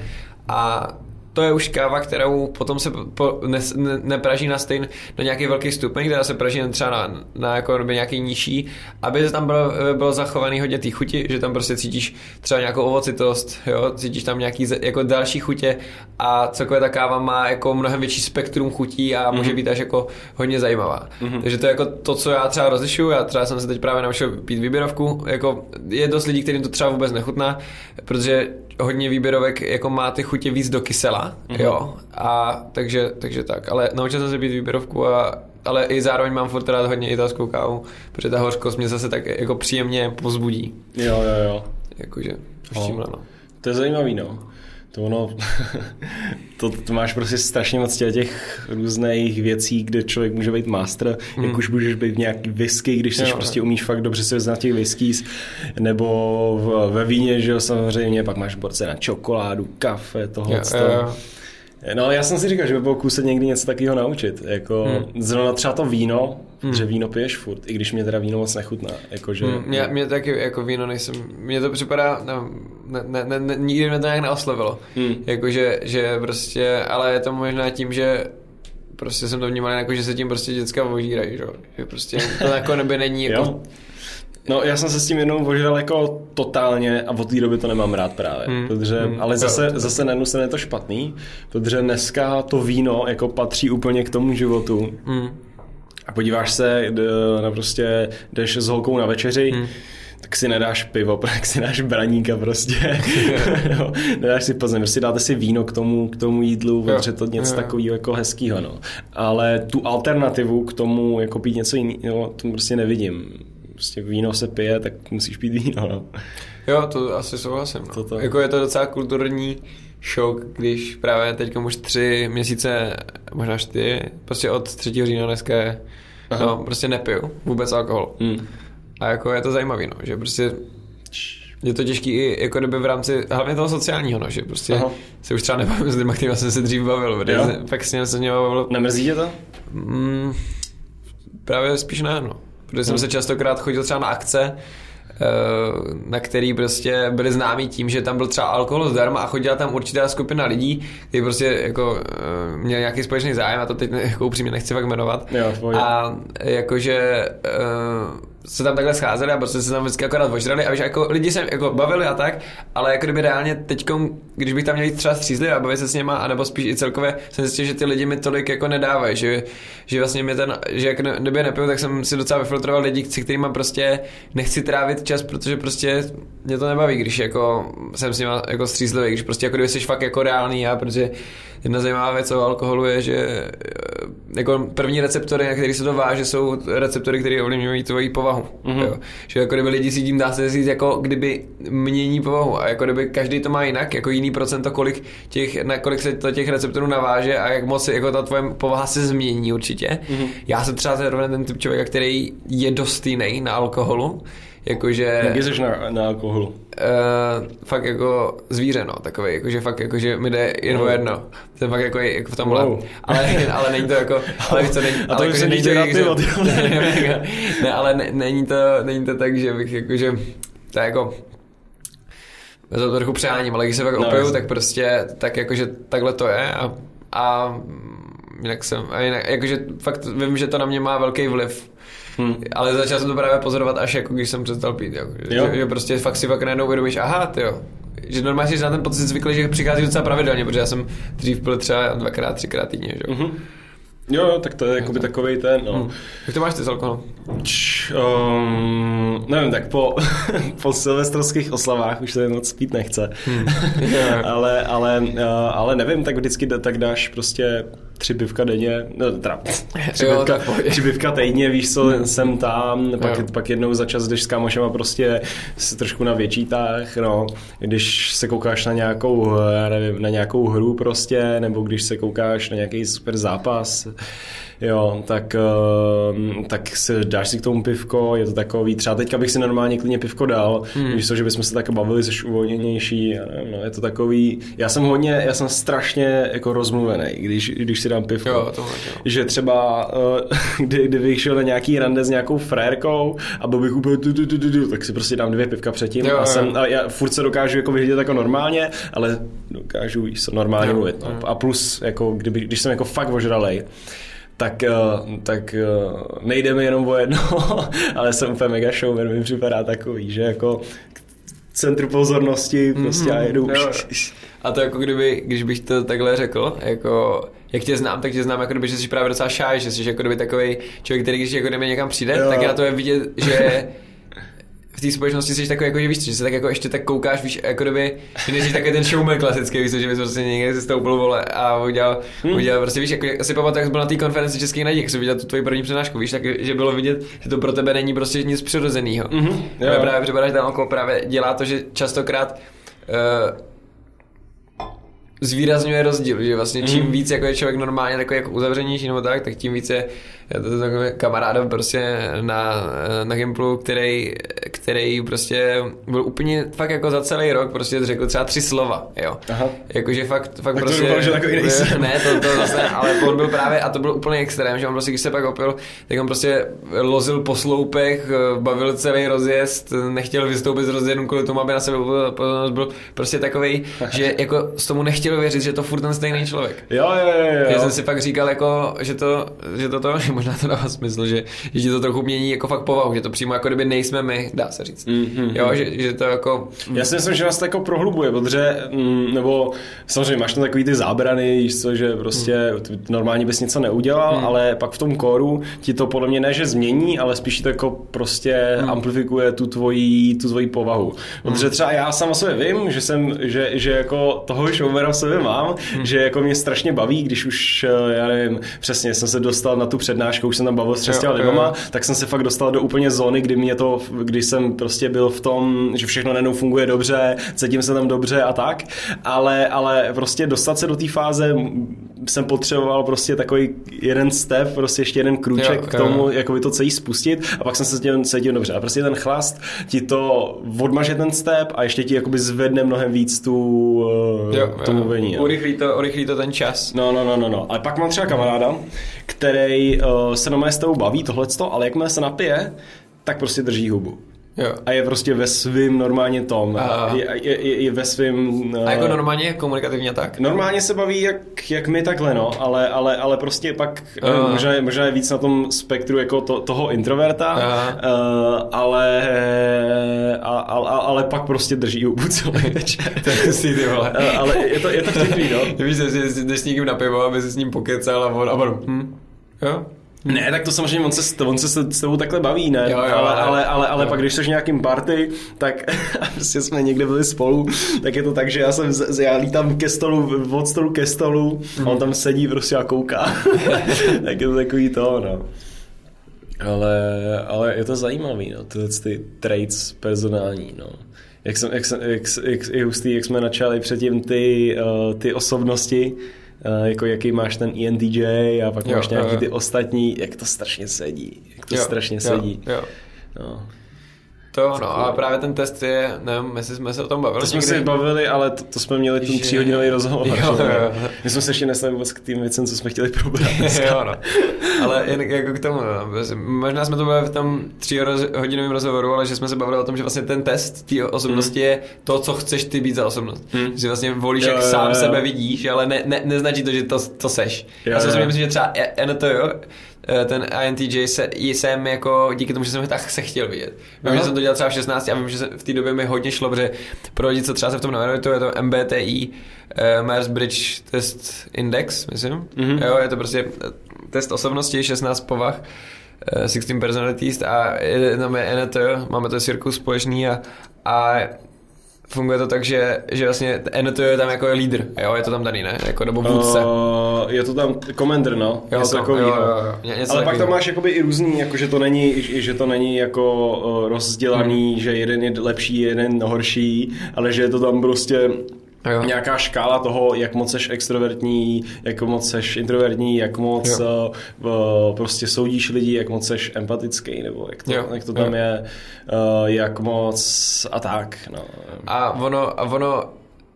a to je už káva, kterou potom se po, ne, ne, nepraží na stejn na nějaký velký stupeň, která se praží třeba na, na jako nějaký nižší, aby tam bylo, bylo zachovaný hodně té chuti, že tam prostě cítíš třeba nějakou ovocitost, jo, cítíš tam nějaký jako další chutě a celkově ta káva má jako mnohem větší spektrum chutí a může mm-hmm. být až jako hodně zajímavá. Mm-hmm. Takže to je jako to, co já třeba rozlišuju, já třeba jsem se teď právě naučil pít výběrovku, jako je dost lidí, kterým to třeba vůbec nechutná, protože hodně výběrovek jako má ty chutě víc do kysela, mm-hmm. jo, a takže, takže tak, ale naučil jsem se být výběrovku a ale i zároveň mám furt rád hodně italskou kávu, protože ta hořkost mě zase tak jako příjemně pozbudí. Jo, jo, jo. Jakože, už tímhle, no. To je zajímavý, no. To ono, to, to máš prostě strašně moc těch různých věcí, kde člověk může být master, mm. jak už můžeš být v nějaký whisky, když jsi prostě umíš fakt dobře se znát těch whiskys, nebo v, ve víně, že jo, samozřejmě, pak máš borce na čokoládu, kafe, tohle. Jo, jo. No, já jsem si říkal, že by bylo se někdy něco takového naučit. Jako, hmm. Zrovna třeba to víno, hmm. že víno piješ furt, i když mě teda víno moc nechutná. Jako, že, hmm. mě, mě, taky jako víno nejsem, mně to připadá, no, ne, ne, ne, ne, nikdy mě to nějak neoslovilo. Hmm. Jako, že, že prostě, ale je to možná tím, že prostě jsem to vnímal jako, že se tím prostě děcka ožírají, že? že prostě to jako neby není jako No, já jsem se s tím jednou ožral jako totálně a od té doby to nemám rád právě. Hmm. Protože, hmm. Ale zase, zase na jednu stranu je to špatný, protože dneska to víno jako patří úplně k tomu životu. Hmm. A podíváš se, na prostě jdeš s holkou na večeři, hmm tak si nedáš pivo, tak si dáš braníka prostě. no, nedáš si pozem, prostě dáte si víno k tomu, k tomu jídlu, protože to něco takového jako hezkého. No. Ale tu alternativu k tomu, jako pít něco jiného, to prostě nevidím prostě víno se pije, tak musíš pít víno, no. Jo, to asi souhlasím. No. Toto. Jako je to docela kulturní šok, když právě teď už tři měsíce, možná čtyři, prostě od 3. října dneska no, prostě nepiju vůbec alkohol. Hmm. A jako je to zajímavé, no, že prostě je to těžký i jako kdyby v rámci hlavně toho sociálního, no, že prostě Aha. se už třeba nebavím s lidmi, kterými jsem se dřív bavil, protože fakt s ním se mě bavil. Nemrzí tě to? Mm, právě spíš ne, no protože jsem se častokrát chodil třeba na akce, eh, na který prostě byli známí tím, že tam byl třeba alkohol zdarma a chodila tam určitá skupina lidí, kteří prostě jako eh, měli nějaký společný zájem, a to teď jako upřímně nechci fakt jmenovat. Jo, a jakože eh, se tam takhle scházeli a prostě se tam vždycky akorát ožrali a víš, jako lidi se jako bavili a tak, ale jako kdyby reálně teď, když bych tam měl jít třeba střízlivě a bavit se s nima, anebo spíš i celkově jsem zjistil, že ty lidi mi tolik jako nedávají, že, že vlastně mi ten, že jak kdyby nepiju, tak jsem si docela vyfiltroval lidi, s kterými prostě nechci trávit čas, protože prostě mě to nebaví, když jako jsem s nima jako střízlivý, když prostě jako kdyby jsi fakt jako reálný já, protože jedna zajímavá věc o alkoholu je, že eh, jako první receptory, na který se to váže, jsou receptory, které ovlivňují tvoji povahu. Mm-hmm. Jo. Že jako kdyby lidi si tím dá se říct, jako kdyby mění povahu a jako kdyby každý to má jinak, jako jiný procento, kolik těch, na kolik se to těch receptorů naváže a jak moc jako ta tvoje povaha se změní určitě. Mm-hmm. Já jsem třeba zrovna ten typ člověka, který je dost jiný na alkoholu, Jakože... Jak jsi na, na alkoholu? Uh, fakt jako zvíře, no, takový, jakože fakt, jakože mi jde jen o jedno. Jsem fakt jako, jako v tomhle. Wow. Ale, ale není to jako, ale co, není, A to už se není to, pivo, ne, ne, ale ne, není, to, není to tak, že bych jakože, to je jako, já to trochu přeháním, ale když se fakt no, opiju, tak prostě, tak jakože takhle to je a, a jinak jsem, a jinak, jakože fakt vím, že to na mě má velký vliv Hmm. Ale začal jsem to právě pozorovat až jako když jsem přestal pít. Jo. Jo. Že, že, prostě fakt si fakt najednou uvědomíš, aha, ty jo. Že normálně jsi na ten pocit zvyklý, že přichází docela pravidelně, protože já jsem dřív byl třeba dvakrát, třikrát týdně. Že? Mm-hmm. Jo, tak to je jakoby takový ten, no. Hmm. Jak to máš ty s alkoholem? Um, nevím, tak po, po silvestrovských oslavách už se moc pít nechce. Hmm. ale, ale, uh, ale nevím, tak vždycky tak dáš prostě tři pivka denně, no teda tři, jo, pivka, tři pivka týdně, víš co, hmm. jsem tam, pak, pak jednou za čas jdeš s kámošema prostě se trošku na větší táh, no, když se koukáš na nějakou, já nevím, na nějakou hru prostě, nebo když se koukáš na nějaký super zápas, jo, tak, uh, tak se dáš si k tomu pivko, je to takový, třeba teďka bych si normálně klidně pivko dal, hmm. víš to, že bychom se tak bavili, jsi uvolněnější, no, je to takový, já jsem hodně, já jsem strašně jako rozmluvený, když, když si dám pivko, jo, tohle, jo. že třeba, uh, kdy, kdybych šel na nějaký rande s nějakou frérkou a byl bych úplně tu, tu, tu, tu, tu, tak si prostě dám dvě pivka předtím jo, a, jsem, a já furt se dokážu jako vyhledět jako normálně, ale dokážu normálně Jo. mluvit. No. A plus, jako, kdyby, když jsem jako fakt ožralej, tak, eh, tak eh, nejde mi jenom o jedno, ale jsem úplně mega showman, mi připadá takový, že jako k centru pozornosti prostě a jedu. Jo. A to jako kdyby, když bych to takhle řekl, jako jak tě znám, tak tě znám jako kdyby, že jsi právě docela šáj, že jsi jako kdyby takový člověk, který když jako kdyby někam přijde, Jo. tak na to je vidět, že té společnosti jsi takový, jako, že víš, že se tak jako ještě tak koukáš, víš, jako kdyby, že nejsi takový ten showman klasický, víš, že bys prostě někde se stoupil vole a udělal, hmm. udělal prostě, víš, jako, asi pamatuju, jak jsi byl na té konferenci Českých nadějí, jak jsi viděl tu tvoji první přednášku, víš, tak, že bylo vidět, že to pro tebe není prostě nic přirozeného. Mm-hmm. Jo. Právě připadá, že tam okolo právě dělá to, že častokrát uh, zvýrazňuje rozdíl, že vlastně čím víc jako je člověk normálně takový jako uzavřenější nebo tak, tak tím více je to takový kamaráda prostě na, na Gimplu, který, který prostě byl úplně fakt jako za celý rok prostě řekl třeba tři slova, jo. Aha. Jakože fakt, fakt Tak to prostě... doufám, že takový nejsem. Ne, to, to zase ne, ale on byl právě, a to byl úplně extrém, že on prostě, když se pak opil, tak on prostě lozil po sloupech, bavil celý rozjezd, nechtěl vystoupit z rozjezdu kvůli tomu, aby na sebe byl, pozornost byl prostě takový, že jako s tomu nechtěl věřit, že to furt ten stejný člověk. Jo, jo, jo, jo. Já jsem si pak říkal, jako, že to, že to, to že možná to dává smysl, že, že ti to trochu mění jako fakt povahu, že to přímo jako kdyby nejsme my, dá se říct. Mm-hmm. Jo, že, že to jako... Já si myslím, že nás to jako prohlubuje, protože, mm, nebo samozřejmě máš tam takový ty zábrany, víš co, že prostě ty normálně bys něco neudělal, ale pak v tom kóru ti to podle mě ne, že změní, ale spíš to jako prostě amplifikuje tu tvoji, tu tvoji povahu. Protože třeba já sám o sobě vím, že jsem, že, že jako toho showmana v sobě mám, že jako mě strašně baví, když už, eh, já nevím, přesně jsem se dostal na tu přednášku, už jsem tam bavil s šesti Jo, jo, lidma, jo. tak jsem se fakt dostal do úplně zóny, kdy mě to, kdy jsem prostě byl v tom, že všechno najednou funguje dobře, cítím se tam dobře a tak, ale, ale prostě dostat se do té fáze jsem potřeboval prostě takový jeden step, prostě ještě jeden krůček Jo, k jo. tomu, jako by to celý spustit a pak jsem se cítil, cítil dobře. A prostě ten chlast ti to odmaže ten step a ještě ti jakoby zvedne mnohem víc tu, jo, to mluvení. jo. Urychlí to, urychlí to ten čas. No, no, no, no, no. Ale pak mám třeba kamaráda, který uh, se na mé s tebou baví tohleto, ale jakmile se napije, tak prostě drží hubu. Jo. A je prostě ve svým normálně tom. A- Je, je, je, je ve svým... Uh, A jako normálně komunikativně tak? Normálně se baví jak, jak my takhle, no, ale, ale, ale prostě pak uh. možná, je- možná je víc na tom spektru jako to, toho introverta, Aha. uh, ale, a, a, a, ale pak prostě drží hubu celý večer. To je hustý, ty vole. Uh, ale je to, je to vtipný, no. Víš, že jsi jdeš s někým na pivo, aby se s ním pokecal a on, a on hm, jo? Ne, tak to samozřejmě, on se, s- on se s tebou takhle baví, ne? Jo, jo, ale, ale- ale, ale, jo. pak, když jsi v nějakým party, tak prostě jsme někde byli spolu, tak je to tak, že já jsem, já lítám ke stolu, od stolu ke stolu a on tam sedí prostě a kouká. tak je to takový to, no. Ale, ale je to zajímavý, no, tyhle ty traits personální, no. Jak, jsem, jak, jsem, jak, jak, hustý, jak jsme načali předtím ty, uh, ty osobnosti, jako jaký máš ten ENTJ a pak Jo, máš nějaký jo, jo. ty ostatní, jak to strašně sedí, jak to Jo, strašně jo, sedí. Jo. No. To no, ale právě ten test je, nevím, jestli jsme se o tom bavili To jsme někdy. se bavili, ale to, to jsme měli ten tříhodinový rozhovor. Jo, jo. My jsme se ještě nesli vůbec k tým věcem, co jsme chtěli probrat. jo, no. Ale jen jako k tomu, no. možná jsme to byli v tom tříhodinovém rozhovoru, ale že jsme se bavili o tom, že vlastně ten test té osobnosti je to, co chceš ty být za osobnost. Že vlastně volíš, Jo, jak jo, sám jo. sebe vidíš, ale ne, ne, neznačí to, že to, to seš. Jo, Já si myslím, že třeba NTO, eh, ten INTJ se, jsem jako díky tomu, že jsem ho tak se chtěl vidět. Vím, Aha. že jsem to dělal třeba v 16 a vím, že v té době mi hodně šlo, protože pro lidi, co třeba se v tom nevěnují, to je to MBTI, uh, Myers-Briggs Test Index, myslím. Mhm. Mm-hmm. Jo, je to prostě eh, test osobnosti, 16 povah, eh, 16 personalities a tam je NT, máme to cirkus společný a, a funguje to tak, že, že vlastně NT je tam jako je lídr, jo, je to tam daný, ne? Jako nebo vůdce. Uh, je to tam Commander, no. Jo, něco to- takového. jo, jo, jo. Ně- něco Ale pak tam máš jakoby i různý, jako že to není, že to není jako uh, rozdělaný, že jeden je lepší, jeden horší, ale že je to tam prostě Jo. nějaká škála toho, jak moc seš extrovertní, jak moc seš introvertní, jak moc Jo. uh, prostě soudíš lidi, jak moc seš empatický, nebo jak to, Jo, jak to tam jo. je, uh, jak moc a tak, no. A ono, a ono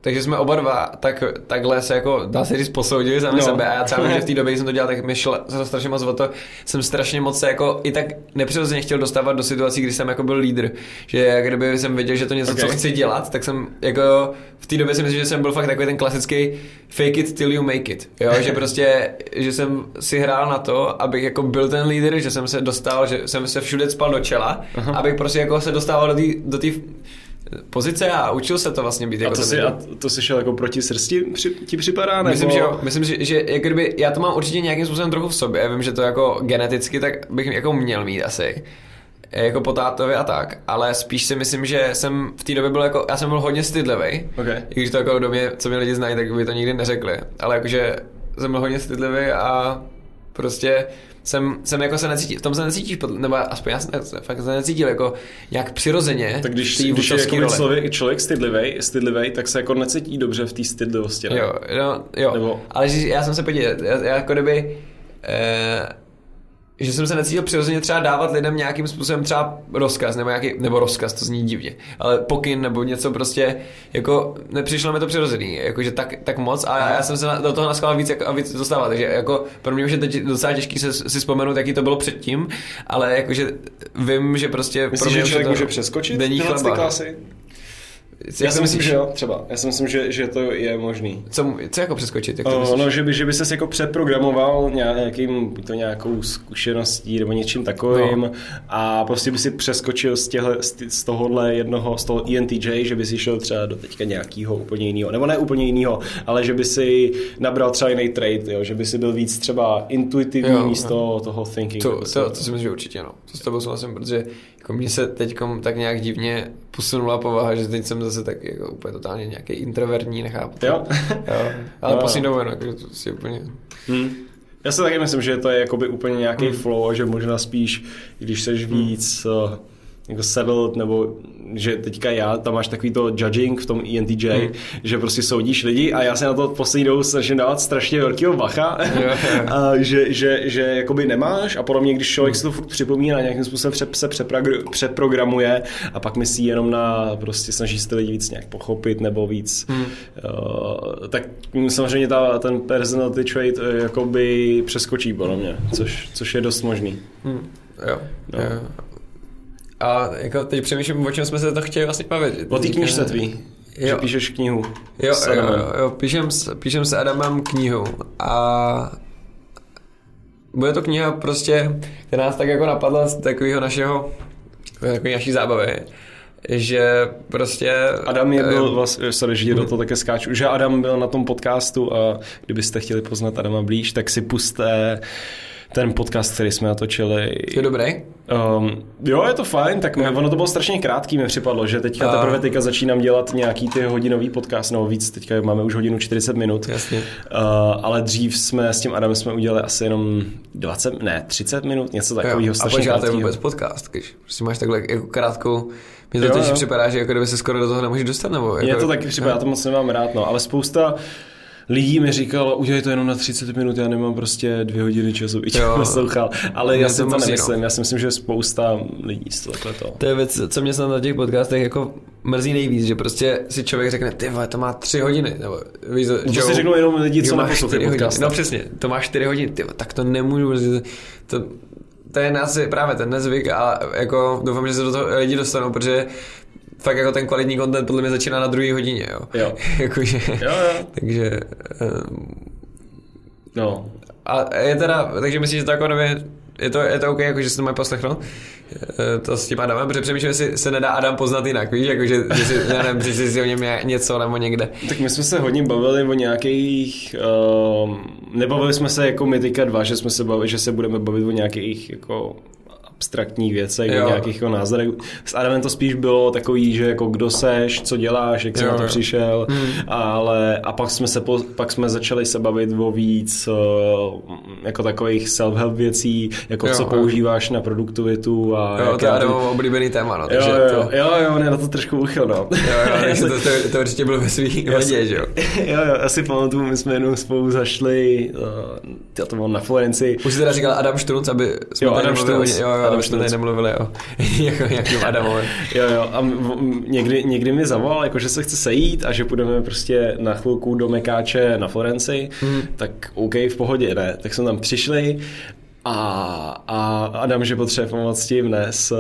takže jsme oba dva tak, takhle se jako, dá se říct, posoudili sami No. sebe a já třeba vím, že v té době, kdy jsem to dělal, tak mi šlo strašně moc o to, jsem strašně moc se jako i tak nepřirozeně chtěl dostávat do situací, kdy jsem jako byl lídr, že jak kdyby jsem věděl, že to něco, Ok. okay. co chci dělat, tak jsem jako v té době si myslím, že jsem byl fakt takový ten klasický fake it till you make it, jo, že prostě, že jsem si hrál na to, abych jako byl ten lídr, že jsem se dostal, že jsem se všude spal do čela, Aha. abych prostě jako se dostával do té do té pozice a učil se to vlastně být A jako to, ten si, a to si šel jako proti srsti při, ti připadá? Nebo... Myslím, že jo. Myslím, že, že jak kdyby, já to mám určitě nějakým způsobem trochu v sobě. Vím, že to jako geneticky tak bych jako měl mít asi. Jako po tátovi a tak. Ale spíš si myslím, že jsem v té době byl jako, já jsem byl hodně stydlivý. Ok. I když to jako do mě, co mě lidi znají, tak by to nikdy neřekli. Ale jakože jsem byl hodně stydlivý a prostě jsem, jsem jako se necítil, v tom se necítíš, nebo aspoň já jsem se fakt se necítil jako nějak přirozeně Tak když, když je jako člověk, člověk stydlivý, stydlivý, tak se jako necítí dobře v té stydlivosti. Ne? Jo, no, jo. Nebo- ale já jsem se podíval, já, já jako kdyby, eh, že jsem se necítil přirozeně třeba dávat lidem nějakým způsobem třeba rozkaz, nebo nějaký, nebo rozkaz, to zní divně, ale pokyn, nebo něco prostě, jako nepřišlo mi to přirozený, jakože tak, tak moc a já, já jsem se na, do toho naskal víc jako, a víc dostával, takže jako pro mě už je teď docela těžký se, si vzpomenout, jaký to bylo předtím, ale jakože vím, že prostě pro Myslíš, mě že člověk to může přeskočit denní tyhle ty chleba. klasy? Já to si myslím, že jo, třeba. Já si myslím, že, že to je možný. Co, co jako přeskočit? Jak to Uh, myslíš? no, že by, že by ses jako přeprogramoval nějakým, to nějakou zkušeností nebo něčím takovým no. a prostě by si přeskočil z, těhle, z, tohohle jednoho, z toho ENTJ, že by si šel třeba do teďka nějakého úplně jiného, nebo ne úplně jiného, ale že by si nabral třeba jiný trade, jo? že by si byl víc třeba intuitivní Jo, místo toho thinking. To, to, se- to, si myslím, že určitě, no. To s tebou souhlasím, protože jako mě se teď tak nějak divně posunula povaha, že teď jsem zase tak jako úplně totálně nějaký introvertní, nechápu. Jo? jo. Ale No. poslední dobou, no, jako, to si úplně... Hmm. Já si taky myslím, že to je jakoby úplně nějaký hmm. flow a že možná spíš, když seš víc uh, jako settled, nebo že teďka já, tam máš takový to judging v tom ENTJ, hmm. že prostě soudíš lidi a já se na to poslední dobu snažím dávat strašně velkého bacha, a že, že, že jakoby nemáš a podle mě, když člověk si to furt připomíná, nějakým způsobem pře- se přepra- přeprogramuje a pak myslí jenom na, prostě snaží se ty lidi víc nějak pochopit nebo víc, hmm. uh, tak samozřejmě ta, ten personality trait uh, jakoby přeskočí podle mě, což, což je dost možný. Hm. Jo. No. jo. A jako teď přemýšlím, o čem jsme se to chtěli vlastně bavit. O té knižce tvý, že Jo. píšeš knihu. Jo, s jo, Adamem. jo, jo. Píšem, s, píšem s Adamem knihu a bude to kniha prostě, která nás tak jako napadla z takového našeho, takové naší zábavy, že prostě... Adam je byl vlastně, sorry, že do toho také skáču, že Adam byl na tom podcastu a kdybyste chtěli poznat Adama blíž, tak si puste ten podcast, který jsme natočili. Je dobrý? Um, jo, je to fajn, tak mě, ono to bylo strašně krátký, mi připadlo, že teďka A- teprve teďka začínám dělat nějaký ty hodinový podcast, no víc, teďka máme už hodinu 40 minut. Jasně. Uh, ale dřív jsme s tím Adamem jsme udělali asi jenom 20, ne, 30 minut, něco takového strašně a to je vůbec podcast, když prostě máš takhle jako krátkou... Mně to Jo, teď jo. připadá, že jako kdyby se skoro do toho nemůžeš dostat, nebo... Jako, Mně to taky připadá, já to moc nemám rád, no, ale spousta lidí mi říkalo, udělej to jenom na 30 minut, já nemám prostě dvě hodiny času, bych Jo. naslouchal. Ale já si to mrzí, no. nemyslím, já si myslím, že spousta lidí z takhle to. To je věc, co mě snad na těch podcastech jako mrzí nejvíc, že prostě si člověk řekne, ty vole, to má tři hodiny, nebo víš, to si řeknou jenom lidi, co neposlouchají čtyři hodiny. podcast. No přesně, to máš čtyři hodiny, ty, tak to nemůžu, protože to, to je nás právě ten nezvyk a jako doufám, že se do toho lidi dostanou, protože fakt jako ten kvalitní content podle mě začíná na druhé hodině, jo. Jo. Jakože, Jo, jo. takže um, No, a je teda, takže myslíš, že to jako nevě, je to, je to OK, jako, že si to mají poslechnout? Eh, To s tím Adamem, protože přemýšlím, jestli se nedá Adam poznat jinak, víš, jako, že, že si, já nevím, že si o něm ně- něco nebo někde. tak my jsme se hodně bavili o nějakých, uh, nebavili jsme se jako my teďka dva, že jsme se bavili, že se budeme bavit o nějakých jako abstraktních věcech, Jo. o nějakých jako názorech. S Adamem to spíš bylo takový, že jako kdo seš, co děláš, jak jsi Jo, na to jo. přišel, ale a pak jsme se po, pak jsme začali se bavit o víc uh, jako takových self-help věcí, jako Jo, co jo. používáš na produktivitu a... Jo, to je Adamovo oblíbený téma, no. Jo, Takže jo, to, jo, jo, on je na to trošku uchyl, no. Jo, jo, takže to, to, to, určitě bylo ve svý vodě, že jo. jo, jo, já si pamatuju, my jsme jednou spolu zašli, uh, já to mám na Florenci, Už jsi teda říkal Adam Štrunc, aby jsme Jo, Adam Štrunc. jo, jo, Adam aby jsme tady nemluvili o jako nějakým Adamovi. Jo, jo, a někdy, někdy mi zavolal, jako, že se chce sejít a že půjdeme prostě na chvilku do Mekáče na Florenci, hmm. tak OK, v pohodě, ne. Tak jsme tam přišli a, a Adam, že potřebuje pomoct s tím, ne, s,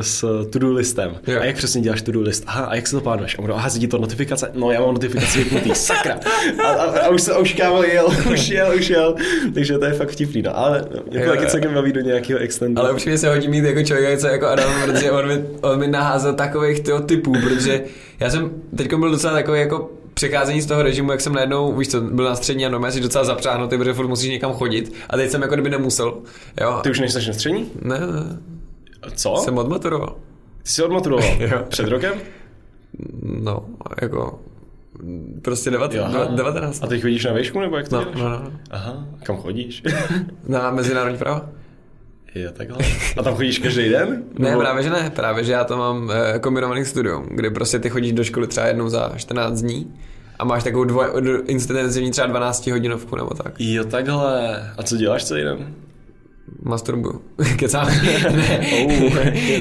s to-do listem. Jo. A jak přesně děláš to-do list? Aha, a jak se to plánuješ? A aha, sedí to notifikace? No, já mám notifikaci vypnutý, sakra. A, a, a, už se, už kámo jel, už jel, už jel. Takže to je fakt vtivný, no. Ale to Jo, taky celkem baví do nějakého extendu. Ale určitě se hodí mít jako člověk, co jako Adam, protože on mi, on mi naházel takových typů, protože já jsem teď byl docela takový jako přecházení z toho režimu, jak jsem najednou, víš co, byl na střední a normálně si docela zapřáhnutý, protože furt musíš někam chodit a teď jsem jako kdyby nemusel. Jo. Ty už nejseš na střední? Ne, ne, Co? jsem odmaturoval. Ty jsi odmaturoval? Jo. Před rokem? No, jako prostě devat, Jo, aha. deva- 19. A teď chodíš na výšku, nebo jak to No, děláš? no, no. Aha, kam chodíš? Na mezinárodní práva? je takhle. A tam chodíš každý den? Ne, Nebo- právě že ne, právě že já to mám eh, kombinovaný studium, kdy prostě ty chodíš do školy třeba jednou za 14 dní a máš takovou dvoj, intenzivní třeba 12 hodinovku nebo tak. Jo, takhle. A co děláš celý den? Masturbuju. Kecám. ne. Oh.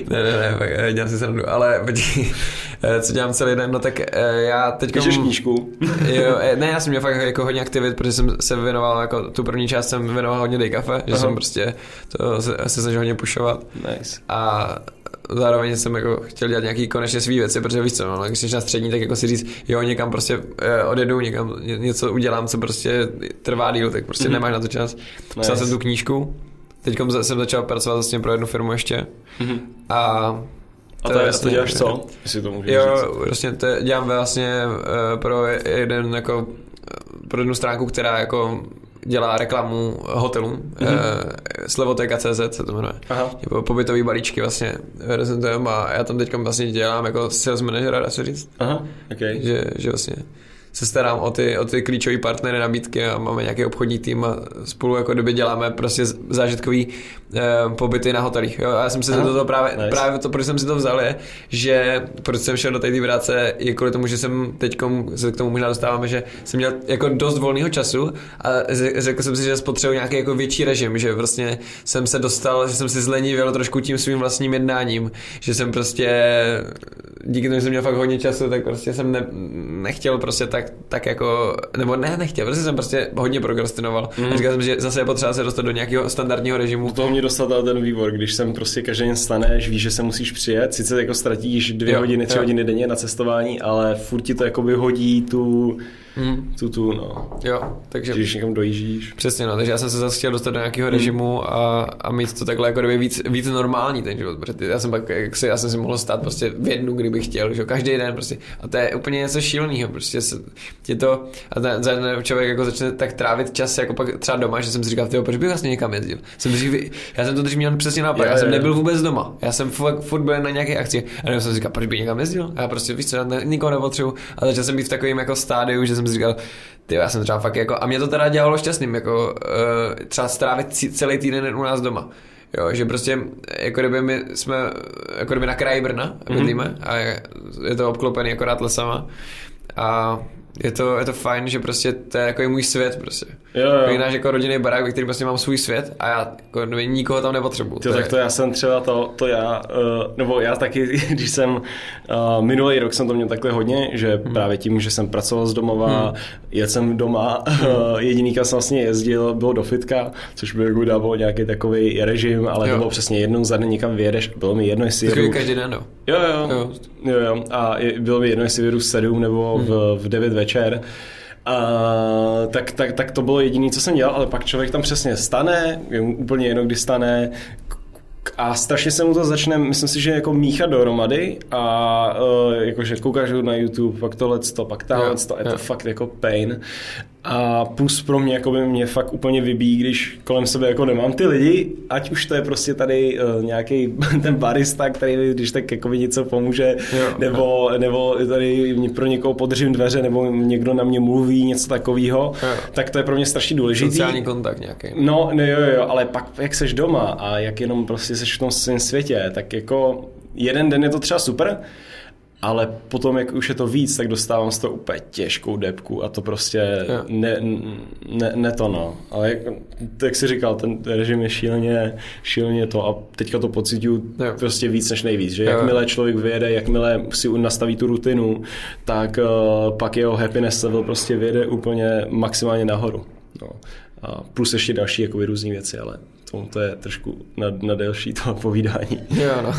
ne, ne, ne, pak, eh, dělám si srandu, ale počkej, eh, co dělám celý den, no tak eh, já teď... Píšeš knížku? jo, ne, já jsem měl fakt jako hodně aktivit, protože jsem se věnoval, jako tu první část jsem věnoval hodně day cafe, že Aha. jsem prostě to se, se snažil hodně pušovat. Nice. A zároveň jsem jako chtěl dělat nějaký konečně svý věci, protože víš co, no, když jsi na střední, tak jako si říct, jo, někam prostě eh, odjedu, někam ně- něco udělám, co prostě trvá díl, tak prostě mm-hmm. nemáš na to čas. Psal Nice. jsem tu knížku, teď jsem začal pracovat vlastně pro jednu firmu ještě Mhm. a A to to, je jasně- to děláš co? Jestli to můžeš Jo, říct. vlastně to dělám vlastně eh, pro jeden jako eh, pro jednu stránku, která jako dělá reklamu hotelům, mm-hmm. slevoteka.cz se to jmenuje. Aha. Jako pobytový balíčky vlastně prezentujeme a já tam teď vlastně dělám jako sales manažera, dá se říct, Aha, ok. že, že vlastně se starám o ty, o ty klíčové partnery nabídky a máme nějaký obchodní tým a spolu jako kdyby děláme prostě zážitkový eh, pobyty na hotelích. Jo, a já jsem si Aha, to, to právě, nice. právě to, proč jsem si to vzal je, že proč jsem šel do té práce je kvůli tomu, že jsem teď se k tomu možná dostáváme, že jsem měl jako dost volného času a řekl jsem si, že spotřebuji nějaký jako větší režim, že vlastně jsem se dostal, že jsem si zlenivil trošku tím svým vlastním jednáním, že jsem prostě díky tomu, že jsem měl fakt hodně času, tak prostě jsem ne, nechtěl prostě tak, tak jako, nebo ne, nechtěl, prostě jsem prostě hodně prokrastinoval. Mm. A říkal jsem, že zase je potřeba se dostat do nějakého standardního režimu. Do toho mě dostal ten vývor, když sem prostě každý den staneš, víš, že se musíš přijet, sice jako ztratíš dvě Jo, hodiny, tři jo. hodiny denně na cestování, ale furt ti to jako vyhodí tu, Mm. tu, tu, no, Jo, takže když někam dojíždíš. Přesně, no, takže já jsem se zase chtěl dostat do nějakého režimu a, a mít to takhle jako kdyby víc, víc normální ten život, protože já jsem pak, jak si, já jsem si mohl stát prostě v jednu, kdybych chtěl, že každý den prostě. A to je úplně něco šíleného, prostě se, tě to, a ten, ten člověk jako začne tak trávit čas jako pak třeba doma, že jsem si říkal, tyjo, proč bych vlastně někam jezdil, jsem dřív, já jsem to teď měl přesně naopak, já jsem nebyl vůbec doma, já jsem furt, furt byl na nějaké akci a já jsem si říkal, proč bych někam jezdil, a já prostě víš co, já ne, nikoho nepotřebuji. A začal jsem být v takovém jako stádiu, že jsem si říkal, ty já jsem třeba fakt jako, a mě to teda dělalo šťastným, jako uh, třeba strávit celý týden u nás doma. Jo, že prostě, jako kdyby my jsme, jako kdyby na kraji Brna bydlíme mm-hmm. a je, je to obklopený akorát lesama a je to, je to fajn, že prostě to je jako můj svět prostě. Jo, jo. Náš jako rodinný barák, ve kterém prostě mám svůj svět a já jako nikoho tam nepotřebuju. Jo, tak to já jsem třeba to, to já, uh, nebo já taky, když jsem uh, minulý rok jsem to měl takhle hodně, že hmm. právě tím, že jsem pracoval z domova, hmm. jet jsem doma, uh, jediný, kam jsem vlastně jezdil, bylo do fitka, což by jako dávalo nějaký takový režim, ale Jo. to bylo přesně jednou za den někam vyjedeš, bylo mi jedno, jestli jedu, každý den, no. jo, jo, Jo. jo, jo, a bylo mi jedno, jestli vyjedu v 7 nebo v, v 9 večer, a, tak, tak, tak to bylo jediné, co jsem dělal, ale pak člověk tam přesně stane, je mu úplně jedno, kdy stane, a strašně se mu to začne, myslím si, že jako míchat dohromady a uh, jakože koukáš na YouTube, pak tohle to, pak tohle to, je to fakt jako pain. A plus pro mě, jako by mě fakt úplně vybíjí, když kolem sebe jako nemám ty lidi, ať už to je prostě tady uh, nějaký ten barista, který když tak jako by něco pomůže, Jo. nebo, nebo tady pro někoho podržím dveře, nebo někdo na mě mluví, něco takového, Jo. tak to je pro mě strašně důležitý. Sociální kontakt nějaký. No, no jo, jo, ale pak jak seš doma a jak jenom prostě seš v tom svém světě, tak jako jeden den je to třeba super, ale potom, jak už je to víc, tak dostávám z toho úplně těžkou depku a to prostě Jo. ne, ne, ne to no. Ale jak, jak jsi říkal, ten režim je šíleně, šíleně to a teďka to pocituju prostě víc než nejvíc, že Jo, jo. jakmile člověk vyjede, jakmile si nastaví tu rutinu, tak uh, pak jeho happiness level prostě vyjede úplně maximálně nahoru. No. A plus ještě další jako různé věci, ale to, to je trošku na, na delší to povídání. Jo, no.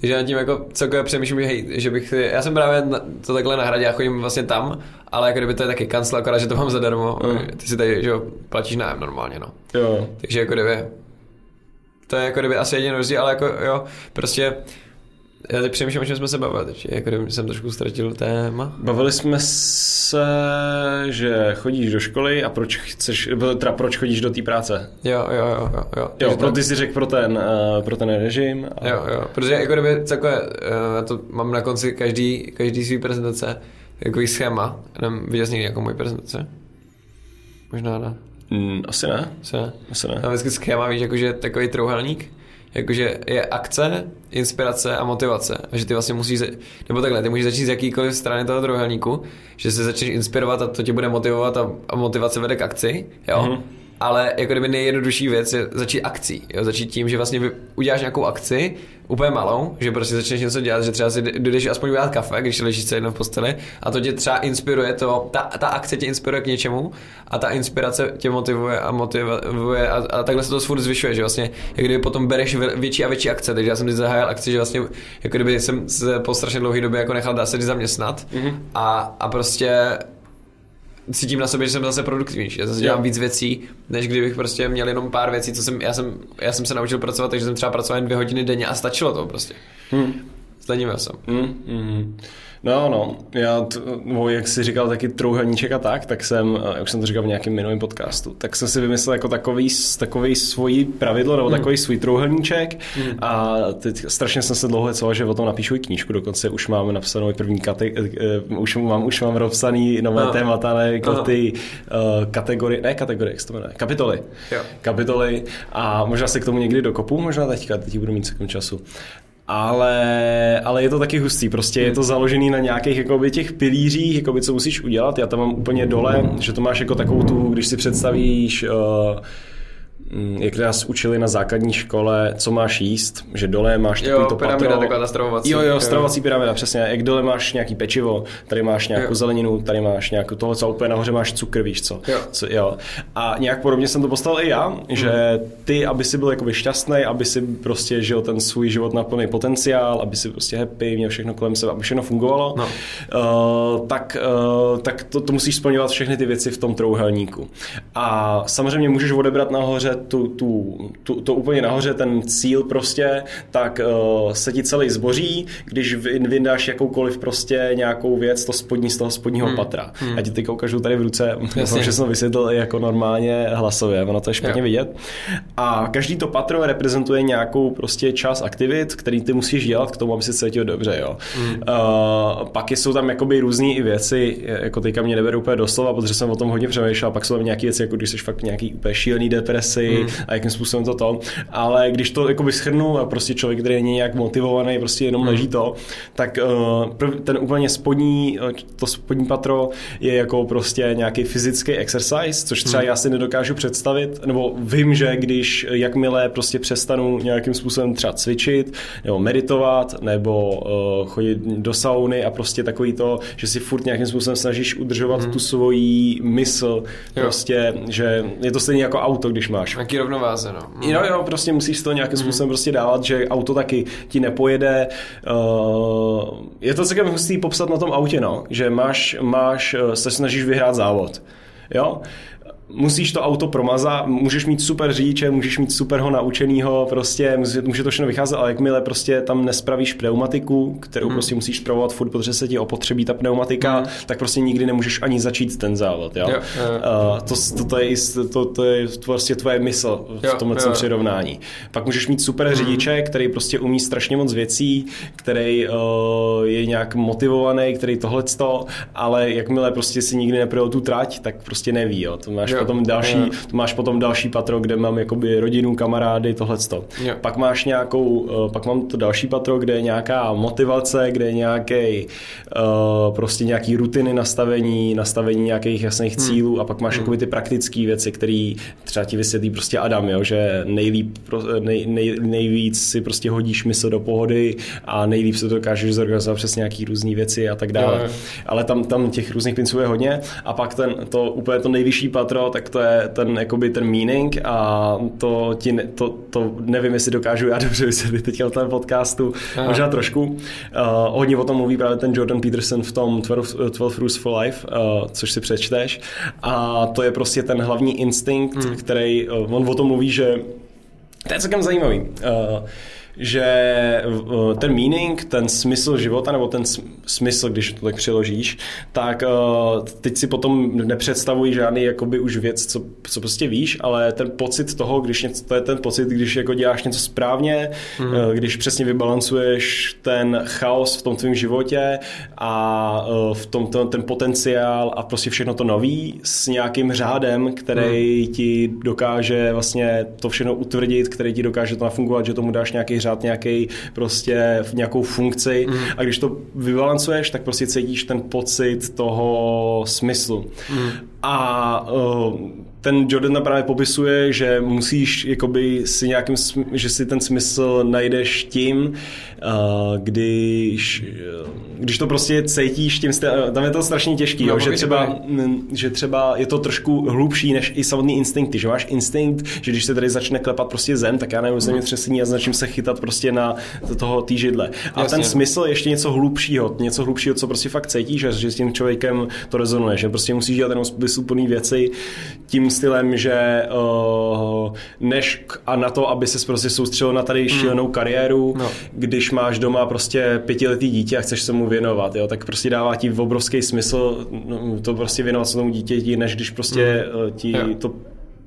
Takže nad tím jako celkově přemýšlím, že, hej, že bych si, já jsem právě to takhle na hradě, já chodím vlastně tam, ale jako kdyby to je taky kancel, akorát, že to mám zadarmo, Mm. ty si tady, že jo, platíš nájem normálně, no. Jo. Takže jako kdyby, to je jako kdyby asi jediný rozdíl, ale jako jo, prostě já teď přemýšlím, o čem jsme se bavili, teď jako jsem trošku ztratil téma. Bavili jsme se, že chodíš do školy a proč chceš, teda proč chodíš do té práce. Jo, jo, jo, jo. Jo, Jo, pro ty si řekl pro ten, uh, pro ten režim. A... Jo, jo, protože jako kdyby takové, já to mám na konci každý, každý svý prezentace, takový schéma, nevím, viděl jsi někdy jako můj prezentace? Možná ne, Mm, asi ne, asi ne. asi ne. Mám vždycky schéma, víš, jakože takový trouhelník, jakože je akce, inspirace a motivace. A že ty vlastně musíš, nebo takhle, ty můžeš začít z jakýkoliv strany toho trouhelníku, že se začneš inspirovat a to tě bude motivovat a, a motivace vede k akci, jo. Mhm. Mm-hmm. Ale jako kdyby nejjednodušší věc je začít akcí. Jo? Začít tím, že vlastně uděláš nějakou akci, úplně malou, že prostě začneš něco dělat, že třeba si jdeš aspoň udělat kafe, když ležíš celý den v posteli a to tě třeba inspiruje to, ta, ta akce tě inspiruje k něčemu a ta inspirace tě motivuje a motivuje a, a takhle se to furt zvyšuje, že vlastně jak kdyby potom bereš vě- větší a větší akce, takže já jsem teď zahájil akci, že vlastně jako kdyby jsem se po strašně dlouhé době jako nechal dá se zaměstnat mm-hmm. a, a prostě cítím na sobě, že jsem zase produktivnější, že zase dělám Jo. víc věcí, než kdybych prostě měl jenom pár věcí, co jsem, já jsem, já jsem se naučil pracovat, takže jsem třeba pracoval jen dvě hodiny denně a stačilo to prostě. Hmm. Zdanil jsem. Mm, mm. No, no, já, t, no, jak jsi říkal, taky trouhelníček a tak, tak jsem, jak už jsem to říkal v nějakém minulém podcastu, tak jsem si vymyslel jako takový, takový svůj pravidlo, nebo takový svůj trouhelníček a teď strašně jsem se dlouho hecoval, že o tom napíšu i knížku, dokonce už mám napsanou i první kate, uh, už mám, už mám rozpsaný nové Aha. témata, ne, jako Aha. ty uh, kategorie, ne kategorie, jak se to jmenuje, kapitoly. Jo. Kapitoly a možná se k tomu někdy dokopu, možná teďka, teď budu mít celkem času. Ale, ale je to taky hustý, prostě je to založený na nějakých jakoby, těch pilířích, jakoby, co musíš udělat. Já tam mám úplně dole, že to máš jako takovou tu, když si představíš, uh, jak nás učili na základní škole, co máš jíst, že dole máš takový to pyramida, patro. taková ta stravovací. Jo, jo, stravovací pyramida, přesně. Jak dole máš nějaký pečivo, tady máš nějakou Jo. zeleninu, tady máš nějakou tohle, co úplně nahoře máš cukr, víš co. Jo. co jo. A nějak podobně jsem to postavil i já, že ty, aby si byl jakoby šťastný, aby si prostě žil ten svůj život na plný potenciál, aby si prostě happy, měl všechno kolem sebe, aby všechno fungovalo, No. uh, tak, uh, tak to, to musíš splňovat všechny ty věci v tom trouhelníku. A samozřejmě můžeš odebrat nahoře tu, tu, tu, to úplně nahoře, ten cíl prostě, tak uh, se ti celý zboří, když vy- vyndáš jakoukoliv prostě nějakou věc, to spodní z toho spodního hmm. patra. Já ti teď ukážu tady v ruce, doufám, že jsem vysvětlil jako normálně hlasově, ono to je špatně Jo. vidět. A každý to patro reprezentuje nějakou prostě část aktivit, který ty musíš dělat k tomu, aby se cítil dobře, jo. Hmm. Uh, pak jsou tam jakoby různé i věci, jako teďka mě neberu úplně doslova, protože jsem o tom hodně přemýšlel, pak jsou tam nějaké věci, jako když jsi fakt nějaký úplně šílený depresi hmm. a jakým způsobem to to. Ale když to jakoby schrnu a prostě člověk, který není nějak motivovaný, prostě jenom hmm. leží to, tak uh, ten úplně spodní, eh, to spodní patro je jako prostě nějaký fyzický exercise, což třeba hmm. já si nedokážu představit, nebo vím, že když jakmile prostě přestanu nějakým způsobem třeba cvičit, nebo meditovat, nebo uh, chodit do sauny a prostě takový to, že si furt nějakým způsobem snažíš udržovat hmm. tu svoji mysl, jo. prostě, že je to stejně jako auto, když máš Jaký rovnováze, no. Jo, jo, prostě musíš to nějakým způsobem prostě dávat, že auto taky ti nepojede. Uh, je to celkem hustý popsat na tom autě, no, že máš, máš, eh, se snažíš vyhrát závod. Jo? Musíš to auto promazat, můžeš mít super řidiče, můžeš mít super ho naučenýho, prostě může, to všechno vycházet, ale jakmile prostě tam nespravíš pneumatiku, kterou hmm. prostě musíš spravovat furt, protože se ti opotřebí ta pneumatika, hmm. tak prostě nikdy nemůžeš ani začít ten závod, jo? jo, jo. Uh, to, to, to, je, to, to je prostě tvoje mysl v tomhle jo, jo. přirovnání. Pak můžeš mít super hmm. řidiče, který prostě umí strašně moc věcí, který uh, je nějak motivovaný, který tohle ale jakmile prostě si nikdy neprojel tu trať, tak prostě neví, jo? To máš jo potom další, yeah. to máš potom další patro, kde mám jakoby rodinu, kamarády, tohleto. Yeah. Pak máš nějakou, eh, pak mám to další patro, kde je nějaká motivace, kde je nějaký uh, prostě nějaký rutiny nastavení, nastavení nějakých jasných hmm. cílů a pak máš hmm. jakoby ty praktické věci, které třeba ti vysvětlí prostě Adam, jo, že nejlíp, nej, nej, nejvíc si prostě hodíš mysl do pohody a nejlíp se to dokážeš zorganizovat přes nějaký různé věci a tak dále. Yeah. Ale tam, tam těch různých principů je hodně a pak ten, to úplně to nejvyšší patro, tak to je ten, jakoby ten meaning a to, ti, to, to nevím, jestli dokážu já dobře vysvětlit teď v tom podcastu, Aha. možná trošku. Uh, hodně o tom mluví právě ten Jordan Peterson v tom 12, 12 Rules for Life, uh, což si přečteš. A to je prostě ten hlavní instinkt, hmm. který, uh, on o tom mluví, že to je celkem zajímavý. Uh, že ten meaning, ten smysl života, nebo ten smysl, když to tak přiložíš, tak eh, teď si potom nepředstavují žádný jakoby už věc, co, co prostě víš, ale ten pocit toho, když něco, to je ten pocit, když jako děláš něco správně, mm. když přesně vybalancuješ ten chaos v tom tvém životě a eh, v tom ten, ten potenciál a prostě všechno to nový s nějakým řádem, který mm. ti dokáže vlastně to všechno utvrdit, který ti dokáže to nafungovat, že tomu dáš nějaký řád nějaký prostě v nějakou funkci mm. a když to vybalancuješ, tak prostě cítíš ten pocit toho smyslu. Mm. A uh, ten Jordan právě popisuje, že musíš jakoby si nějakým, že si ten smysl najdeš tím, když, když to prostě cítíš tím, tam je to strašně těžký, no, jo, že, třeba, že třeba je to trošku hlubší než i samotný instinkty, že máš instinkt, že když se tady začne klepat prostě zem, tak já nevím, zemětřesení a začím se chytat prostě na toho týžidle. A Jasně. ten smysl je ještě něco hlubšího, něco hlubšího, co prostě fakt cítíš, že s tím člověkem to rezonuje, že prostě musíš dělat jenom smysluplné věci tím stylem, že uh, než a na to, aby se prostě soustředil na tady šílenou kariéru, no. když máš doma prostě pětiletý dítě a chceš se mu věnovat, jo, tak prostě dává ti obrovský smysl no, to prostě věnovat se tomu dítěti, než když prostě mm. ti jo. to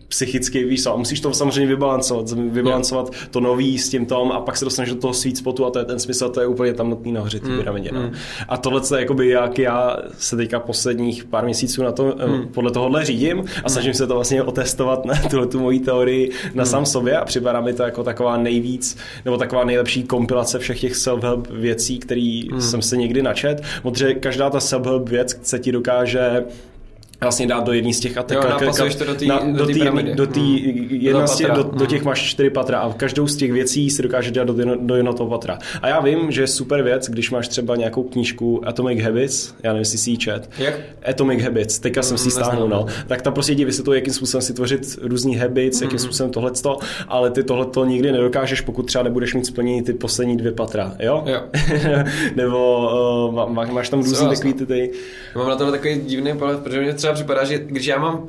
psychicky, víš co, a musíš to samozřejmě vybalancovat, vybalancovat yeah. to nový s tím tom a pak se dostaneš do toho sweet spotu a to je ten smysl, to je úplně tam notný nahoře ty mm. pyramidě. No. Mm. A tohle je jakoby jak já se teďka posledních pár měsíců na to, mm. podle tohohle řídím a mm. snažím se to vlastně otestovat na tuhle tu moji teorii na mm. sám sobě a připadá mi to jako taková nejvíc, nebo taková nejlepší kompilace všech těch self-help věcí, které mm. jsem se někdy načet, protože každá ta self-help věc se ti dokáže vlastně dát do jedné z těch a tak, jo, to do té do tý, do, tý, hmm. jedna z těch, do, do, těch máš čtyři patra a každou z těch věcí si dokáže dát do, do jednoho toho patra. A já vím, že je super věc, když máš třeba nějakou knížku Atomic Habits, já nevím, jestli si ji čet. Jak? Atomic Habits, teďka jsem si ji stáhnul, no. Tak ta prostě ti vysvětluje, jakým způsobem si tvořit různý habits, jakým mm. způsobem tohleto, ale ty tohleto nikdy nedokážeš, pokud třeba nebudeš mít splnění ty poslední dvě patra, jo? Jo. Nebo uh, má, máš tam různý takový ty, ty... Mám na to takový divný pohled, protože mě třeba připadá, že když já mám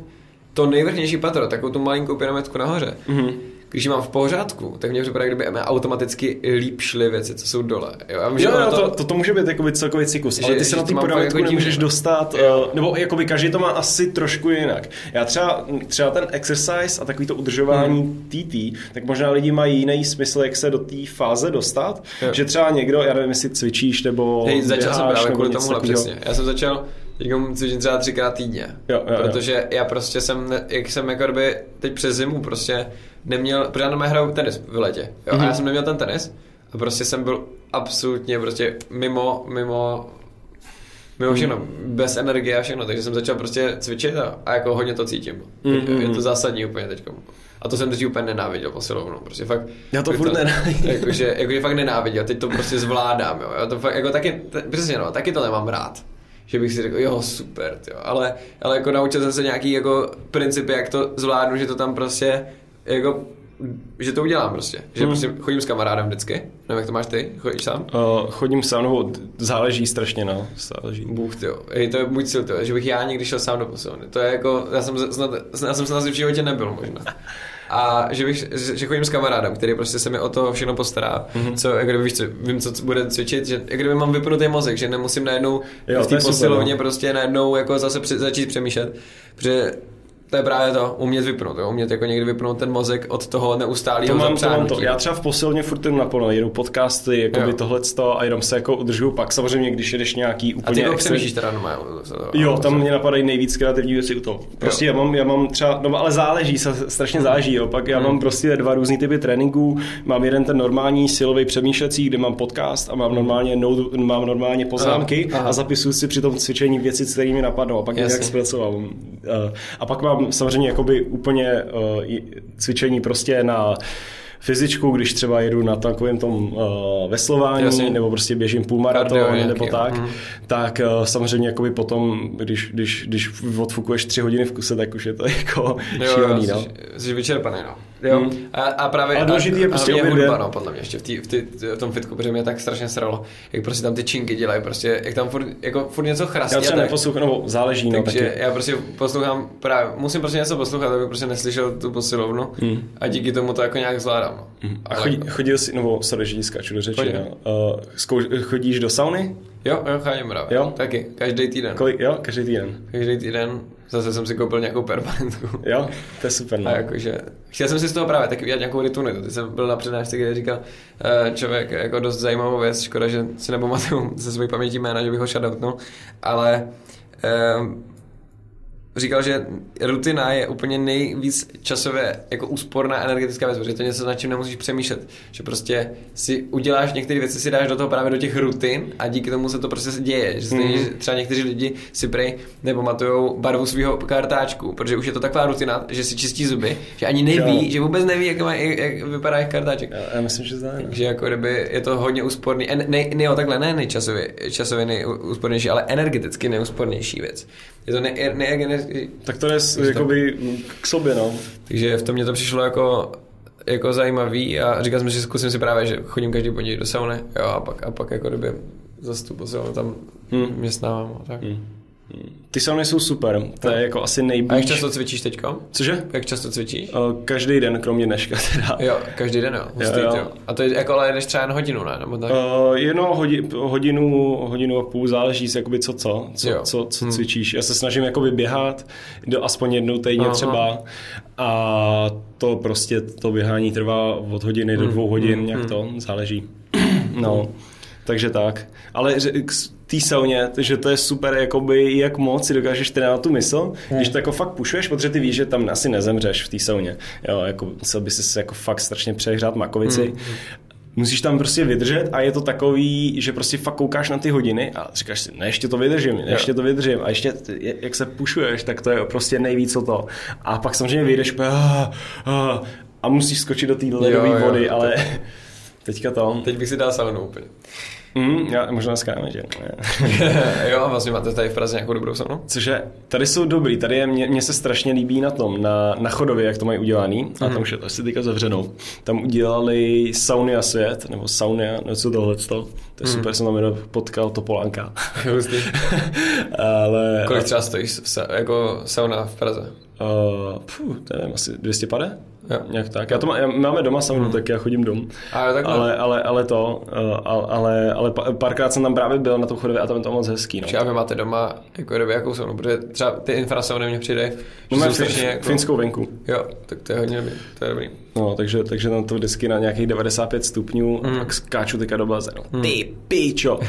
to nejvrchnější patro, takovou tu malinkou pyramidku nahoře, mm-hmm. když ji mám v pořádku, tak mě připadá, kdyby mě automaticky líp šly věci, co jsou dole. Jo, já jo, jo to, to, to, může být jakoby celkový cyklus, ale ty se na té pyramidku jako nemůžeš dostat, jo. Uh, nebo jakoby každý to má asi trošku jinak. Já třeba, třeba ten exercise a takový to udržování hmm. TT, tak možná lidi mají jiný smysl, jak se do té fáze dostat, jo. že třeba někdo, já nevím, jestli cvičíš nebo Hej, začal jsem právě kvůli tomu přesně. Já jsem začal Teď cvičím třeba třikrát týdně. Jo, jo, protože jo. já prostě jsem, jak jsem jako by teď přes zimu prostě neměl, protože já hraju tenis v letě. Jo, mm-hmm. A já mhm. jsem neměl ten tenis a prostě jsem byl absolutně prostě mimo, mimo mimo všechno, mm. bez energie a všechno, takže jsem začal prostě cvičit a, a jako hodně to cítím. Mm-hmm. Je to zásadní úplně teď. A to jsem teď úplně nenáviděl posilovnu, prostě fakt. Já to furt nenáviděl. Jakože, jakože fakt nenáviděl, teď to prostě zvládám, jo. Já to fakt, jako taky, t- přesně no, taky to nemám rád že bych si řekl, jo, super, jo. Ale, ale jako naučil jsem se nějaký jako principy, jak to zvládnu, že to tam prostě jako že to udělám prostě. Že hmm. prostě chodím s kamarádem vždycky. Nevím, jak to máš ty? Chodíš sám? Uh, chodím sám, nebo záleží strašně, no. Záleží. Bůh, ty Ej, to je můj cíl, tyjo, že bych já někdy šel sám do posilovny. To je jako, já jsem, snad, já jsem snad v životě nebyl možná. A že, bych, že chodím s kamarádem, který prostě se mi o to všechno postará. Mm-hmm. Co, jak kdyby víš, co, vím, co bude cvičit, že jak kdyby mám vypnutý mozek, že nemusím najednou jo, v té posilovně no. prostě najednou jako zase při, začít přemýšlet. Protože to je právě to, umět vypnout, jo? umět jako někdy vypnout ten mozek od toho neustálého to mám, to mám to. Já třeba v posilně furt jen naplno, jedu podcasty, jako by tohle a jenom se jako udržuju pak. Samozřejmě, když jedeš nějaký úplně... A ty jako přemýšlíš teda normálně? Jo, tam mě napadají nejvíc kreativní věci u toho. Prostě jo. já mám, já mám třeba, no ale záleží, se, strašně záleží, jo. Pak já hmm. mám prostě dva různý typy tréninků. Mám jeden ten normální silový přemýšlecí, kde mám podcast a mám normálně, no, mám normálně poznámky a zapisuju si při tom cvičení věci, které mi napadnou a pak je nějak zpracovám. A pak mám samozřejmě jakoby úplně uh, cvičení prostě na fyzičku, když třeba jedu na takovém tom uh, veslování Jasně. nebo prostě běžím půlmaraton nebo tak, mm. tak uh, samozřejmě jakoby potom, když, když, když odfukuješ tři hodiny v kuse, tak už je to jako jo, šílený. Jo, no. jsi, jsi vyčerpaný, no. Jo. Hmm. A, a právě a důležitý je prostě a hudba, no, podle mě, ještě v, tý, v, tý, v, tom fitku, protože mě tak strašně sralo, jak prostě tam ty činky dělají, prostě, jak tam furt, jako furt něco chrastí. Já třeba neposlouchám, nebo záleží, no, takže taky. já prostě poslouchám, právě, musím prostě něco poslouchat, abych prostě neslyšel tu posilovnu hmm. a díky tomu to jako nějak zvládám. No. Hmm. A chodí, chodil jsi, nebo sorry, že skáču do řeči, no. uh, zkouš, chodíš do sauny? Jo, jo, chodím právě. Jo? Taky, každý týden. Kolik, jo, každý týden. Každý týden Zase jsem si koupil nějakou permanentku. Jo, to je super. No. A jakože, chtěl jsem si z toho právě taky udělat nějakou ritualitu. Ty jsem byl na přednášce, kde říkal uh, člověk jako dost zajímavou věc, škoda, že si nepamatuju ze své paměti jména, že bych ho shoutoutnul, ale uh, říkal, že rutina je úplně nejvíc časově jako úsporná energetická věc, protože to něco, na čím nemusíš přemýšlet. Že prostě si uděláš některé věci, si dáš do toho právě do těch rutin a díky tomu se to prostě děje. Že mm. třeba někteří lidi si prej nepamatují barvu svého kartáčku, protože už je to taková rutina, že si čistí zuby, že ani neví, jo. že vůbec neví, jak, má, jak vypadá jejich kartáček. Já, já myslím, že zná. Takže jako kdyby je to hodně úsporný, ne, ne, ne takhle ne nejčasově, časově nejúspornější, ale energeticky nejúspornější věc. Je to ne, ne, tak to je jakoby k sobě, no. Takže v tom mě to přišlo jako jako zajímavý a říkal jsem si, že zkusím si právě, že chodím každý pondělí do sauny, jo, a pak, a pak jako době zastupu tam hmm. městnávám a tak. Hmm. Ty sauny jsou super, to je jako asi nejblíž. A jak často cvičíš teďka? Cože? Jak často cvičíš? Uh, každý den, kromě dneška teda. Jo, každý den jo, Hustý, jo, jo. A to je jako ale jdeš třeba jen hodinu, ne? Nebo tak? Uh, jenom hodi, hodinu, hodinu a půl, záleží se jakoby co co, co, jo. co, co hmm. cvičíš. Já se snažím jakoby běhat, do aspoň jednou týdně Aha. třeba a to prostě, to běhání trvá od hodiny hmm. do dvou hodin, hmm. nějak hmm. to, záleží. No, takže tak. Ale té sauně, že to je super, jakoby, jak moc si dokážeš trénovat tu mysl, hmm. když to jako fakt pušuješ, protože ty víš, že tam asi nezemřeš v té sauně. Jo, jako musel by si jako fakt strašně přehrát makovici. Hmm. Musíš tam prostě vydržet a je to takový, že prostě fakt koukáš na ty hodiny a říkáš si, ne, ještě to vydržím, ne, ještě to vydržím a ještě, jak se pušuješ, tak to je prostě nejvíc o to. A pak samozřejmě vyjdeš a, a, a musíš skočit do té ledové vody, ale teďka to. Teď bych si dal saunu úplně. Mm, já, možná skáme, že? jo, a vlastně máte tady v Praze nějakou dobrou saunu? Cože, tady jsou dobrý, tady je, mě, mě se strašně líbí na tom, na, na chodově, jak to mají udělaný, mm. a tam mhm. už je to asi teďka zavřenou. Tam udělali sauny a svět, nebo sauny a něco tohle, to je mm. super, jsem tam jenom potkal Topolánka. Ale... Kolik třeba stojíš jako sauna v Praze? Uh, pfuh, nevím, asi 250? Jo. Nějak tak. Já to má, já, máme doma saunu, hmm. tak já chodím domů. Ale, ale, ale to, uh, ale, ale párkrát jsem tam právě byl na tom chodově a tam je to moc hezký. No. a vy máte doma jako kdyby jakou saunu, protože třeba ty infrasauny mě přijde, no, jsou jako... finskou venku. Jo, tak to je hodně dobrý. To je dobrý. No, takže, takže tam to vždycky na nějakých 95 stupňů mm. a pak skáču teďka do bazénu. Mm. Ty pičo!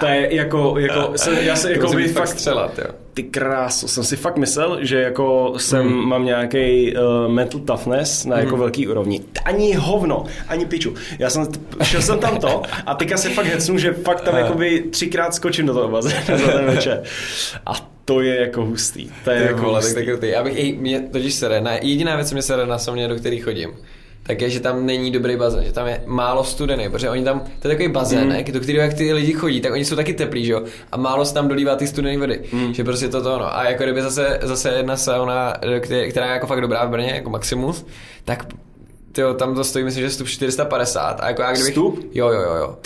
to je jako, jako jsem, já se jako by fakt střelat, jo. Ty krásu, jsem si fakt myslel, že jako jsem, mm. mám nějaký uh, mental toughness na jako mm. velký úrovni. Ani hovno, ani piču. Já jsem, šel jsem tam to a teďka se fakt hecnu, že fakt tam jakoby třikrát skočím do toho bazénu za ten večer. A to je jako hustý. To je, jako vole, hustý. Tak, tak Já bych, ej, mě totiž sere, na, jediná věc, co mě sere na sauně, do který chodím, tak je, že tam není dobrý bazén, že tam je málo studený, protože oni tam, to je takový bazének, mm. do kterého jak ty lidi chodí, tak oni jsou taky teplí, že jo, a málo se tam dolívá ty studené vody, mm. že prostě to to no. A jako kdyby zase, zase jedna sauna, která je jako fakt dobrá v Brně, jako Maximus, tak Tyjo, tam to stojí, myslím, že vstup 450. A jako já kdybych, Vstup? Jo, jo, jo, jo.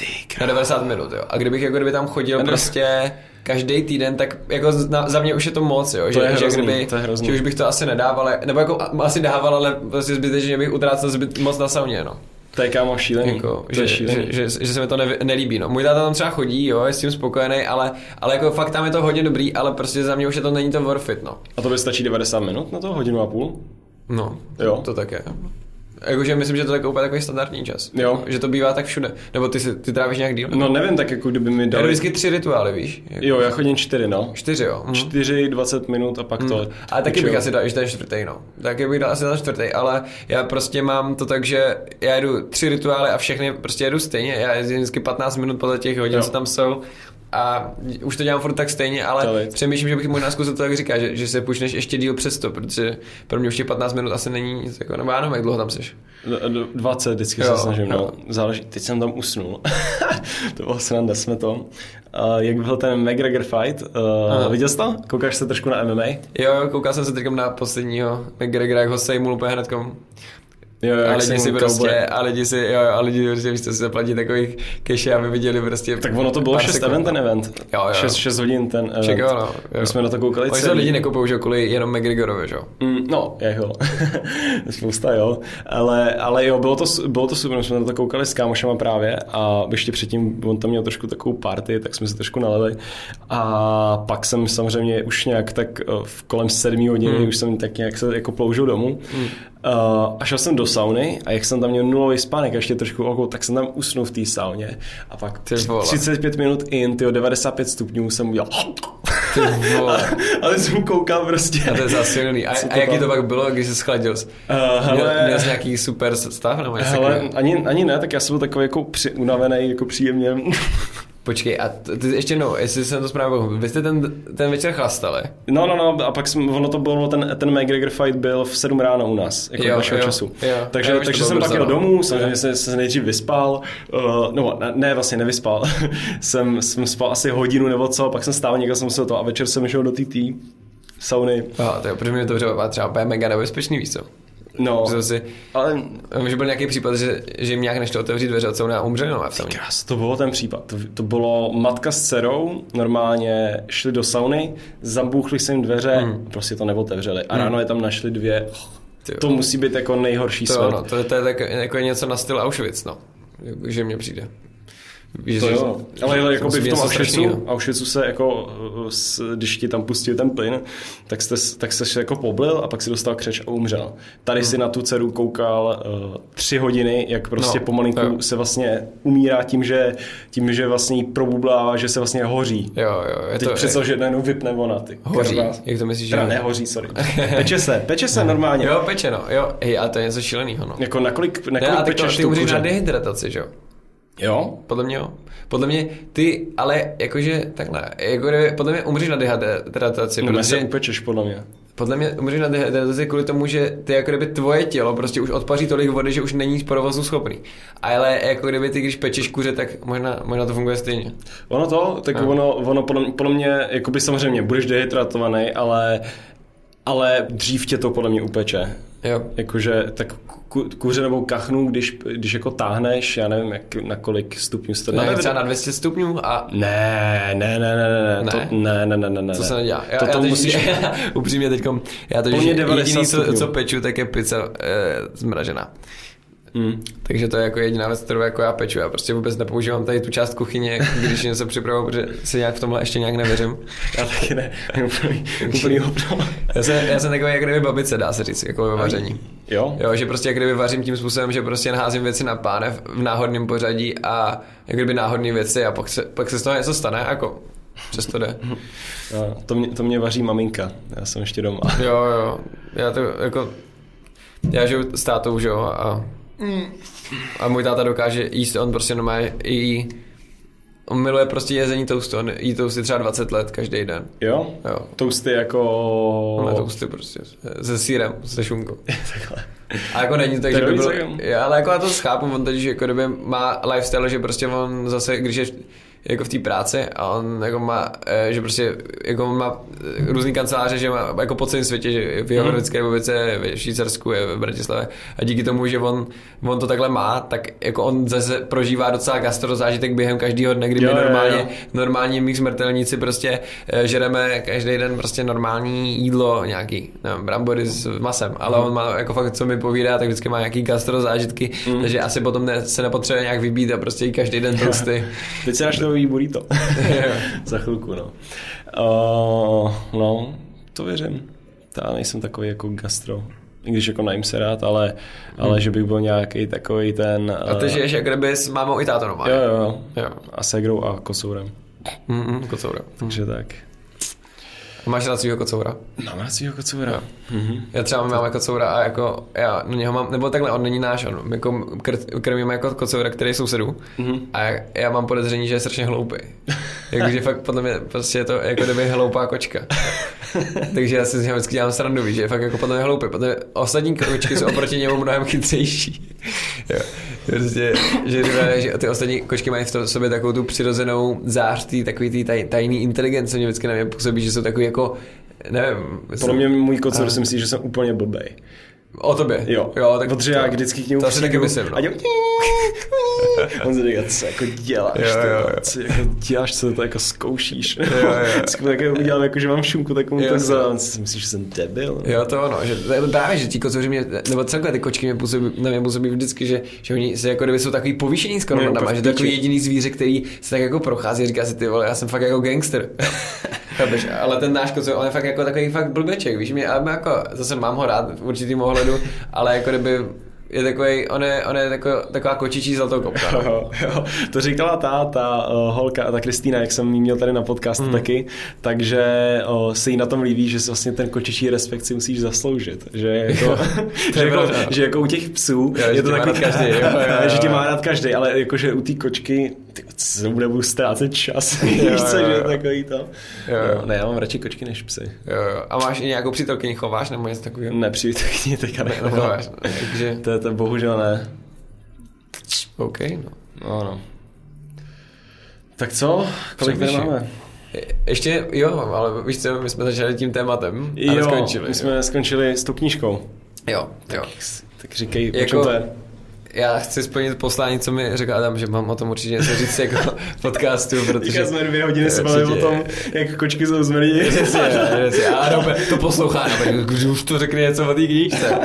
Na 90 minut, jo. A kdybych jako kdyby tam chodil Ne. prostě každý týden, tak jako na, za mě už je to moc, jo. že, je že, hrozný, kdyby, to je hrozný. že už bych to asi nedával, nebo jako asi dával, ale prostě zbytečně bych utrácel zbyt moc na sauně, no. To je kámo šílený. Jako, to že, je že, šílený. že, že, se mi to ne, nelíbí. No. Můj táta tam třeba chodí, jo, je s tím spokojený, ale, ale jako fakt tam je to hodně dobrý, ale prostě za mě už je to není to worth it, no. A to by stačí 90 minut na to? Hodinu a půl? No, Jo. to tak je. Jakože myslím, že to je tak úplně takový standardní čas. Jo. Že to bývá tak všude. Nebo ty, si, ty trávíš nějak díl? No nevím, tak jako kdyby mi Já jdu dali... vždycky tři rituály, víš? Jako Jo, já chodím čtyři, no. Čtyři, jo. Mhm. 4, 20 minut a pak to. Ale taky bych asi dal ještě ten čtvrtý, no. Taky bych dal asi ten čtvrtý, ale já prostě mám to tak, že já jedu tři rituály a všechny prostě jedu stejně. Já jezdím vždycky 15 minut podle těch hodin, Jo. co tam jsou. A už to dělám furt tak stejně, ale přemýšlím, že bych možná zkusil to, jak říká, že, že se půjčneš ještě díl přes to, protože pro mě už těch 15 minut asi není nic, jako, nebo já nevím, jak dlouho tam jsi. D- d- 20 vždycky Jo, se snažím, jo. no. Záleží, teď jsem tam usnul. to bylo sranda, jsme to. Uh, jak byl ten McGregor fight? Aha. Uh, viděl jsi to? Koukáš se trošku na MMA? Jo, jo, koukal jsem se teď na posledního McGregora, jak ho sejmul úplně hnedkom. Jo, A lidi si cowboy. prostě, a lidi si, jo, jo, a lidi prostě, co si zaplatí takových keše, aby viděli prostě Tak ono to bylo pár 6 sekund, event, ten event. Jo, jo. 6, 6 hodin ten event. Jo, no. Jo. My jsme na to koukali Oni celý. lidi nekupou, že kvůli jenom McGregorovi, že jo? Mm, no, jo. Spousta, jo. Ale, ale jo, bylo to, bylo to super, my jsme na to koukali s kámošema právě a ještě předtím on tam měl trošku takovou party, tak jsme se trošku nalili. A pak jsem samozřejmě už nějak tak eh, v kolem sedmí hodiny, Hmm. už jsem tak nějak se jako ploužil domů. Mm. a šel jsem do sauny a jak jsem tam měl nulový spánek a ještě trošku okolo, tak jsem tam usnul v té sauně. A pak Ty vole. 35 minut in, tyjo, 95 stupňů jsem udělal. Ty vole. Ale jsem koukal prostě. A to je zase silný. A, a jaký to pak bylo, když jsi schladil? Uh, Měl, hele, měl jsi nějaký super stav? Nebo hele, ani, ani ne, tak já jsem byl takový jako při, unavený, jako příjemně. Počkej, a ty ještě no, jestli jsem to správně pochopil, vy jste ten, ten večer chlastali? No, no, no, a pak jsme, ono to bylo, ten, ten McGregor fight byl v 7 ráno u nás, jako Jo, našeho jo, času. jo. takže Jo, takže jsem pak jel domů, samozřejmě jsem se nejdřív vyspal, uh, no, ne, ne, vlastně nevyspal, jsem, jsem spal asi hodinu nebo co, pak jsem stál někde jsem musel to a večer jsem šel do TT sauny. Aha, to je, protože mi to třeba, třeba mega nebezpečný, víš co? No, si, ale že byl nějaký případ, že, že jim nějak nešlo otevřít dveře od sauna a umřeli no, v sauně. Krás, to bylo ten případ. To, to bylo matka s dcerou, normálně šli do sauny, zabouchli se jim dveře, hmm. prostě to neotevřeli. A ráno je tam našli dvě. Tyjo. To musí být jako nejhorší To, smrt. no, to, to, je tak, jako něco na styl Auschwitz, no. Že mně přijde. Víš, To jo, ale, ale jako by v tom Auschwitzu. Auschwitzu se jako, s- když ti tam pustil ten plyn, tak, jste, tak se jako poblil a pak si dostal křeč a umřel. Tady si na tu dceru koukal uh, tři hodiny, jak prostě Hmm. No, pomalinku jo. se vlastně umírá tím, že, tím, že vlastně probublává, že se vlastně hoří. Jo, jo, je Teď to... představ, že najednou vypne ona, ty. Hoří, krva. jak to myslíš, že... Teda nehoří, sorry. Peče se, peče se normálně. Jo, peče, no, jo, hej, a to je něco šílenýho, no. Jako nakolik, Ne, nakolik tak to, pečeš ty umřeš na dehydrataci, že jo? Jo? Podle mě jo. Podle mě ty, ale jakože takhle, jako podle mě umřeš na dehydrataci, No, ne se protože upečeš, podle mě. podle mě umřeš na dehydrataci kvůli tomu, že ty jako kdyby tvoje tělo prostě už odpaří tolik vody, že už není z provozu schopný. Ale jako kdyby ty, když pečeš kuře, tak možná, možná to funguje stejně. Ono to, tak No. ono, ono podle, podle mě, jakoby samozřejmě budeš dehydratovaný, ale, ale dřív tě to podle mě upeče. Jo. Jakože tak ku, kuře nebo kachnu, když, když jako táhneš, já nevím, jak, na kolik stupňů jste... Ne, třeba na 200 stupňů a ne, ne, ne, ne, ne, Ne? To, ne, ne, ne, ne, ne. to se nedělá. Já, to, já to musíš... upřímně teďkom, já to, Podle že mě 90 jediný, co, co peču, tak je pizza e, zmražená. Hmm. Takže to je jako jediná věc, kterou jako já peču. Já prostě vůbec nepoužívám tady tu část kuchyně, když něco připravuju, protože si nějak v tomhle ještě nějak nevěřím. Já taky ne. Úplný, úplný hovno. Já jsem, já jsem takový jak kdyby babice, dá se říct, jako ve vaření. Jo? Jo, že prostě jak kdyby vařím tím způsobem, že prostě naházím věci na pánev v náhodném pořadí a jak kdyby náhodné věci a pak se, pak se z toho něco stane, jako přesto jde. Jo, To mě, to mě vaří maminka. Já jsem ještě doma. Jo, jo, já to jako, já žiju s tátou, že jo, a, a můj táta dokáže jíst, on prostě normálně i On miluje prostě jezení toastu, on jí toasty třeba 20 let každý den. Jo? Jo. Toasty jako... Má toasty prostě se sírem, se šunkou. Takhle. A jako není tak, že by bylo, jako- já, ale jako já to schápu, on totiž jako kdyby má lifestyle, že prostě on zase, když je jako v té práci a on jako má, eh, že prostě jako on má eh, různý kanceláře, že má jako po celém světě, že v jeho České republice, ve Švýcarsku, je v Bratislavě. A díky tomu, že on, on to takhle má, tak jako on zase prožívá docela gastro zážitek během každého dne, kdy my Jo, jo, jo. normálně, normální mých smrtelníci prostě eh, žereme každý den prostě normální jídlo nějaký, nevím, brambory s masem, ale on má jako fakt, co mi povídá, tak vždycky má nějaký gastro zážitky, takže asi potom ne, se nepotřebuje nějak vybít a prostě každý den toasty. Teď se našlo nový burrito. Za chvilku, no. Uh, no, to věřím. Já nejsem takový jako gastro. I když jako najím se rád, ale, ale že bych byl nějaký takový ten... A ty žiješ jak kdyby s mámou i tátou Jo, normálně. jo, jo. Jo. A segrou a kocourem. Mm-mm, kocoura. Takže tak. Máš rád svýho kocoura? Mám rád svýho kocoura. Mhm. Já třeba mám jako kocoura a jako já na něho mám, nebo takhle, on není náš, on jako kr- krmíme jako kocoura, který je sousedů Mhm. a já, já, mám podezření, že je strašně hloupý. Jakože fakt podle mě prostě je to jako kdyby hloupá kočka. Takže já si z něho vždycky dělám srandu, víš, že je fakt jako podle mě hloupý. Podle mě ostatní kočky jsou oproti němu mnohem chytřejší. jo. Prostě, že, že, že ty ostatní kočky mají v to- sobě takovou tu přirozenou zář, tý, takový ty taj, tajný inteligence, mě vždycky na mě působí, že jsou takový jako, nevím. Podle mě můj kocour A- si myslí, že jsem úplně blbej. O tobě? Jo, jo tak protože já vždycky k němu To si taky myslím, no. a dělám... On se říká, co jako děláš, Jo, ty, jo, jo. co jako děláš, co to jako zkoušíš. Jo, jo. Tak jako udělám, jako, že mám šunku, tak mu to jo. za... On si myslí, že jsem debil. no. Jo, to ono, že to je právě, že ti kocouri mě, nebo celkově ty kočky mě působí, na mě působí vždycky, že, že oni se jako kdyby jsou takový povýšení skoro nad náma, úplně že to je takový jediný zvíře, který se tak jako prochází, říká si ty vole, já jsem fakt jako gangster. Chápeš? Ale ten náš kocour, on je fakt jako takový fakt blbeček, víš, mě, ale jako, zase mám ho rád v určitým ohledu, ale jako kdyby je takový, on je, on je taková, taková kočičí zlatokopka. no. Jo, jo. To říkala ta, ta uh, holka, ta Kristýna, jak jsem jí měl tady na podcastu mm. taky, takže uh, se jí na tom líbí, že si vlastně ten kočičí respekt si musíš zasloužit. Že, jako, To je že, jako, že jako u těch psů Jo, že je to takový, každý, jo, jo, jo, že tě jo. má rád každý, ale jakože u té kočky ty, co nebudu ztrácet čas, víš jo, co, jo, že je jo. takový to. Jo, jo. Ne, já mám radši kočky než psy. Jo, jo. A máš i nějakou přítelkyni, chováš nebo něco takového? Nepřijdu k ní teďka Ne, nechováš. Takže, To, to bohužel ne. OK, no. No, no. Tak co? Kolik tady máme? Je- Ještě, jo, ale víš co, my jsme začali tím tématem a Jo, neskončili. my jsme skončili s tou knížkou. Jo, jo. Tak říkej, o Jako- to je? Já chci splnit poslání, co mi řekl Adam, že mám o tom určitě něco říct jako podcastu, protože... Teďka jsme dvě hodiny se bavili o tom, jak kočky jsou zmrdí. A Adam to poslouchá, když už to řekne něco o té knížce.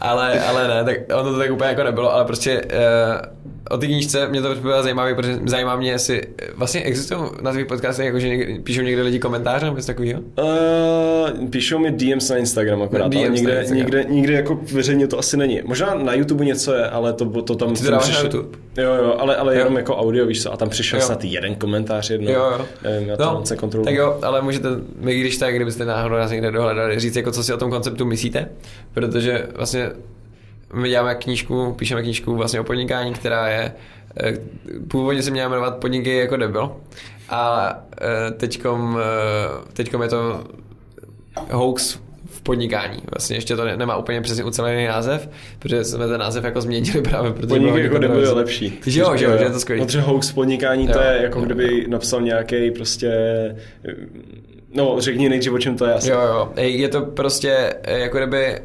Ale, ale ne, tak ono to tak úplně jako nebylo, ale prostě uh, o té knížce mě to připadá zajímavé, protože zajímá mě, jestli vlastně existují na tvých podcastech, jako že někdy, píšou někde lidi komentáře nebo něco takového? Uh, píšou mi DMs na Instagram akorát, DMs ale nikde, Instagram. nikde, nikde jako veřejně to asi není. Možná na YouTube něco je, ale to, to tam... Ty to dáváš na YouTube? Jo, jo, ale, ale Jo. jenom jako audio, víš co, a tam přišel Jo. snad jeden komentář jedno. Jo, jo. Nevím, já to no, se tak jo, ale můžete mi, když tak, kdybyste náhodou nás někde dohledali, říct, jako co si o tom konceptu myslíte, protože vlastně my děláme knížku, píšeme knížku vlastně o podnikání, která je eh, původně se měla jmenovat Podniky jako debil a eh, teďkom, eh, teďkom je to hoax v podnikání. Vlastně ještě to ne- nemá úplně přesně ucelený název, protože jsme ten název jako změnili právě, protože Podnik jako debil je lepší. Že jo, že jo, že je to skvělý. Protože hoax v podnikání to Jo, je jako jo, kdyby napsal nějaký prostě... No, řekni nejdřív, o čem to je asi. Jo, jo. Je to prostě jako kdyby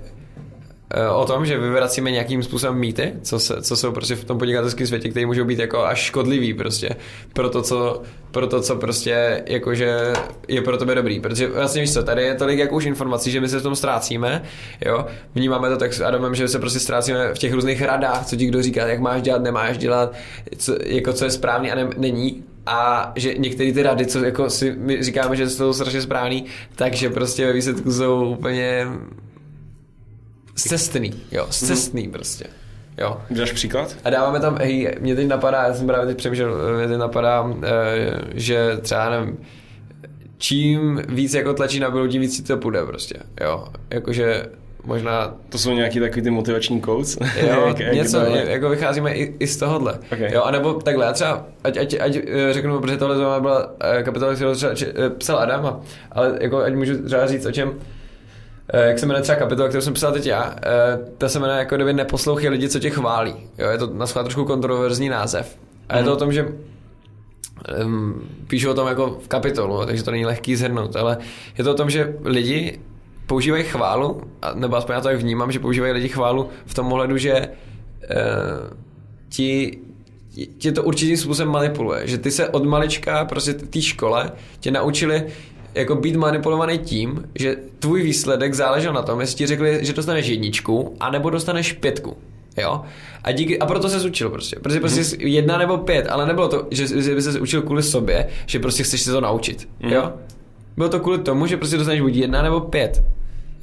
o tom, že vyvracíme nějakým způsobem mýty, co, se, co jsou prostě v tom podnikatelském světě, které můžou být jako až škodlivý prostě pro to, co, pro to, co prostě jakože je pro tebe dobrý. Protože vlastně víš co, tady je tolik jako už informací, že my se v tom ztrácíme, jo. Vnímáme to tak s Adamem, že se prostě ztrácíme v těch různých radách, co ti kdo říká, jak máš dělat, nemáš dělat, co, jako co je správný a ne, není a že některé ty rady, co jako si my říkáme, že jsou strašně správný, takže prostě ve výsledku jsou úplně zcestný, jo, zcestný prostě. Jo. Dáš příklad? A dáváme tam, hej, mě teď napadá, já jsem právě teď přemýšlel, mě teď napadá, eh, že třeba nevím, čím víc jako tlačí na bylo, tím víc si to půjde prostě, jo. Jakože možná To jsou nějaký takový ty motivační quotes? Jo, Jak- jak něco, tohle? jako vycházíme i, i z tohohle. Okay. Jo, anebo takhle, já třeba, ať, ať, ať eh, řeknu, protože tohle zrovna byla eh, kapitola, kterou třeba či, psal Adam, a- ale jako ať můžu třeba říct o čem, jak se jmenuje třeba kapitola, kterou jsem psal teď já, eh, ta se jmenuje jako kdyby neposlouchej lidi, co tě chválí. Jo, je to na schvál trošku kontroverzní název. A je to o tom, že um, píšu o tom jako v kapitolu, takže to není lehký zhrnout, ale je to o tom, že lidi používají chválu, nebo aspoň já to tak vnímám, že používají lidi chválu v tom ohledu, že uh, ti tě to určitým způsobem manipuluje, že ty se od malička prostě v té škole tě naučili jako být manipulovaný tím, že tvůj výsledek záležel na tom, jestli ti řekli, že dostaneš jedničku, anebo dostaneš pětku. Jo? A, díky, a proto se učil prostě. Protože prostě mm-hmm. jedna nebo pět, ale nebylo to, že, že by se učil kvůli sobě, že prostě chceš se to naučit. Mm-hmm. Jo? Bylo to kvůli tomu, že prostě dostaneš buď jedna nebo pět.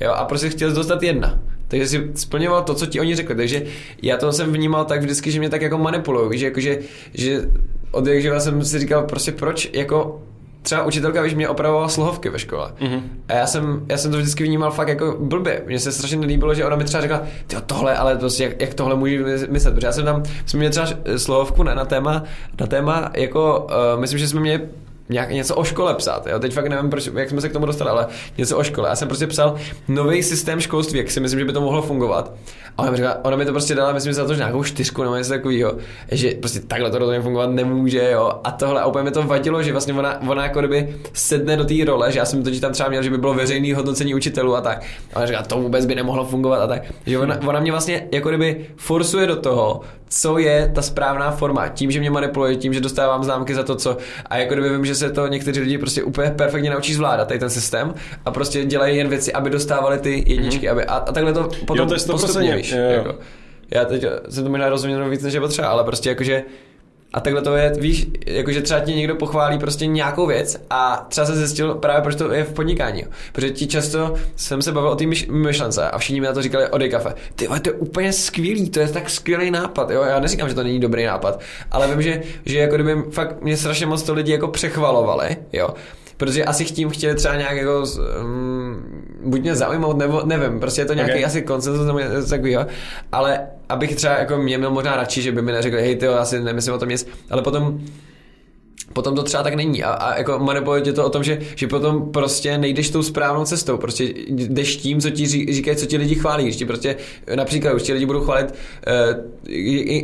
Jo? A prostě chtěl dostat jedna. Takže si splňoval to, co ti oni řekli. Takže já to jsem vnímal tak vždycky, že mě tak jako manipulují. Víš, jako že, že od jak jsem si říkal, prostě proč jako třeba učitelka, víš, mě opravovala slohovky ve škole. Mm-hmm. A já jsem, já jsem to vždycky vnímal fakt jako blbě. Mně se strašně nelíbilo, že ona mi třeba řekla, ty tohle, ale prostě jak, jak tohle můžu myslet, protože já jsem tam, jsme měli třeba slohovku na, na téma, na téma jako, uh, myslím, že jsme měli nějak něco o škole psát. Jo? Teď fakt nevím, proč, jak jsme se k tomu dostali, ale něco o škole. Já jsem prostě psal nový systém školství, jak si myslím, že by to mohlo fungovat. A ona mi, řekla, ona mi to prostě dala, myslím, za to, že nějakou čtyřku nebo něco takového, že prostě takhle to rozhodně fungovat nemůže, jo. A tohle, a úplně mi to vadilo, že vlastně ona, ona jako kdyby sedne do té role, že já jsem totiž tam třeba měl, že by bylo veřejný hodnocení učitelů a tak. A ona říká, to vůbec by nemohlo fungovat a tak. Že ona, ona mě vlastně jako kdyby forsuje do toho, co je ta správná forma. Tím, že mě manipuluje, tím, že dostávám známky za to, co. A jako kdyby vím, že se to někteří lidi prostě úplně perfektně naučí zvládat, tady ten systém, a prostě dělají jen věci, aby dostávali ty jedničky. Aby, a, a takhle to potom Jo, to je 100%, postupně, víš, jo, jo. jako. Já teď jsem to možná rozuměl víc, než je potřeba, ale prostě jakože a takhle to je, víš, jakože třeba ti někdo pochválí prostě nějakou věc a třeba se zjistil právě, proč to je v podnikání. Protože ti často jsem se bavil o té myš- myšlence a všichni mi na to říkali o kafe. Ty to je úplně skvělý, to je tak skvělý nápad. Jo. Já neříkám, že to není dobrý nápad, ale vím, že, že jako kdyby fakt mě strašně moc to lidi jako přechvalovali, jo. Protože asi tím chtěli třeba nějak jako um, buď mě zaujmout, nebo nevím, prostě je to nějaký Okay. asi koncenzus nebo něco takového, ale abych třeba jako mě měl možná radši, že by mi neřekli, hej ty jo, asi nemyslím o tom nic, ale potom potom to třeba tak není. A, a jako manipuluje tě to o tom, že, že potom prostě nejdeš tou správnou cestou, prostě jdeš tím, co ti ří- říkají, co ti lidi chválí, když ti prostě například už ti lidi budou chválit, uh,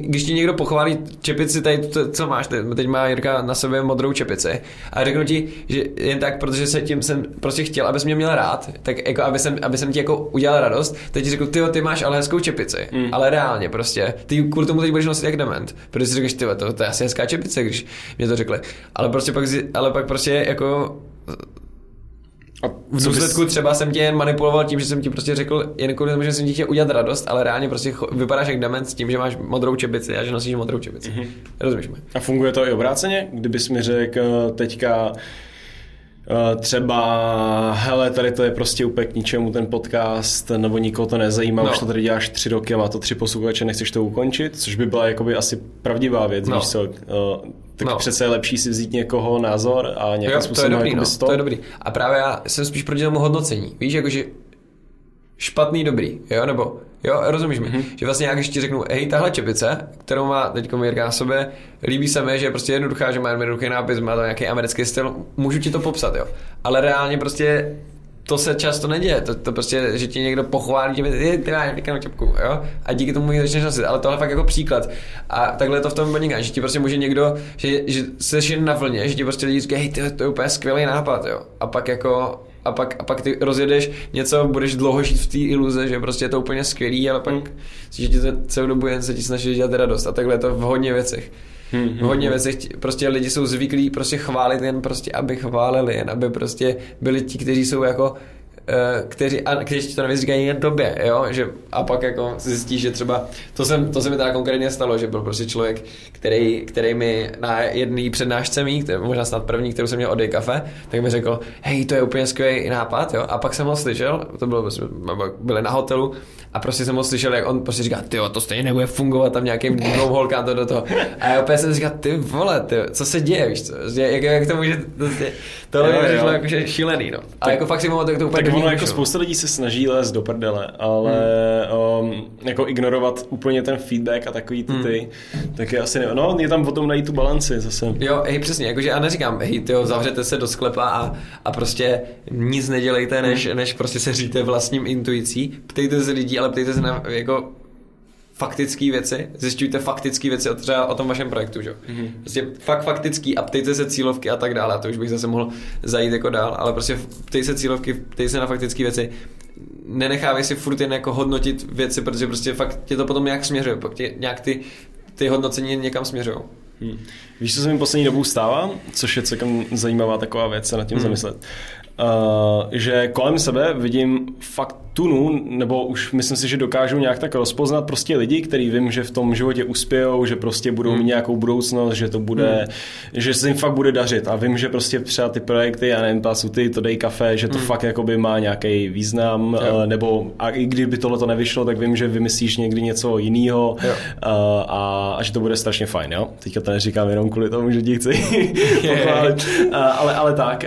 když ti někdo pochválí čepici, tady to, co máš, teď, teď má Jirka na sobě modrou čepici. A řeknu ti, že jen tak, protože se tím jsem prostě chtěl, abys mě měl rád, tak jako aby jsem, aby jsem ti jako udělal radost, teď ti řeknu, ty ty máš ale hezkou čepici, mm. ale reálně prostě, ty kvůli tomu teď budeš nosit jak dement, protože si řekneš, ty to, to je asi hezká čepice, když mě to řekli, ale prostě pak, ale pak prostě jako A v důsledku třeba jsem tě jen manipuloval tím, že jsem ti prostě řekl jen kvůli tomu, že jsem ti chtěl udělat radost, ale reálně prostě vypadáš jak dement s tím, že máš modrou čepici a že nosíš modrou čepici. Mm-hmm. Rozumíš mi? A funguje to i obráceně? Kdybys mi řekl teďka eh, třeba, hele, tady to je prostě úplně k ničemu ten podcast, nebo nikoho to nezajímá, No. už to tady děláš tři roky a má to tři posluchače, nechceš to ukončit, což by byla jakoby asi pravdivá věc, No. víš co, eh, tak No. přece je lepší si vzít někoho názor a nějakým Jo, to je způsobem dobrý, no, to je dobrý. A právě já jsem spíš proti tomu hodnocení. Víš, jakože špatný, dobrý, jo, nebo jo, rozumíš mi, mm-hmm. že vlastně já když ti řeknu, hej, tahle čepice, kterou má teď Jirka na sobě, líbí se mi, že je prostě jednoduchá, že má jednoduchý nápis, má to nějaký americký styl, můžu ti to popsat, jo, ale reálně prostě to se často neděje, to, to prostě, že ti někdo pochválí, že ty, ty máš pěknou čepku, jo, a díky tomu ji začneš nosit, ale tohle je fakt jako příklad. A takhle je to v tom podnikání, že ti prostě může někdo, že, že jsi jen na vlně, že ti prostě lidi říkají, hej, to, to je úplně skvělý nápad, jo, a pak jako a pak, a pak ty rozjedeš něco, budeš dlouho žít v té iluze, že prostě je to úplně skvělý, ale pak si, že ti to celou dobu jen se ti snaží dělat radost a takhle je to v hodně věcech. Hmm, hodně ti- prostě lidi jsou zvyklí prostě chválit jen prostě, aby chválili, jen aby prostě byli ti, kteří jsou jako eh, kteří, a kteří to navíc říkají jen tobě, jo, že a pak jako zjistíš, že třeba, to, jsem, to se mi teda konkrétně stalo, že byl prostě člověk, který, který mi na jedné přednášce mý, který, možná snad první, kterou jsem měl od kafe, tak mi řekl, hej, to je úplně skvělý nápad, jo, a pak jsem ho slyšel, to bylo, byli na hotelu, a prostě jsem ho slyšel, jak on prostě říká, ty to stejně nebude fungovat tam nějakým dvou holkám to do toho. A já opět jsem říkal, ty vole, ty, co se děje, víš co? Jak, jak to může, prostě, tohle Jo, jo. jako že šílený, no. A jako fakt si mohl tak to úplně Tak ono jako spousta lidí se snaží lézt do prdele, ale Hmm. um, jako ignorovat úplně ten feedback a takový ty ty, tak je asi ne... No, je tam potom najít tu balanci zase. Jo, hej, přesně, jakože já neříkám, hej, tyjo, zavřete se do sklepa a, a prostě nic nedělejte, než, než prostě se říte vlastním intuicí. Ptejte se lidí, ale ptejte se na, jako faktické věci, zjišťujte faktické věci o třeba o tom vašem projektu, že? Mm-hmm. Prostě fakt faktický, a ptejte se cílovky a tak dále, a to už bych zase mohl zajít jako dál, ale prostě ptej se cílovky, ptej se na faktické věci, nenechávej si furt jen jako hodnotit věci, protože prostě fakt tě to potom nějak směřuje, pak tě nějak ty, ty hodnocení někam směřují. Hmm. Víš, co se mi poslední dobou stává, což je celkem zajímavá taková věc se nad tím hmm. zamyslet. Uh, že kolem sebe vidím fakt tunu, nebo už myslím si, že dokážu nějak tak rozpoznat prostě lidi, kteří vím, že v tom životě uspějou, že prostě budou mít hmm. nějakou budoucnost, že to bude, hmm. že se jim fakt bude dařit a vím, že prostě třeba ty projekty, já nevím, ty, to dej kafe, že to hmm. fakt jakoby má nějaký význam, jo. nebo a i kdyby tohle to nevyšlo, tak vím, že vymyslíš někdy něco jiného a, a, že to bude strašně fajn, jo. Teďka to neříkám jenom kvůli tomu, že ti chci pochválit, ale, ale tak.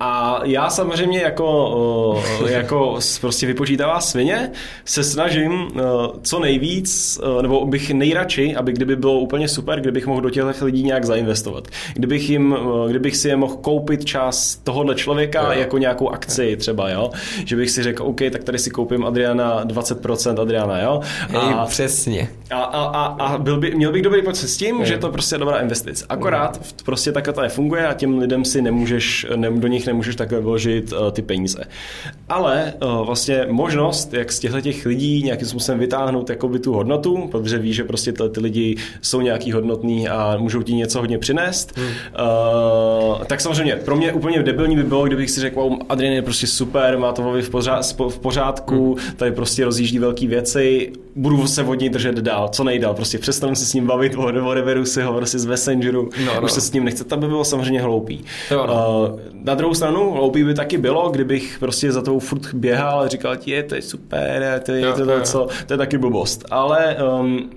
A já samozřejmě jako, jako prostě vypočítám vypočítavá svině, se snažím uh, co nejvíc, uh, nebo bych nejradši, aby kdyby bylo úplně super, kdybych mohl do těch lidí nějak zainvestovat. Kdybych, jim, uh, kdybych si je mohl koupit čas tohohle člověka jo. jako nějakou akci třeba, jo? Že bych si řekl, OK, tak tady si koupím Adriana 20% Adriana, jo? A, Hej, přesně. A, a, a, a byl by, měl bych dobrý pocit s tím, jo. že to prostě je dobrá investice. Akorát jo. prostě takhle to nefunguje a těm lidem si nemůžeš, ne, do nich nemůžeš takhle vložit uh, ty peníze. Ale uh, vlastně možnost, jak z těchto těch lidí nějakým způsobem vytáhnout jakoby tu hodnotu, protože ví, že prostě ty, ty lidi jsou nějaký hodnotný a můžou ti něco hodně přinést. Hmm. Uh, tak samozřejmě pro mě úplně debilní by bylo, kdybych si řekl, wow, Adrian je prostě super, má to v, pořád, v pořádku, hmm. tady prostě rozjíždí velké věci, budu se od něj držet dál, co nejdál, prostě přestanu se s ním bavit, odeberu si ho prostě z Messengeru, no, no. už se s ním nechce, to by bylo samozřejmě hloupý. To, no. uh, na druhou stranu, hloupý by taky bylo, kdybych prostě za tou furt běhal a říkal je, to je super, to je, jo, to, to, co, to je taky blbost. Ale um,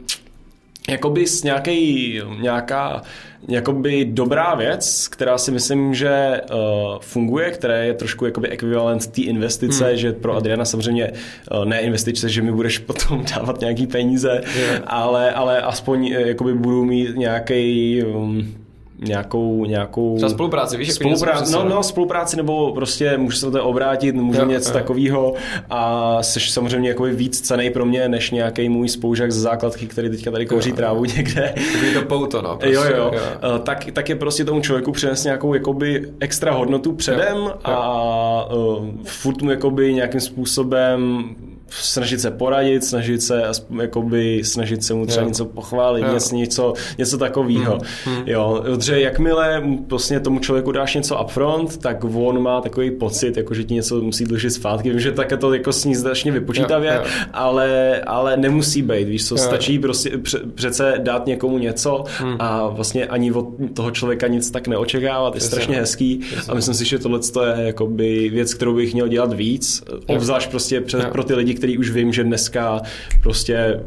jakoby s nějaký, nějaká jakoby dobrá věc, která si myslím, že uh, funguje, která je trošku jakoby ekvivalent té investice, hmm. že pro Adriana samozřejmě uh, ne investice, že mi budeš potom dávat nějaký peníze, yeah. ale, ale aspoň uh, jakoby budu mít nějaký um, nějakou, nějakou Třeba spolupráci, víš? Spolupráci, no, no, spolupráci, nebo prostě můžu se to obrátit, můžu jo, něco jo. takového a jsi samozřejmě jako víc cený pro mě, než nějaký můj spoužák z základky, který teďka tady kouří jo, trávu jo. někde. Takový to pouto, no. Prostě, jo, jo, jo. Eh, tak, tak je prostě tomu člověku přines nějakou jakoby extra hodnotu předem jo, jo. a uh, furt mu jakoby nějakým způsobem snažit se poradit, snažit se jakoby, snažit se mu třeba jo. něco pochválit, jo. něco, něco, něco takového. Hmm. Hmm. Jo, protože jakmile vlastně tomu člověku dáš něco upfront, tak on má takový pocit, jako že ti něco musí dlužit zpátky. Vím, že tak to jako sní strašně vypočítavě, jo, jo. Ale, ale nemusí být, víš co, jo. stačí prostě přece dát někomu něco hmm. a vlastně ani od toho člověka nic tak neočekávat, je strašně hezký Jasně. a myslím si, že tohle je jakoby věc, kterou bych měl dělat víc, obzvlášť prostě před, pro ty lidi, který už vím, že dneska prostě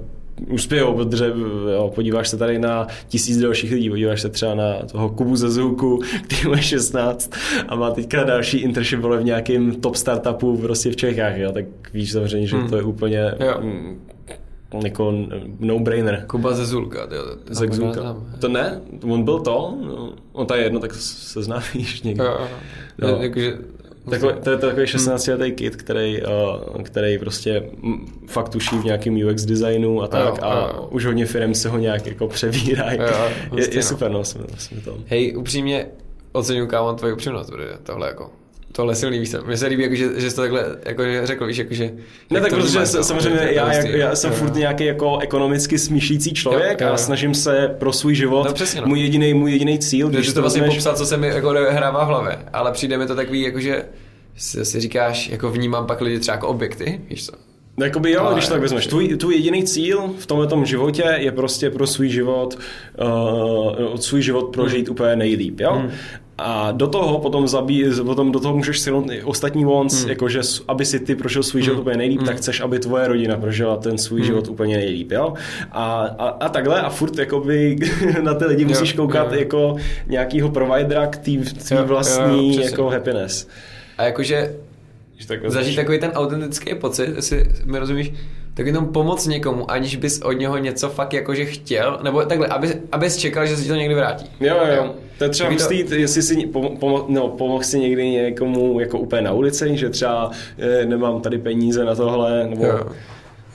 uspějou, protože jo, podíváš se tady na tisíc dalších lidí, podíváš se třeba na toho Kubu ze Zvuku, který má 16 a má teďka další internship v nějakém top startupu prostě v Čechách, jo, tak víš samozřejmě, že hmm. to je úplně jo. Mm, jako no-brainer. Kuba ze Zulka. Jo, ze Zulka. To ne, on byl to, no, on je jedno, tak se znáš někdy. Jo, jo. No. Jakože Takový, to je takový 16 letý kid, který, uh, který prostě fakt tuší v nějakém UX designu a tak jo, a jo. už hodně firm se ho nějak jako převírají. Je, je no. super, no, jsme, jsme to. Hej, upřímně oceňuji kámo tvoji upřímnost, tohle jako tohle si líbí. Mně se líbí, jako, že, že jsi to takhle jako, že řekl, víš, jako, že... Ne, tak protože no, samozřejmě já, já, já jsem furt nějaký jako ekonomicky smýšlící člověk jo, jo. a snažím se pro svůj život, no, přesně, no. můj jediný můj jediný cíl. Když to, to vlastně vezmeš... popsat, co se mi jako hrává v hlavě, ale přijde mi to takový, jako, že si, si říkáš, jako vnímám pak lidi třeba jako objekty, víš co? No, jakoby jo, Ale... když to tak vezmeš. Tvůj, tvůj jediný cíl v tomhle životě je prostě pro svůj život, uh, svůj život prožít hmm. úplně nejlíp, jo? Hmm. A do toho potom zabí, potom do toho můžeš silnout i ostatní wants, hmm. jakože aby si ty prožil svůj život hmm. úplně nejlíp, hmm. tak chceš, aby tvoje rodina prožila ten svůj hmm. život úplně nejlíp, jo? A, a, a takhle a furt jakoby na ty lidi jo, musíš koukat jo. jako nějakýho providera k tý, tý vlastní jo, jako happiness. A jakože zažít takový ten autentický pocit, jestli mi rozumíš, tak jenom pomoct někomu, aniž bys od něho něco fakt jakože chtěl, nebo takhle, aby, abys čekal, že se ti to někdy vrátí. Jo, jo. jo. To je třeba myslí, to... jestli si pom, pom, no, pomohl si někdy někomu jako úplně na ulici, že třeba je, nemám tady peníze na tohle, nebo... Jo.